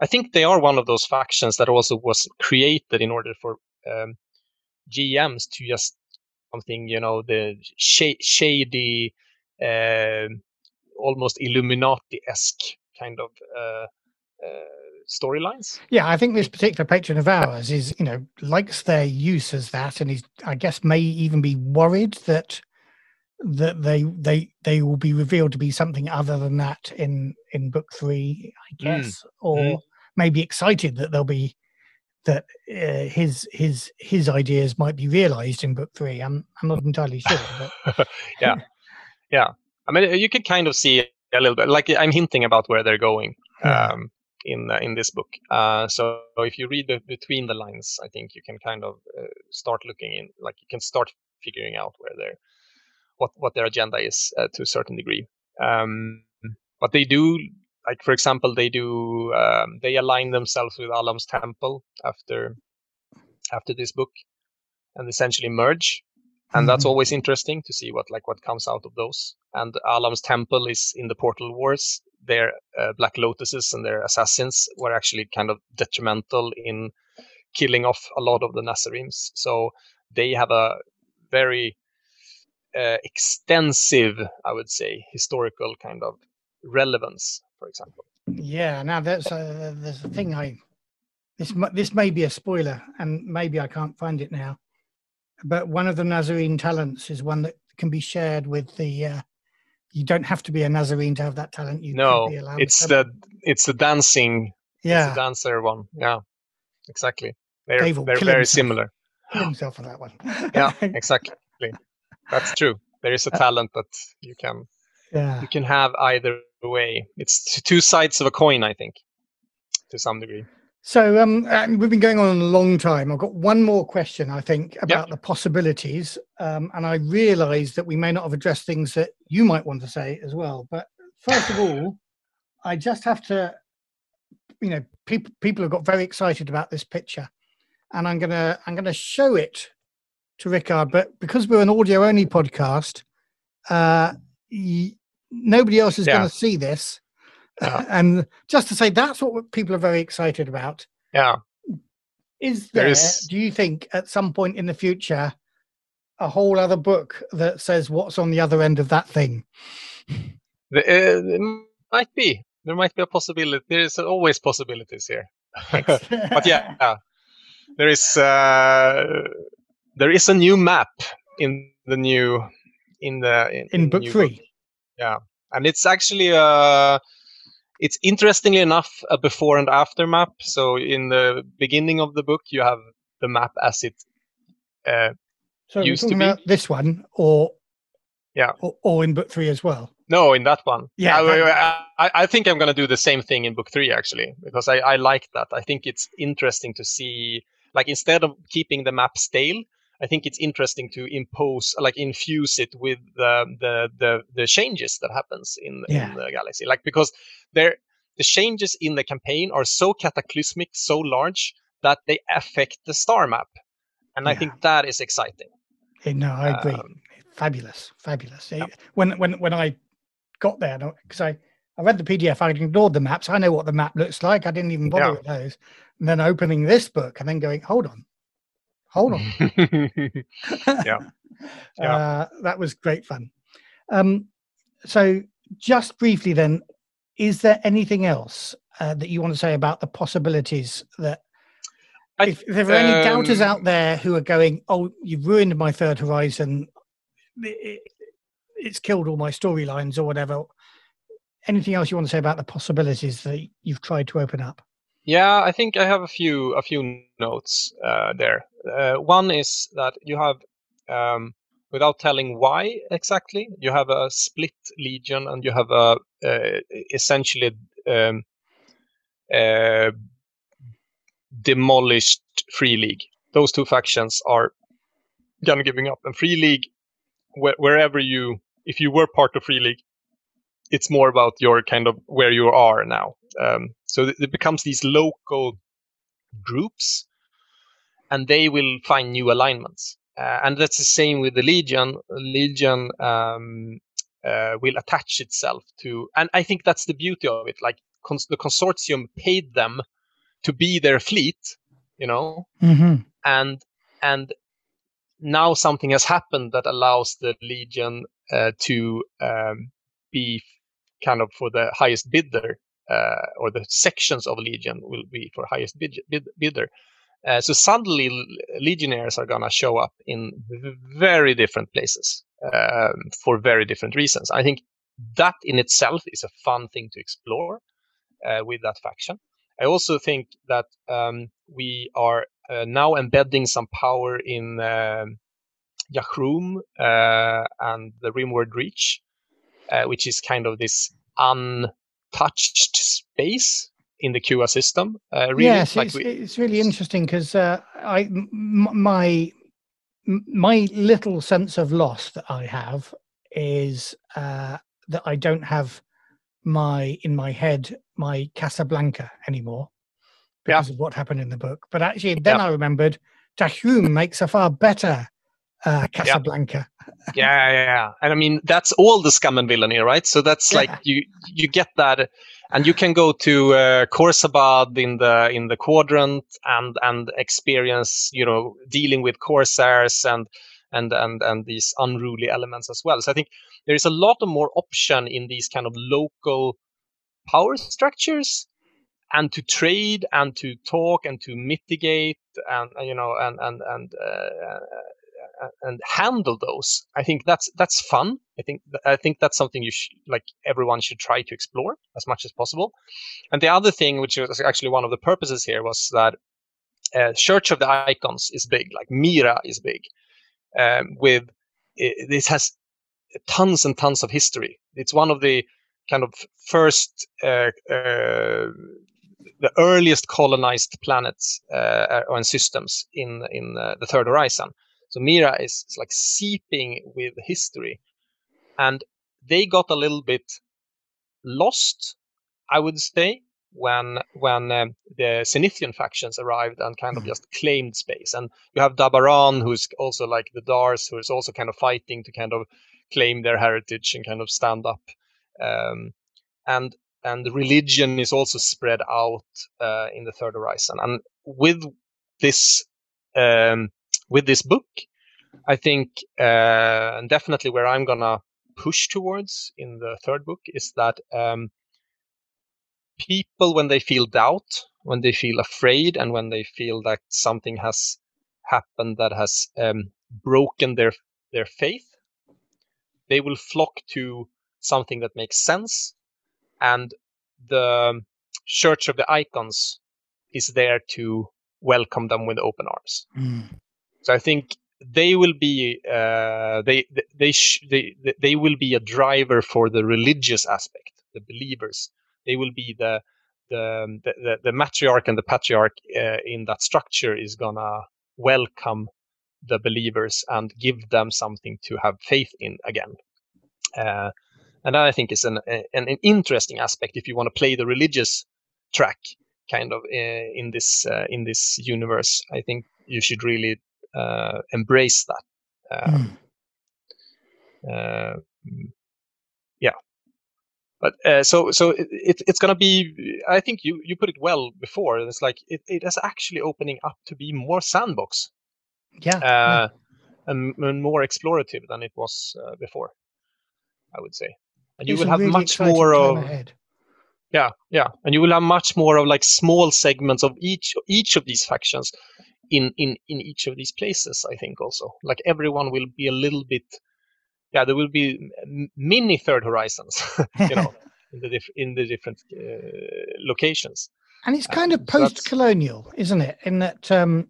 I think they are one of those factions that also was created in order for um, GMs to just something, you know, the sh- shady, um almost Illuminati-esque kind of uh, uh, storylines. Yeah, I think this particular patron of ours is, you know, likes their use as that, and he's, I guess, may even be worried that that they they they will be revealed to be something other than that in in book three, I Mm, guess, or mm. maybe excited that they'll be that uh, his his his ideas might be realized in book three. I'm I'm not entirely sure, but yeah, yeah. I mean, you can kind of see a little bit. Like I'm hinting about where they're going Yeah. um, in uh, in this book. Uh, so if you read the, between the lines, I think you can kind of uh, start looking in. Like you can start figuring out where their what what their agenda is uh, to a certain degree. Um, but they do, like for example, they do um, they align themselves with Ahlam's temple after after this book, and essentially merge and that's Mhm. always interesting to see what like what comes out of those. And Ahlam's temple is in the Portal Wars. Their uh, Black Lotuses and their assassins were actually kind of detrimental in killing off a lot of the Nazarenes. So they have a very uh, extensive, I would say, historical kind of relevance. For example, Yeah, now there's a, there's a thing I this this may be a spoiler, and maybe I can't find it now. But one of the Nazarene talents is one that can be shared with the. Uh, you don't have to be a Nazarene to have that talent. You no, be allowed it's the it's the dancing, yeah the dancer one. Yeah, exactly. They're Dave they're very himself. similar. kill himself for that one. yeah exactly that's true there is a talent that you can yeah. you can have either way it's two sides of a coin i think to some degree So um, we've been going on a long time. I've got one more question, I think, about the possibilities, um, and I realise that we may not have addressed things that you might want to say as well. But first of all, I just have to, you know, people people have got very excited about this picture, and I'm gonna I'm gonna show it to Rickard. But because we're an audio only podcast, uh, y- nobody else is Yeah. going to see this. Yeah. and just to say, that's what people are very excited about. yeah. Is There there, is- do you think, at some point in the future, a whole other book that says what's on the other end of that thing? uh, it might be. There might be a possibility. There is always possibilities here. But yeah, yeah. There is uh, there is a new map in the new in the in, in book new Yeah, and it's actually uh it's interestingly enough a before and after map so in the beginning of the book you have the map as it uh, So used to be. this one, or Yeah. or, or in book three as well. no in that one Yeah, I, that- I, I think i'm going to do the same thing in book three actually because I, I like that i think it's interesting to see like instead of keeping the map stale i think it's interesting to impose like infuse it with the the the, the changes that happens in, Yeah. in the galaxy like because there the changes in the campaign are so cataclysmic so large that they affect the star map and i think that is exciting Eh, No, I agree. Um, fabulous, fabulous. Eh, When when when I got there, because I I read the PDF, I ignored the maps. I know what the map looks like. I didn't even bother Yeah. with those. And then opening this book and then going, hold on, hold on. Yeah. Yeah. Uh, that was great fun. Um, so, just briefly, then, is there anything else uh, that you want to say about the possibilities that? I- if, if there are any doubters um, out there who are going, "Oh, you've ruined my third horizon," it, it's killed all my storylines or whatever. Anything else you want to say about the possibilities that you've tried to open up? Yeah, I think I have a few a few notes uh, there. Uh, one is that you have, um, without telling why exactly, you have a split legion and you have a uh, essentially um, uh, demolished Free League. Those two factions are gonna giving up, and Free League, wh- wherever you, if you were part of Free League, it's more about your kind of where you are now. Um, so th- it becomes these local groups, and they will find new alignments. Uh, and that's the same with the Legion. Legion um, uh, will attach itself to, and I think that's the beauty of it. Like cons- the consortium paid them to be their fleet, you know, Mm-hmm. and and now something has happened that allows the legion uh, to um, be kind of for the highest bidder, uh, or the sections of Legion will be for highest bid, bid, bidder. Uh, so suddenly, legionnaires are gonna show up in very different places um, for very different reasons. I think that in itself is a fun thing to explore uh, with that faction. I also think that um, we are uh, now embedding some power in um, uh, and the Rimward Reach, uh, which is kind of this untouched space in the Kua system. Uh, really, yes, like it's, we... it's really interesting because uh, I m- my my little sense of loss that I have is uh, that I don't have my in my head my Casablanca anymore because yeah. of what happened in the book. But actually, then yeah. I remembered Yahroom makes a far better uh, Casablanca. Yeah. yeah, yeah, and I mean that's all the scum and villainy, right? So that's yeah. like you you get that, and you can go to uh, Khorsabad in the in the quadrant and and experience you know dealing with corsairs and and and and these unruly elements as well. So I think there is a lot of more option in these kind of local power structures and to trade and to talk and to mitigate and you know and and and uh, and handle those i think that's that's fun. I think i think that's something you sh- like everyone should try to explore as much as possible. And the other thing which was actually one of the purposes here was that uh, church of the icons is big like mira is big um, with it, this has tons and tons of history. It's one of the kind of first uh, uh, the earliest colonized planets uh, and systems in in uh, the third horizon so Mira is, is like seeping with history. And they got a little bit lost, I would say, when when um, the Zenithian factions arrived and kind of hmm. just claimed space. And you have Dabaran, who's also like the Dars, who is also kind of fighting to kind of claim their heritage and kind of stand up. Um, and and religion is also spread out uh, in the Third Horizon. And with this um, with this book, I think uh, definitely where I'm gonna push towards in the third book is that um, people, when they feel doubt, when they feel afraid, and when they feel that something has happened that has um, broken their their faith, they will flock to something that makes sense, and the Church of the Icons is there to welcome them with open arms. Mm. So I think they will be uh, they they sh- they they will be a driver for the religious aspect, the believers. They will be the the the, the matriarch and the patriarch uh, in that structure is gonna welcome the believers and give them something to have faith in again. Uh, and that I think is an, an, an interesting aspect if you want to play the religious track kind of uh, in this uh, in this universe. I think you should really uh, embrace that. Mm. yeah, but uh, so so it, it it's gonna be. I think you you put it well before. It's like it, it is actually opening up to be more sandbox. Yeah. yeah. And, and, more explorative than it was before. I would say, and you will have really much more of. Ahead. Yeah, yeah, and you will have much more of like small segments of each each of these factions in in in each of these places i think also. Like everyone will be a little bit yeah there will be mini third horizons you know in the diff- in the different uh, locations. And it's kind um, of post-colonial so isn't it? In that um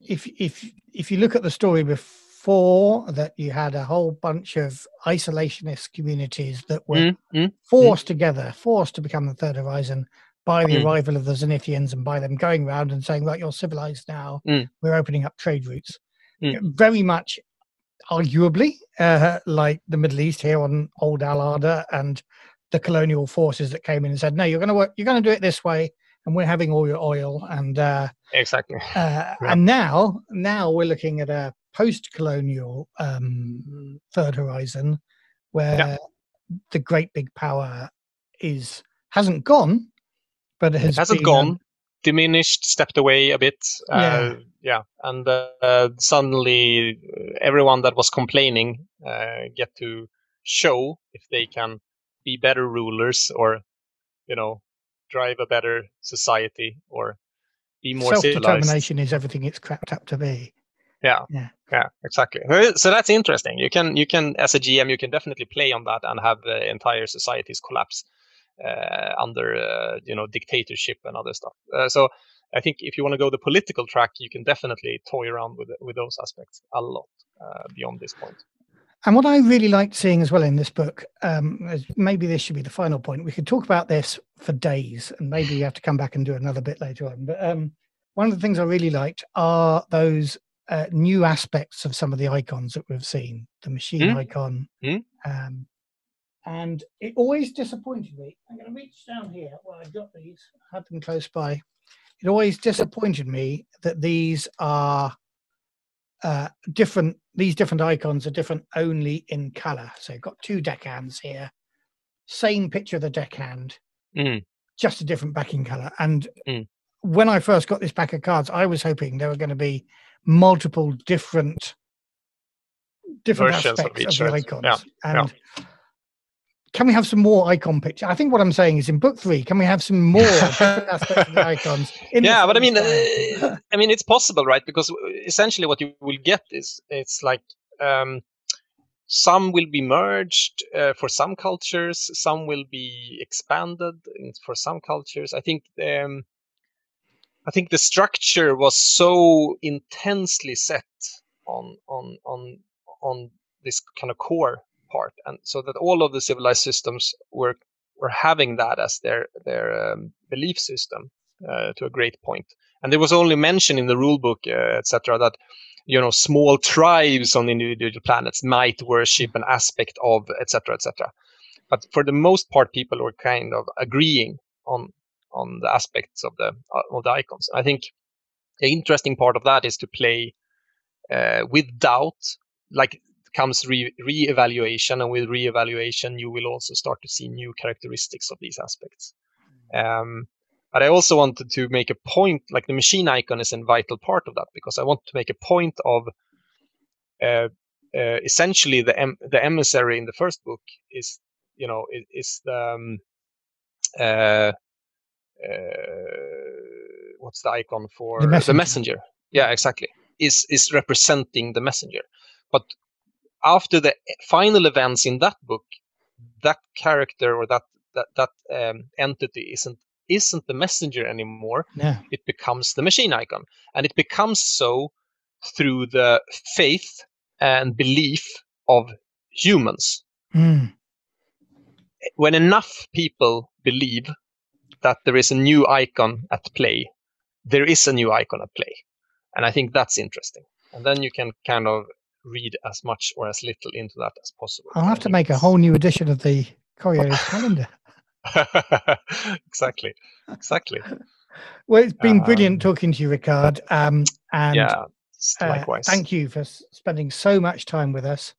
if if if you look at the story before that you had a whole bunch of isolationist communities that were mm, mm, forced mm. together forced to become the third horizon by the mm. arrival of the Zenithians and by them going around and saying, right, you're civilized now, mm. we're opening up trade routes. Mm. Very much, arguably, uh, like the Middle East here on Old Al Arda and the colonial forces that came in and said, no, you're going to work, you're going to do it this way, and we're having all your oil. And uh, exactly. Uh, yeah. And now, now we're looking at a post-colonial um, third horizon where yeah. the great big power is hasn't gone but it, has hasn't been, gone, um, diminished, stepped away a bit. Uh, yeah, yeah, and uh, suddenly uh, everyone that was complaining uh, get to show if they can be better rulers or you know drive a better society or be more Self civilized. is everything it's cracked up to be. Yeah. Yeah. Yeah, exactly. So that's interesting. You can you can as a GM you can definitely play on that and have uh, entire societies collapse under uh, you know dictatorship and other stuff. Uh, so I think if you want to go the political track, you can definitely toy around with with those aspects a lot uh, beyond this point. And what I really liked seeing as well in this book, um, is maybe this should be the final point. We could talk about this for days, and maybe you have to come back and do another bit later on. But um, one of the things I really liked are those uh, new aspects of some of the icons that we've seen. The machine Mm. icon, Mm. um, and it always disappointed me. I'm going to reach down here. Well, I got these. I had them close by. It always disappointed me that these are uh, different. These different icons are different only in color. So you've got two deckhands here, same picture of the deckhand, Mm. just a different backing color. And Mm. when I first got this pack of cards, I was hoping there were going to be multiple different different Versions of aspects of, each, the icons. Yeah, yeah. And can we have some more icon pictures? I think what I'm saying is in book three, can we have some more aspects of the icons? In the yeah, but I mean, uh, I mean, it's possible, right? Because essentially, what you will get is it's like um, some will be merged uh, for some cultures, some will be expanded for some cultures. I think um, I think the structure was so intensely set on on on on this kind of core part, and so that all of the civilized systems were were having that as their their um, belief system uh, to a great point. And there was only mention in the rule book, uh, etc., that you know small tribes on individual planets might worship an aspect of, etc., etc. But for the most part, people were kind of agreeing on on the aspects of the uh, of the icons. I think the interesting part of that is to play uh, with doubt, like comes re- re-evaluation, and with re-evaluation, you will also start to see new characteristics of these aspects. Um, but I also wanted to make a point, like the machine icon is a vital part of that because I want to make a point of uh, uh, essentially the em- the emissary in the first book is you know is, is the um, uh, uh, what's the icon for The messenger. messenger? Yeah, exactly. Is is representing the messenger, but after the final events in that book, that character or that that that um, entity isn't isn't the messenger anymore. yeah. It becomes the machine icon, and it becomes so through the faith and belief of humans. Mm. When enough people believe that there is a new icon at play, there is a new icon at play, and I think that's interesting. And then you can kind of read as much or as little into that as possible. I'll have to make a whole new edition of the calendar. exactly, exactly. Well, it's been brilliant Um, talking to you, Rickard. Um, and yeah, uh, likewise. thank you for s- spending so much time with us.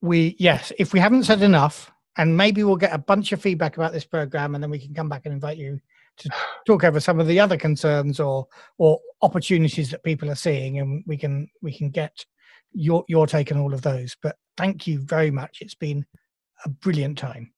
We yes, if we haven't said enough, and maybe we'll get a bunch of feedback about this program, and then we can come back and invite you to talk over some of the other concerns or or opportunities that people are seeing, and we can we can get your your take on all of those. But thank you very much. It's been a brilliant time.